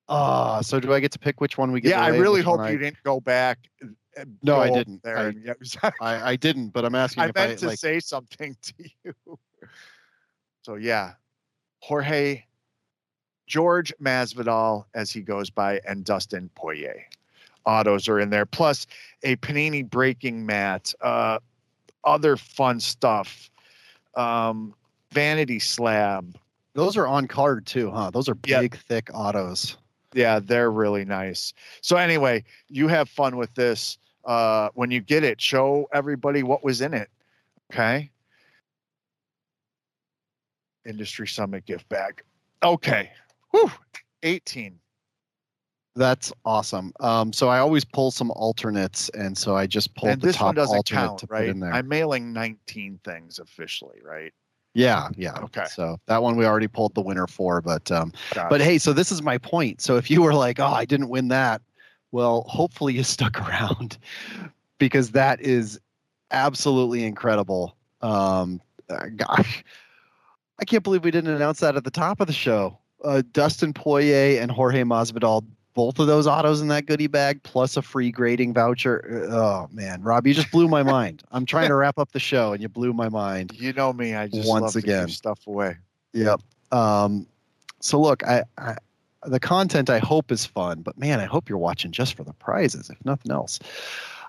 Uh, so do I get to pick which one we get? yeah, I really hope I- you didn't go back. And No, I didn't. There I- yeah, I, I didn't, but I'm asking I meant I to like. say something to you. So yeah, Jorge, George Masvidal, as he goes by, and Dustin Poirier. Autos are in there, plus a Panini breaking mat, uh, other fun stuff, um, vanity slab. Those are on card too, huh? Those are big, thick autos. Yeah, they're really nice. So anyway, you have fun with this. Uh, when you get it, show everybody what was in it. Okay. Industry Summit gift bag. Okay. Whew. 18. That's awesome. Um, so I always pull some alternates, and so I just pulled and the this top one doesn't alternate count, to put right? in there. I'm mailing 19 things officially, right? Yeah, yeah. Okay. So that one we already pulled the winner for, but um, Got but it. hey, so this is my point. So if you were like, oh, I didn't win that, well, hopefully you stuck around because that is absolutely incredible. Um, gosh, I can't believe we didn't announce that at the top of the show. Uh, Dustin Poirier and Jorge Masvidal, both of those autos in that goodie bag, plus a free grading voucher. Uh, Oh man, Rob, you just blew my mind. I'm trying to wrap up the show, and you blew my mind. You know me. I just Once again. stuff away. Yep. Um, so look, I, I the content I hope is fun, but man, I hope you're watching just for the prizes, if nothing else.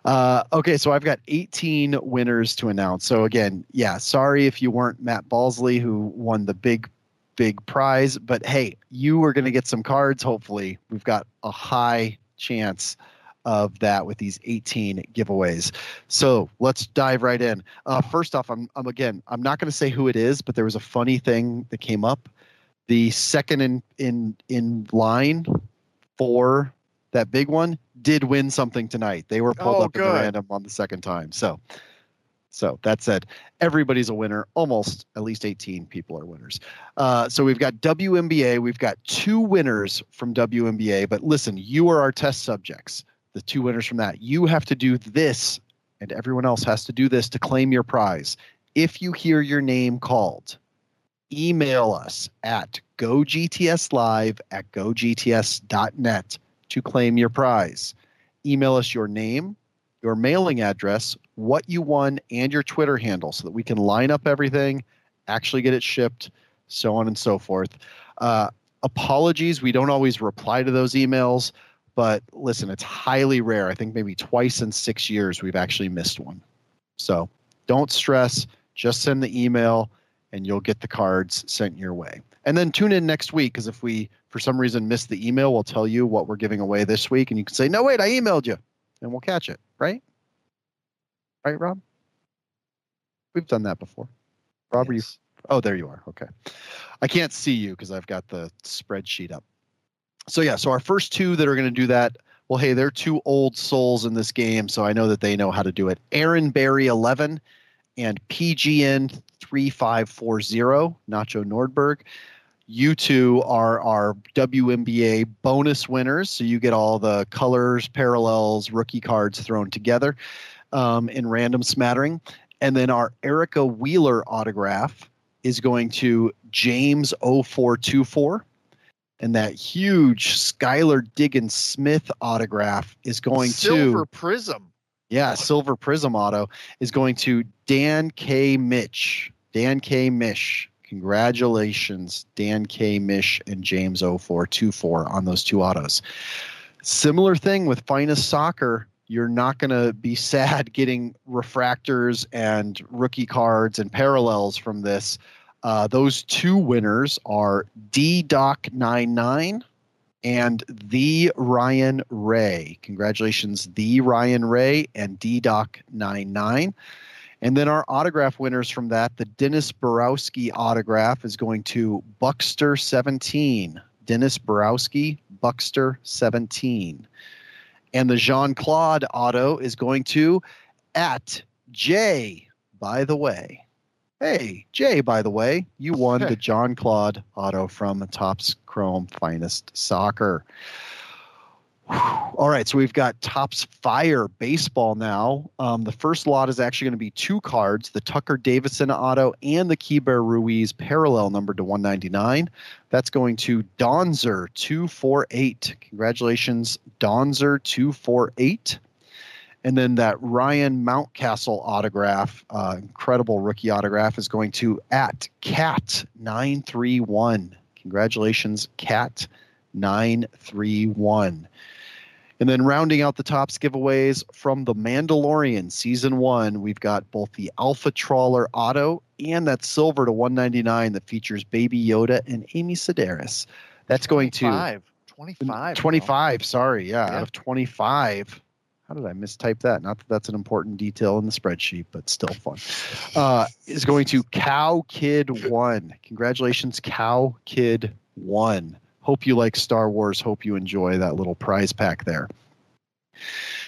Uh, okay, so I've got 18 winners to announce. So again, yeah, sorry if you weren't Matt Balsley who won the big, big prize, but hey, you are going to get some cards. Hopefully, we've got a high chance of that with these 18 giveaways. So let's dive right in. Uh, first off, I'm, I'm again, I'm not going to say who it is, but there was a funny thing that came up. The second in in in line for that big one did win something tonight. They were pulled Oh, up at the random on the second time. So, so that said, everybody's a winner. Almost at least 18 people are winners. Uh, so we've got WNBA. We've got two winners from WNBA. But listen, you are our test subjects. The two winners from that. You have to do this, and everyone else has to do this to claim your prize. If you hear your name called, email us at gogtslive at gogts.net to claim your prize. Email us your name, your mailing address, what you won, and your Twitter handle so that we can line up everything, actually get it shipped, so on and so forth. Uh, apologies, we don't always reply to those emails, but listen, it's highly rare. I think maybe twice in six years we've actually missed one. So don't stress, just send the email and you'll get the cards sent your way. And then tune in next week because if we, for some reason, miss the email, we'll tell you what we're giving away this week. And you can say, no, wait, I emailed you. And we'll catch it, right? Right, Rob? We've done that before. Rob, are you? Oh, there you are. Okay. I can't see you because I've got the spreadsheet up. So, yeah, so our first two that are going to do that, well, hey, they're two old souls in this game. So I know that they know how to do it. Aaron Barry 11 and PGN 3540, Nacho Nordberg. You two are our WNBA bonus winners. So you get all the colors, parallels, rookie cards thrown together um, in random smattering. And then our Erica Wheeler autograph is going to James 0424. And that huge Skylar Diggins Smith autograph is going Silver to Silver Prism. yeah, Silver Prism Auto is going to Dan K. Mitch. Dan K. Mish. Congratulations, Dan K. Mish and James 0424 on those two autos. Similar thing with Finest Soccer. You're not going to be sad getting refractors and rookie cards and parallels from this. Uh, those two winners are D Doc 99 and the Ryan Ray. Congratulations, the Ryan Ray and D Doc 99. And then our autograph winners from that, the Dennis Borkowski autograph is going to Buckster 17. Dennis Borkowski, Buckster 17. And the Jean Claude auto is going to at Jay, by the way. Hey, Jay, by the way, you won the John Claude auto from Topps Chrome Finest Soccer. All right, so we've got Topps Fire Baseball now. Um, the first lot is actually going to be two cards the Tucker Davidson auto and the Keibert Ruiz parallel number to 199. That's going to Donzer 248. Congratulations, Donzer 248. And then that Ryan Mountcastle autograph, uh, incredible rookie autograph, is going to at Cat 931. Congratulations, Cat 931. And then rounding out the Topps giveaways from The Mandalorian Season 1, we've got both the Alpha Trawler Auto and that silver to 199 that features Baby Yoda and Amy Sedaris. That's going to 25. 25. 25, sorry. Yeah, Yeah. out of 25. How did I mistype that? Not that that's an important detail in the spreadsheet, but still fun. Uh, is going to Cow Kid 1. Congratulations, Cow Kid 1. Hope you like Star Wars. Hope you enjoy that little prize pack there.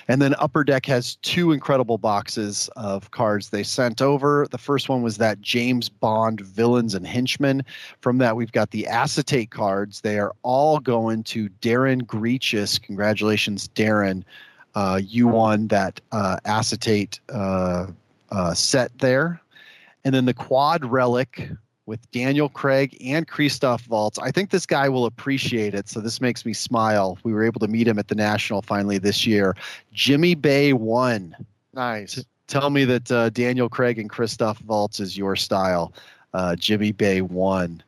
And then Upper Deck has two incredible boxes of cards they sent over. The first one was that James Bond Villains and Henchmen. From that, we've got the acetate cards. They are all going to Darren Greachus. Congratulations, Darren. Uh, you won that uh, acetate uh, uh, set there. And then the quad relic with Daniel Craig and Christoph Waltz. I think this guy will appreciate it. So this makes me smile. We were able to meet him at the National finally this year. Jimmy Bay won. Nice. Tell me that uh, Daniel Craig and Christoph Waltz is your style. Uh, Jimmy Bay won.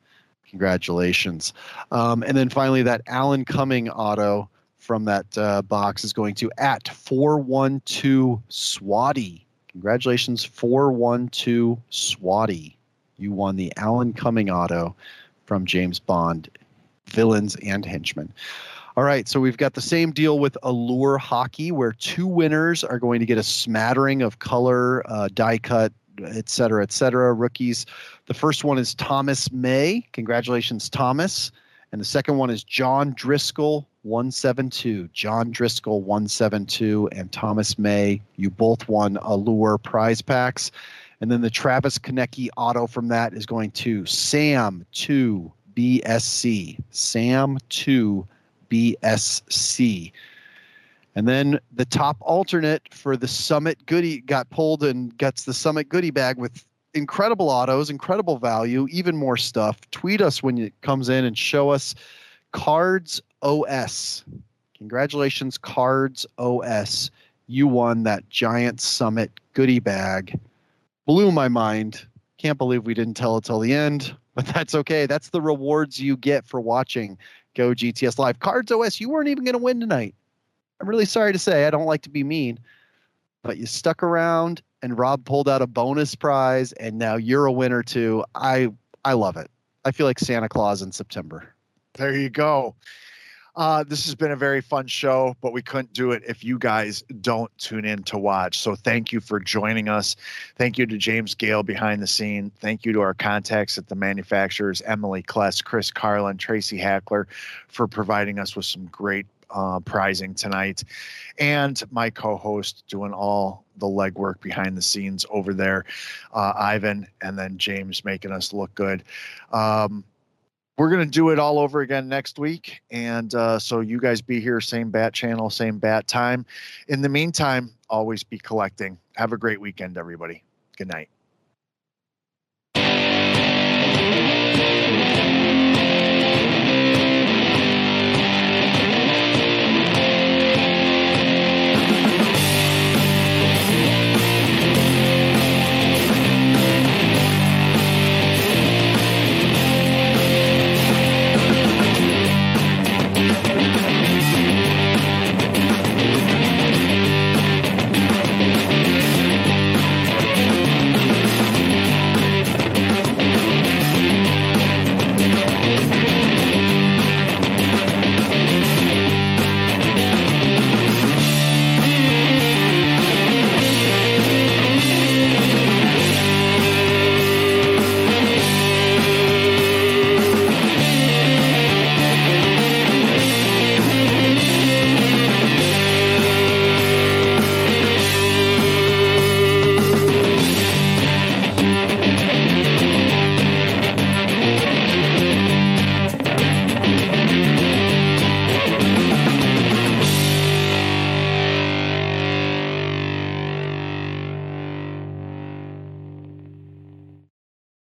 Congratulations. Um, and then finally, that Alan Cumming auto from that uh, box is going to at 412 Swati. Congratulations, 412 Swatty. You won the Alan Cumming auto from James Bond, villains and henchmen. All right, so we've got the same deal with Allure Hockey, where two winners are going to get a smattering of color, uh, die cut, et cetera, et cetera, rookies. The first one is Thomas May. Congratulations, Thomas. And the second one is John Driscoll, 172. John Driscoll, 172, and Thomas May. You both won Allure prize packs. And then the Travis Konecny auto from that is going to Sam 2 BSC. Sam 2 BSC. And then the top alternate for the Summit Goodie got pulled and gets the Summit Goodie bag with incredible autos, incredible value, even more stuff. Tweet us when it comes in and show us Cards OS. Congratulations, Cards OS. You won that giant Summit Goodie bag. Blew my mind. Can't believe we didn't tell it till the end, but that's okay. That's the rewards you get for watching Go GTS Live. Cards OS, you weren't even going to win tonight. I'm really sorry to say, I don't like to be mean, but you stuck around and Rob pulled out a bonus prize and now you're a winner too. I I love it. I feel like Santa Claus in September. There you go. Uh, this has been a very fun show, but we couldn't do it if you guys don't tune in to watch. So thank you for joining us. Thank you to James Gale behind the scene. Thank you to our contacts at the manufacturers, Emily Kless, Chris Carlin, Tracy Hackler, for providing us with some great uh, prizing tonight, and my co-host doing all the legwork behind the scenes over there, uh, Ivan, and then James making us look good. Um, we're going to do it all over again next week. And uh, so you guys be here, same bat channel, same bat time. In the meantime, always be collecting. Have a great weekend, everybody. Good night.